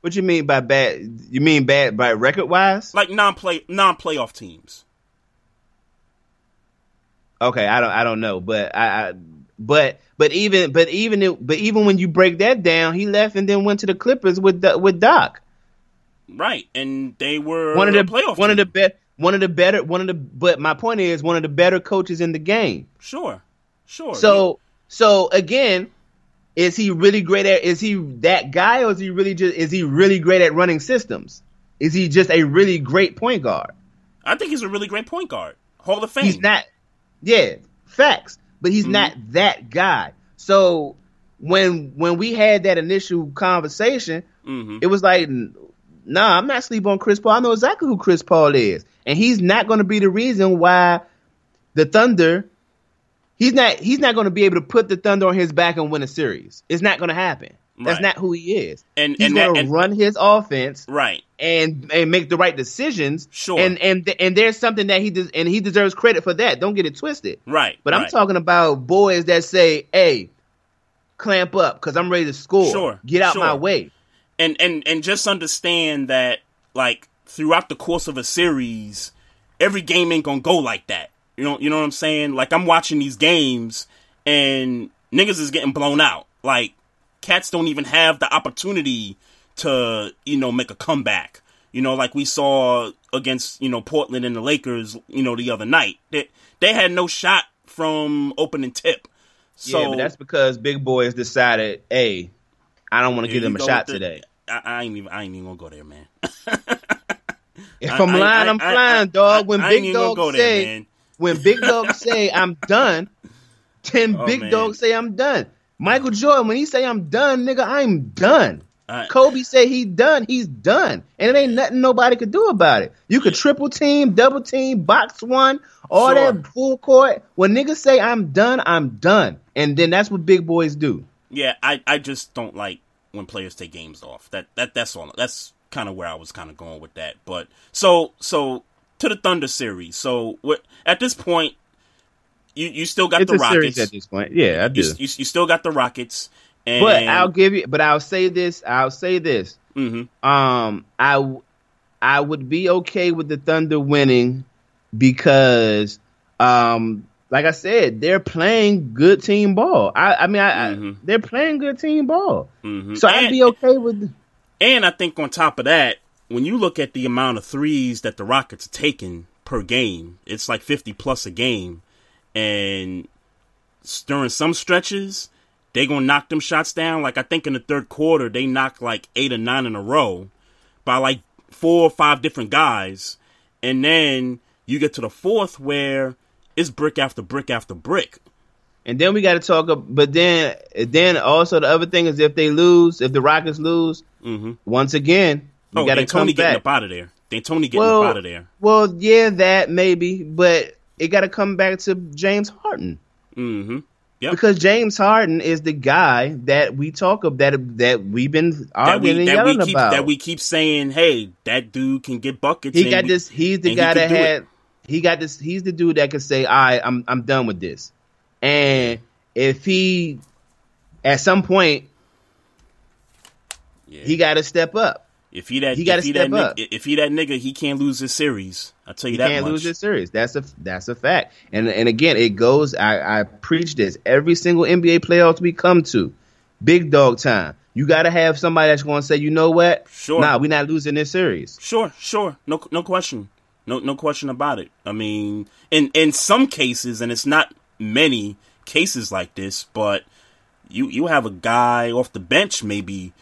What you mean by bad? You mean bad by record wise? Like non play non playoff teams. Okay, I don't I don't know, but I, I but but even but even it, but even when you break that down, he left and then went to the Clippers with the, with Doc. Right, and they were One of the playoff one of the team. bet one of the better one of the but my point is one of the better coaches in the game. Sure, sure. So so again, is he really great at is he that guy or is he really just is he really great at running systems? Is he just a really great point guard? I think he's a really great point guard, Hall of Fame. He's not yeah, facts, but he's Mhm. not that guy. So when when we had that initial conversation, hmm it was like nah, I'm not sleeping on Chris Paul. I know exactly who Chris Paul is. And he's not going to be the reason why the Thunder he's not he's not going to be able to put the Thunder on his back and win a series. It's not going to happen. That's Right. not who he is. And- he's going to run his offense Right. And and make the right decisions. Sure. And and and there's something that he does and he deserves credit for that. Don't get it twisted. Right. But I'm talking about boys that say, "Hey, clamp up because I'm ready to score. Sure, Get out sure. my way." and and and just understand that like throughout the course of a series, every game ain't gonna go like that. You know, you know what I'm saying? Like I'm watching these games and niggas is getting blown out. Like cats don't even have the opportunity to you know make a comeback. You know, like we saw against you know Portland and the Lakers. You know the other night, they they had no shot from opening tip. So yeah, but that's because big boys decided, "Hey, I don't want to give them a shot the- today." I, I ain't even I ain't even gonna go there, man. If I'm I- lying, I- I'm I- flying, dog. When big even gonna dogs there, say, man. when big dogs say I'm done, then Oh, big man. dogs say I'm done. Michael Jordan, when he say I'm done, nigga, I'm done. I- Kobe said he done, he's done, and it ain't nothing nobody could do about it. You could triple team, double team, box one, all Sure. that full court. When niggas say I'm done, I'm done, and then that's what big boys do. Yeah, I, I just don't like when players take games off. That that that's all. That's kind of where I was kind of going with that. But so so to the Thunder series. So what at this point, you you still got it's the Rockets. at this point. Yeah, I do. You, you, you still got the Rockets. And, but I'll give you. But I'll say this. I'll say this. Mhm. Um, I would be okay with the Thunder winning because, um, like I said, they're playing good team ball. I, I mean, I, Mhm. I, they're playing good team ball. Mhm. So I'd be okay with. And I think on top of that, when you look at the amount of threes that the Rockets are taking per game, it's like 50 plus a game. And during some stretches, they going to knock them shots down. Like I think in the third quarter, they knocked like eight or nine in a row by like four or five different guys. And then you get to the fourth where it's brick after brick after brick. And then we got to talk. But then, then also the other thing is if they lose, if the Rockets lose, Mhm. once again, you Oh, got to come getting back. up out of there. D'Antoni getting Well, up out of there. Well, yeah, that maybe, but it got to come back to James Harden. Mm-hmm. Yep. Because James Harden is the guy that we talk of that that we've been that arguing we and that we keep about. that we keep saying, hey, that dude can get buckets. he got we- this. He's the and he guy that do it. had. He got this. He's the dude that can say, "All right, I'm I'm done with this." And if he, at some point, Yeah. he got to step up. If he that he if he that up. nigga, if he that nigga, he can't lose this series. I'll tell you He that can't much. lose this series. That's a that's a fact. And and again, it goes. I I preach this every single NBA playoffs we come to. Big dog time. You got to have somebody that's going to say, you know what? Sure. Nah, we're not losing this series. Sure, sure, no, no question, no, no question about it. I mean, in in some cases, and it's not many cases like this, but you you have a guy off the bench, maybe,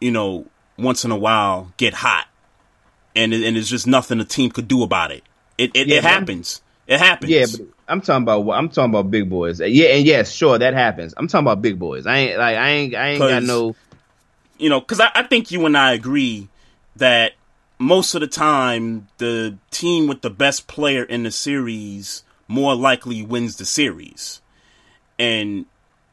you know, once in a while get hot, and and there's just nothing the team could do about it. It it, Yeah, it happens. It happens. Yeah, but I'm talking about I'm talking about big boys. Yeah, and yes, sure that happens. I'm talking about big boys. I ain't like I ain't I ain't got no. you know, because I, I think you and I agree that most of the time the team with the best player in the series more likely wins the series. And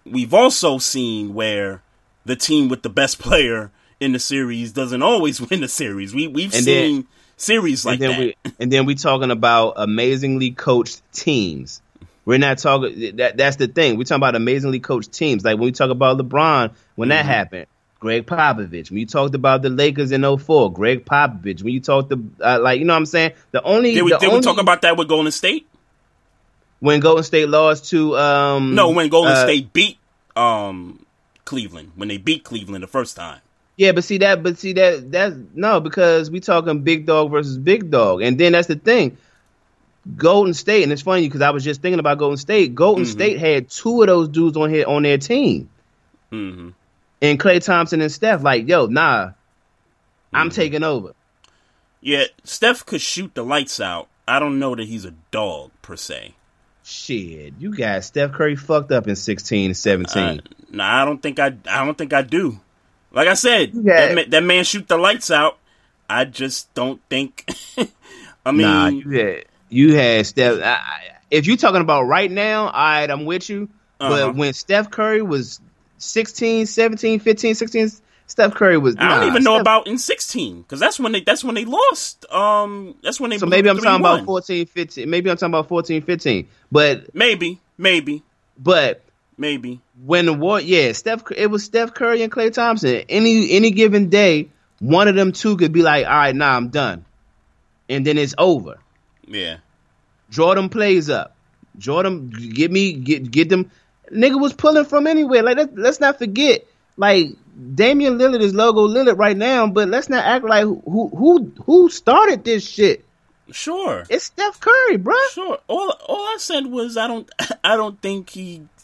we've also seen where the team with the best player in the series doesn't always win the series. We we've And then- seen series like and then that. we and then we talking about amazingly coached teams. We're not talking that that's the thing. We're talking about amazingly coached teams. Like when we talk about LeBron, when Mm-hmm. that happened, Gregg Popovich. When you talked about the Lakers in 04, Gregg Popovich. When you talked to uh, like you know what I'm saying? The only did we, the did only, we talk about that with Golden State? when Golden State lost to um No, when Golden uh, State beat um Cleveland, when they beat Cleveland the first time. Yeah, but see that, but see that, that's no, because we talking big dog versus big dog, and then that's the thing. Golden State, and it's funny because I was just thinking about Golden State. Golden Mm-hmm. State had two of those dudes on here on their team, hmm and Klay Thompson and Steph. Like, yo, nah, I'm Mm-hmm. taking over. Yeah, Steph could shoot the lights out. I don't know that he's a dog per se. Shit, you got Steph Curry fucked up in 16, and 17. Uh, nah, I don't think I. I don't think I do. Like I said, You that, got- ma- that man shoot the lights out. I just don't think. I mean, nah, you had you had Steph. I, if you're talking about right now, all right, I'm with you. Uh-huh. But when Steph Curry was 16, 17, 15, 16, Steph Curry was. I don't nah, even know Steph- about in sixteen because that's when they. That's when they lost. Um, that's when they. So maybe I'm talking 3-1. about 14, 15. Maybe I'm talking about 14, 15. But Maybe, maybe, but maybe. when the war, yeah, Steph, it was Steph Curry and Klay Thompson. Any any given day, one of them two could be like, all right, nah, I'm done, and then it's over. Yeah, Jordan plays up. Jordan, get me, get get them. Nigga was pulling from anywhere. Like let, let's not forget, like Damian Lillard is logo Lillard right now, but let's not act like who who who started this shit. sure. It's Steph Curry, bro. Sure. All all I said was I don't I don't think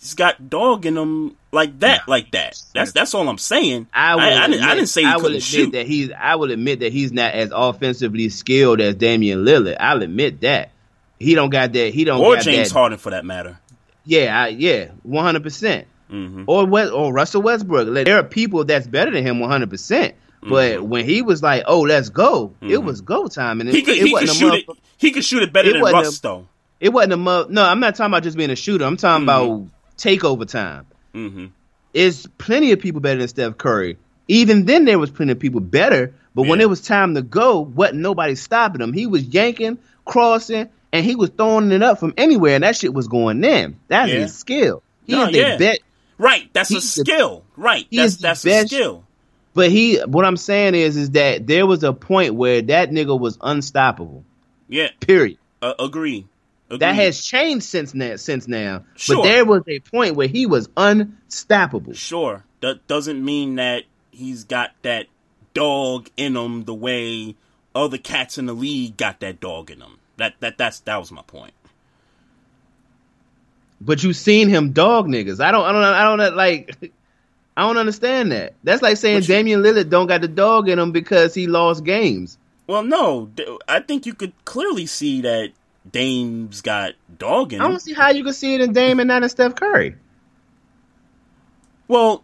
he's got dog in him like that like that. That's that's all I'm saying. I, will I, didn't, I admit- didn't say he I will admit shoot. that he's. I will admit that he's not as offensively skilled as Damian Lillard. I'll admit that he don't got that. He don't. or James that, Harden for that matter. Yeah, I, yeah, one hundred percent. Mm-hmm. Or West, or Russell Westbrook. Like, there are people that's better than him one hundred percent. But when he was like, "Oh, let's go," it was go time, and it, Mm-hmm. He could it he could wasn't a shoot it. He could shoot it better It than Russ a- though. It wasn't a mo- no. I'm not talking about just being a shooter. I'm talking about takeover time. Mm-hmm. There's plenty of people better than Steph Curry. Even then, there was plenty of people better, But when it was time to go, wasn't nobody stopping him. He was yanking, crossing, and he was throwing it up from anywhere, and that shit was going in. That's Yeah. his skill. He No, is the yeah. bet. Right, that's a He's the- skill. right, he that's that's a skill. But he, what I'm saying is, is that there was a point where that nigga was unstoppable. Yeah, Period. uh, agree. Agree. That has changed since now. Since now, Sure. but there was a point where he was unstoppable. sure. That doesn't mean that he's got that dog in him the way other cats in the league got that dog in them. That that that's that was my point. But you seen him dog niggas. I don't. I don't. I don't like. I don't understand that. That's like saying you- Damian Lillard don't got the dog in him because he lost games. Well, no, I think you could clearly see that Dame's got dog in I don't see how you can see it in Dame and not in Steph Curry. Well,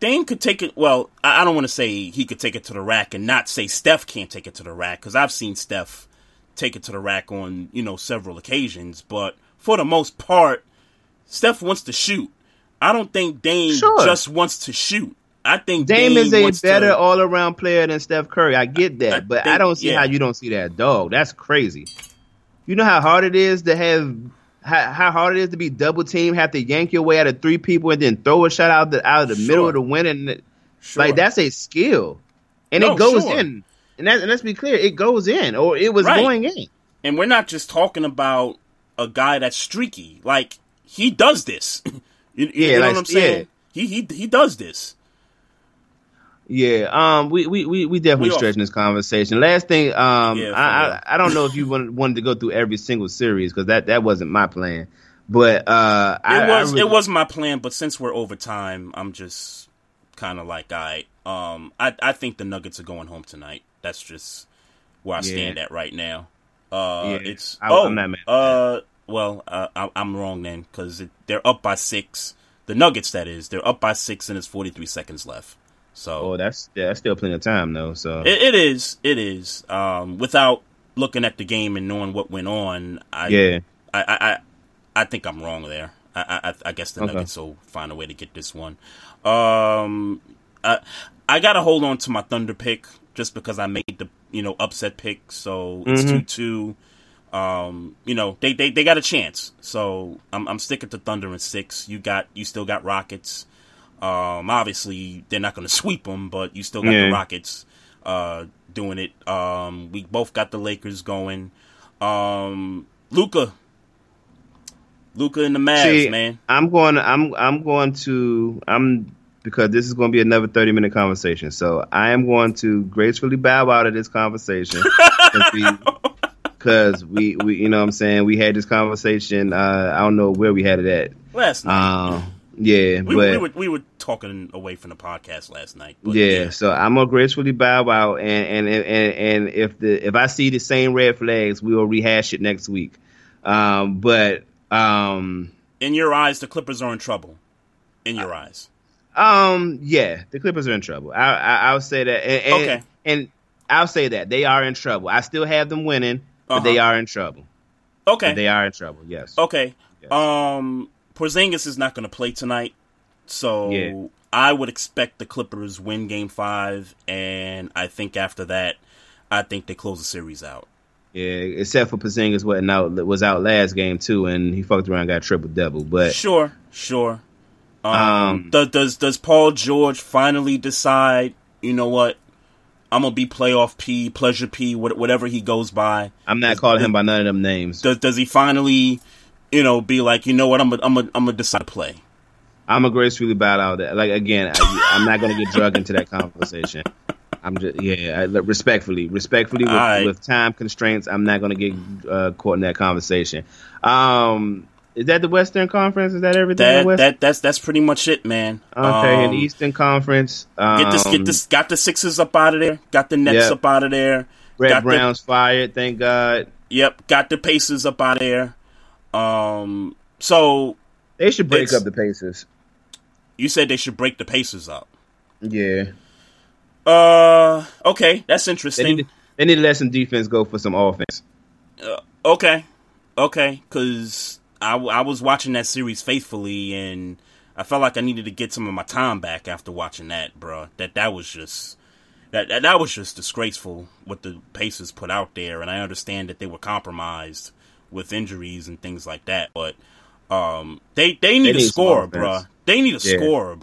Dame could take it. Well, I don't want to say he could take it to the rack and not say Steph can't take it to the rack because I've seen Steph take it to the rack on you know several occasions. But for the most part, Steph wants to shoot. I don't think Dame Sure. just wants to shoot. I think Dame, Dame, is a better to, all around player than Steph Curry. I get that, I but I don't see yeah. how you don't see that dog. That's crazy. You know how hard it is to have how, how hard it is to be double team, have to yank your way out of three people and then throw a shot out the out of the middle of the win, and Sure. like that's a skill, and No, it goes sure. in. And, that, and let's be clear, it goes in, or it was Right. going in. and we're not just talking about a guy that's streaky. Like he does this. you, you Yeah, know like, what I'm saying? yeah. He he he does this. Yeah, um, we we we, we definitely We stretching this conversation. Last thing, um, Yeah, I. I I don't know if you wanted, wanted to go through every single series because that that wasn't my plan, but uh, It I, I was really- it was my plan, but since we're over time, I'm just kind of like, I um, I I think the Nuggets are going home tonight. That's just where I stand at right now. Uh, Yeah, it's I- oh, I'm not mad at uh, well, uh, I, I'm wrong then because they're up by six. The Nuggets, that is, they're up by six, and it's 43 seconds left. So Oh, that's yeah, that's still plenty of time though. So it, it is, it is. Um, without looking at the game and knowing what went on, I yeah, I, I, I, I think I'm wrong there. I, I, I guess the Okay. Nuggets will find a way to get this one. Um, I, I gotta hold on to my Thunder pick just because I made the you know upset pick, so it's Mm-hmm. two two. Um, you know they, they they got a chance, so I'm I'm sticking to Thunder and six. You got you still got Rockets. Um, obviously they're not going to sweep them, but you still got Yeah. the Rockets uh doing it. Um, we both got the Lakers going. Um, Luka, Luka and the Mavs, See, man. I'm going. I'm I'm going to. I'm because this is going to be another 30 minute conversation. So I am going to gracefully bow out of this conversation because we, we you know what I'm saying we had this conversation. Uh, I don't know where we had it at. Last night, Um, yeah, we, but we were we were talking away from the podcast last night. But yeah, so I'm gonna gracefully bow out, and and and and if the if I see the same red flags, we will rehash it next week. Um, but um, in your eyes, the Clippers are in trouble. In your eyes, um, yeah, the Clippers are in trouble. I, I I'll say that. And, and, Okay. and I'll say that they are in trouble. I still have them winning, but Uh-huh. they are in trouble. okay, They are in trouble. Yes. okay. Yes. Um, Porzingis is not going to play tonight, so Yeah. I would expect the Clippers win Game Five, and I think after that, I think they close the series out. Yeah, except for Porzingis wasn't out was out last game too, and he fucked around and got triple double. But Sure, sure. Um, Um, does, does does Paul George finally decide? You know what? I'm gonna be playoff P, pleasure P, whatever he goes by. I'm not calling him by none of them names. Does does he finally, you know, be like, you know what? I'm gonna I'm gonna I'm gonna decide to play. I'm a gracefully bow out. That like again, I, I'm not going to get drugged into that conversation. I'm just yeah, I, respectfully, respectfully with, right. with time constraints, I'm not going to get uh, caught in that conversation. Um, is that the Western Conference? Is that everything? in That that that's that's pretty much it, man. okay, Um, the Eastern Conference, um, Get this, get this, got the Sixers up out of there. Got the Nets Yep. up out of there. Brett got the- Brown's fired. Thank God. Yep, got the Pacers up out of there. Um, so They should break up the paces. you said they should break the paces up. Yeah, Uh, okay, that's they interesting. need, to, they need to let some defense go for some offense. Okay, okay, because I, I was watching that series faithfully, and I felt like I needed to get some of my time back after watching that, bro. That that was just that, that that was just disgraceful what the Pacers put out there, and I understand that they were compromised with injuries and things like that, but um, they they need, they need a score, bro. They need a yeah. score,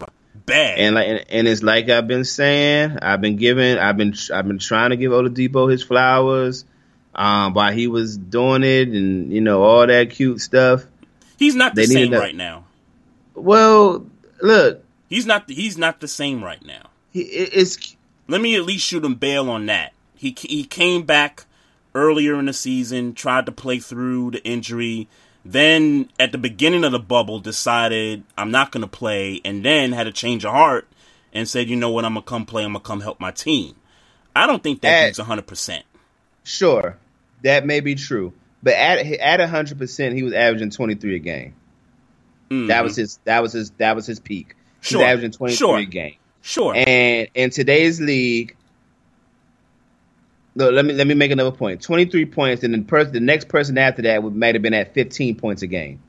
bad. And like, and, and, it's like I've been saying, I've been giving, I've been, I've been trying to give Oladipo his flowers, um, while he was doing it, and you know all that cute stuff. He's not the they same right now. Well, look, he's not. He's not the same right now. He, it's. Let me at least shoot him bail on that. He he came back earlier in the season, tried to play through the injury, then at the beginning of the bubble decided I'm not going to play, and then had a change of heart and said, you know what, I'm gonna come play. I'm gonna come help my team. I don't think that at, dude's 100. percent Sure, that may be true, but at at 100, percent he was averaging 23 a game. Mm-hmm. That was his. That was his. That was his peak. Sure. was averaging 23 sure. a game. Sure. And in today's league, no, let me let me make another point. Twenty three points, and then person, the next person after that would might have been at fifteen points a game.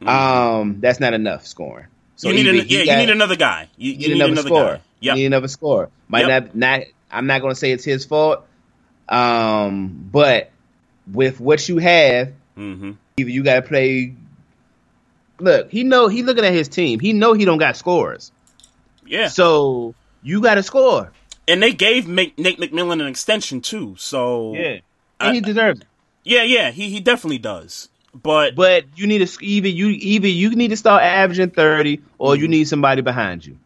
Mm-hmm. Um, that's not enough scoring. So you need, an, yeah, got, you need another guy. You, you, you need, need, another, score. Guy. Yep. You need another score. Might yep. not not. I'm not going to say it's his fault. Um, but with what you have, mm-hmm. either you got to play. Look, he know he looking at his team. He know he don't got scores. Yeah. So you got to score and they gave Nate McMillan an extension too. So yeah, and I, he deserves it. Yeah, yeah, he he definitely does. But but you need to either you either you need to start averaging thirty, or mm-hmm. you need somebody behind you.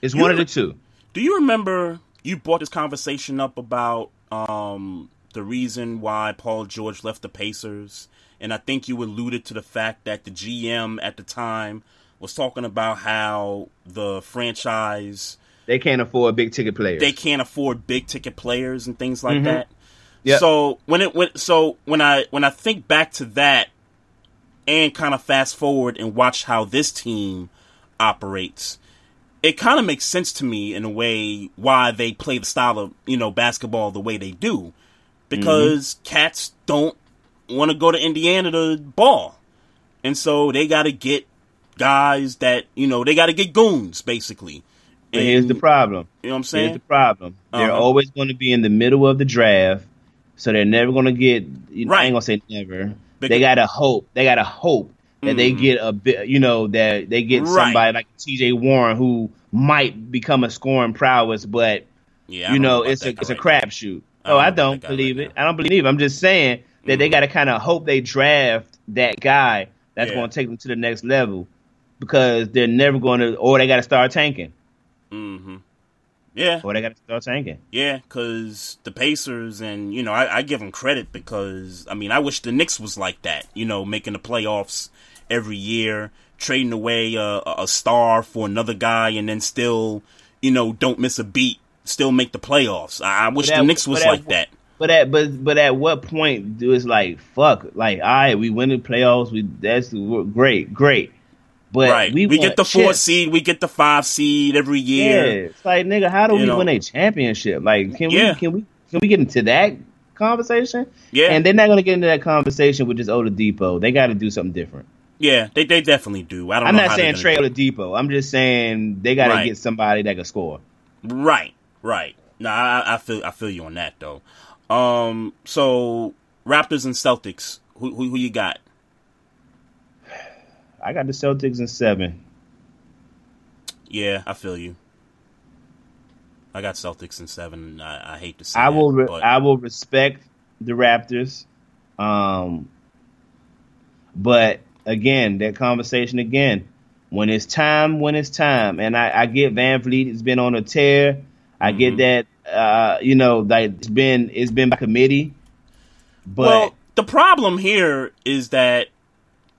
It's you one of the two. Do you remember you brought this conversation up about um, the reason why Paul George left the Pacers? And I think you alluded to the fact that the GM at the time was talking about how the franchise they can't afford big ticket players. They can't afford big ticket players and things like mm-hmm. that. Yep. So when it went, so when I when I think back to that and kind of fast forward and watch how this team operates, it kind of makes sense to me in a way why they play the style of you know basketball the way they do, because mm-hmm. cats don't want to go to Indiana to ball, and so they got to get guys that you know they got to get goons basically and here's the problem. You know what I'm saying? Here's the problem. Uh-huh. They're always going to be in the middle of the draft, so they're never going to get. You know, right. I ain't gonna say never. Because, they gotta hope. They gotta hope that mm-hmm. they get a bit. You know that they get right. somebody like T.J. Warren who might become a scoring prowess, but yeah, you know it's a it's a crapshoot. Oh, I don't believe right it. Now. I don't believe it. I'm just saying that mm-hmm. they got to kind of hope they draft that guy that's yeah. going to take them to the next level because they're never going to, or they got to start tanking. Mm-hmm. Yeah. Or they got to start tanking. Yeah, because the Pacers, and, you know, I, I give them credit because, I mean, I wish the Knicks was like that, you know, making the playoffs every year, trading away a, a star for another guy, and then still, you know, don't miss a beat, still make the playoffs. I, I wish the Knicks was like that. But at but but at what point do it's like fuck like all right we win the playoffs we that's great great but right. we, we get the four seed, we get the five seed every year. Yeah, it's like nigga, how do you we know? win a championship? Like, can yeah. we can we can we get into that conversation? Yeah, and they're not gonna get into that conversation with just Oladipo. They got to do something different. Yeah, they they definitely do. I don't. I'm not saying trade Oladipo. I'm just saying they got to right. get somebody that can score. Right, right. No, I, I feel I feel you on that though. Um, so Raptors and Celtics, who who, who you got? I got the Celtics in seven. Yeah, I feel you. I got Celtics in seven. I, I hate to say. I will. Re- I will respect the Raptors, um, but again, that conversation again. When it's time, when it's time, and I, I get VanVleet has been on a tear. I mm-hmm. get that. Uh, you know, like it's been it's been by committee. But well, the problem here is that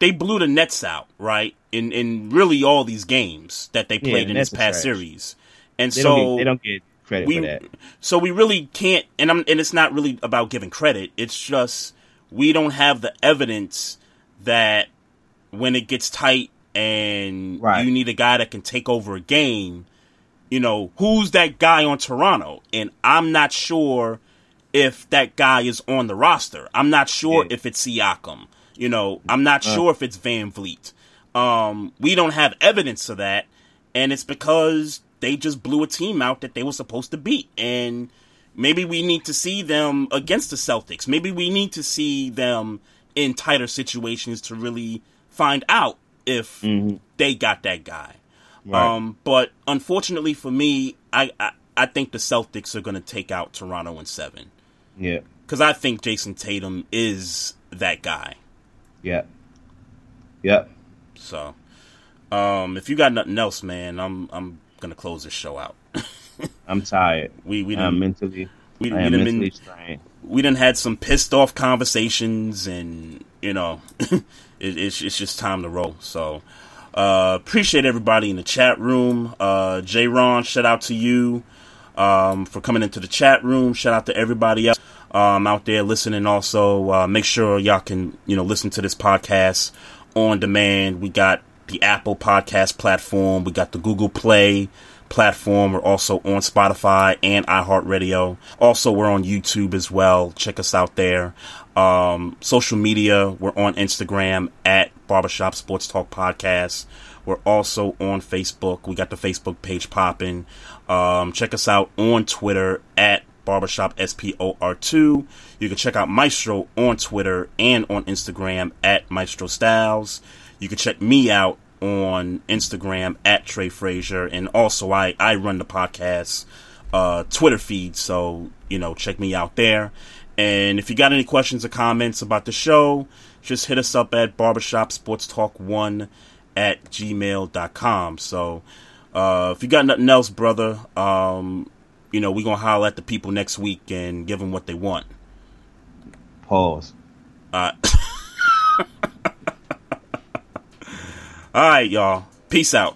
they blew the Nets out, right? In in really all these games that they played yeah, in this past series, and they so don't get, they don't get credit we, for that. So we really can't, and I'm and it's not really about giving credit. It's just we don't have the evidence that when it gets tight and right. you need a guy that can take over a game, you know, who's that guy on Toronto? And I'm not sure if that guy is on the roster. I'm not sure yeah. if it's Siakam. You know, I'm not uh. sure if it's VanVleet. Um, we don't have evidence of that, and it's because they just blew a team out that they were supposed to beat. And maybe we need to see them against the Celtics. Maybe we need to see them in tighter situations to really find out if mm-hmm. they got that guy. Right. Um, but unfortunately for me, I, I, I think the Celtics are going to take out Toronto in seven. Yeah, because I think Jayson Tatum is that guy. Yeah. Yep. So, um, if you got nothing else, man, I'm I'm gonna close this show out. I'm tired. We we done, mentally. We, we done mentally been, We done had some pissed off conversations, and you know, it, it's it's just time to roll. So, uh, appreciate everybody in the chat room. Uh, J. Ron, shout out to you um, for coming into the chat room. Shout out to everybody else um, out there listening. Also, uh, make sure y'all can you know listen to this podcast on demand. We got the Apple Podcast platform. We got the Google Play platform. We're also on Spotify and iHeartRadio. Also, we're on YouTube as well. Check us out there. Um, social media, we're on Instagram at Barbershop Sports Talk Podcast. We're also on Facebook. We got the Facebook page popping. Um, check us out on Twitter at Barbershop SPOR2. You can check out Maestro on Twitter and on Instagram at Maestro Styles. You can check me out on Instagram at Trey Frazier. And also, I, I run the podcast uh, Twitter feed. So, you know, check me out there. And if you got any questions or comments about the show, just hit us up at Barbershop Sports Talk 1 at gmail.com. So, uh, if you got nothing else, brother, um, you know, we're going to holler at the people next week and give them what they want. Pause. Uh, all right, y'all. Peace out.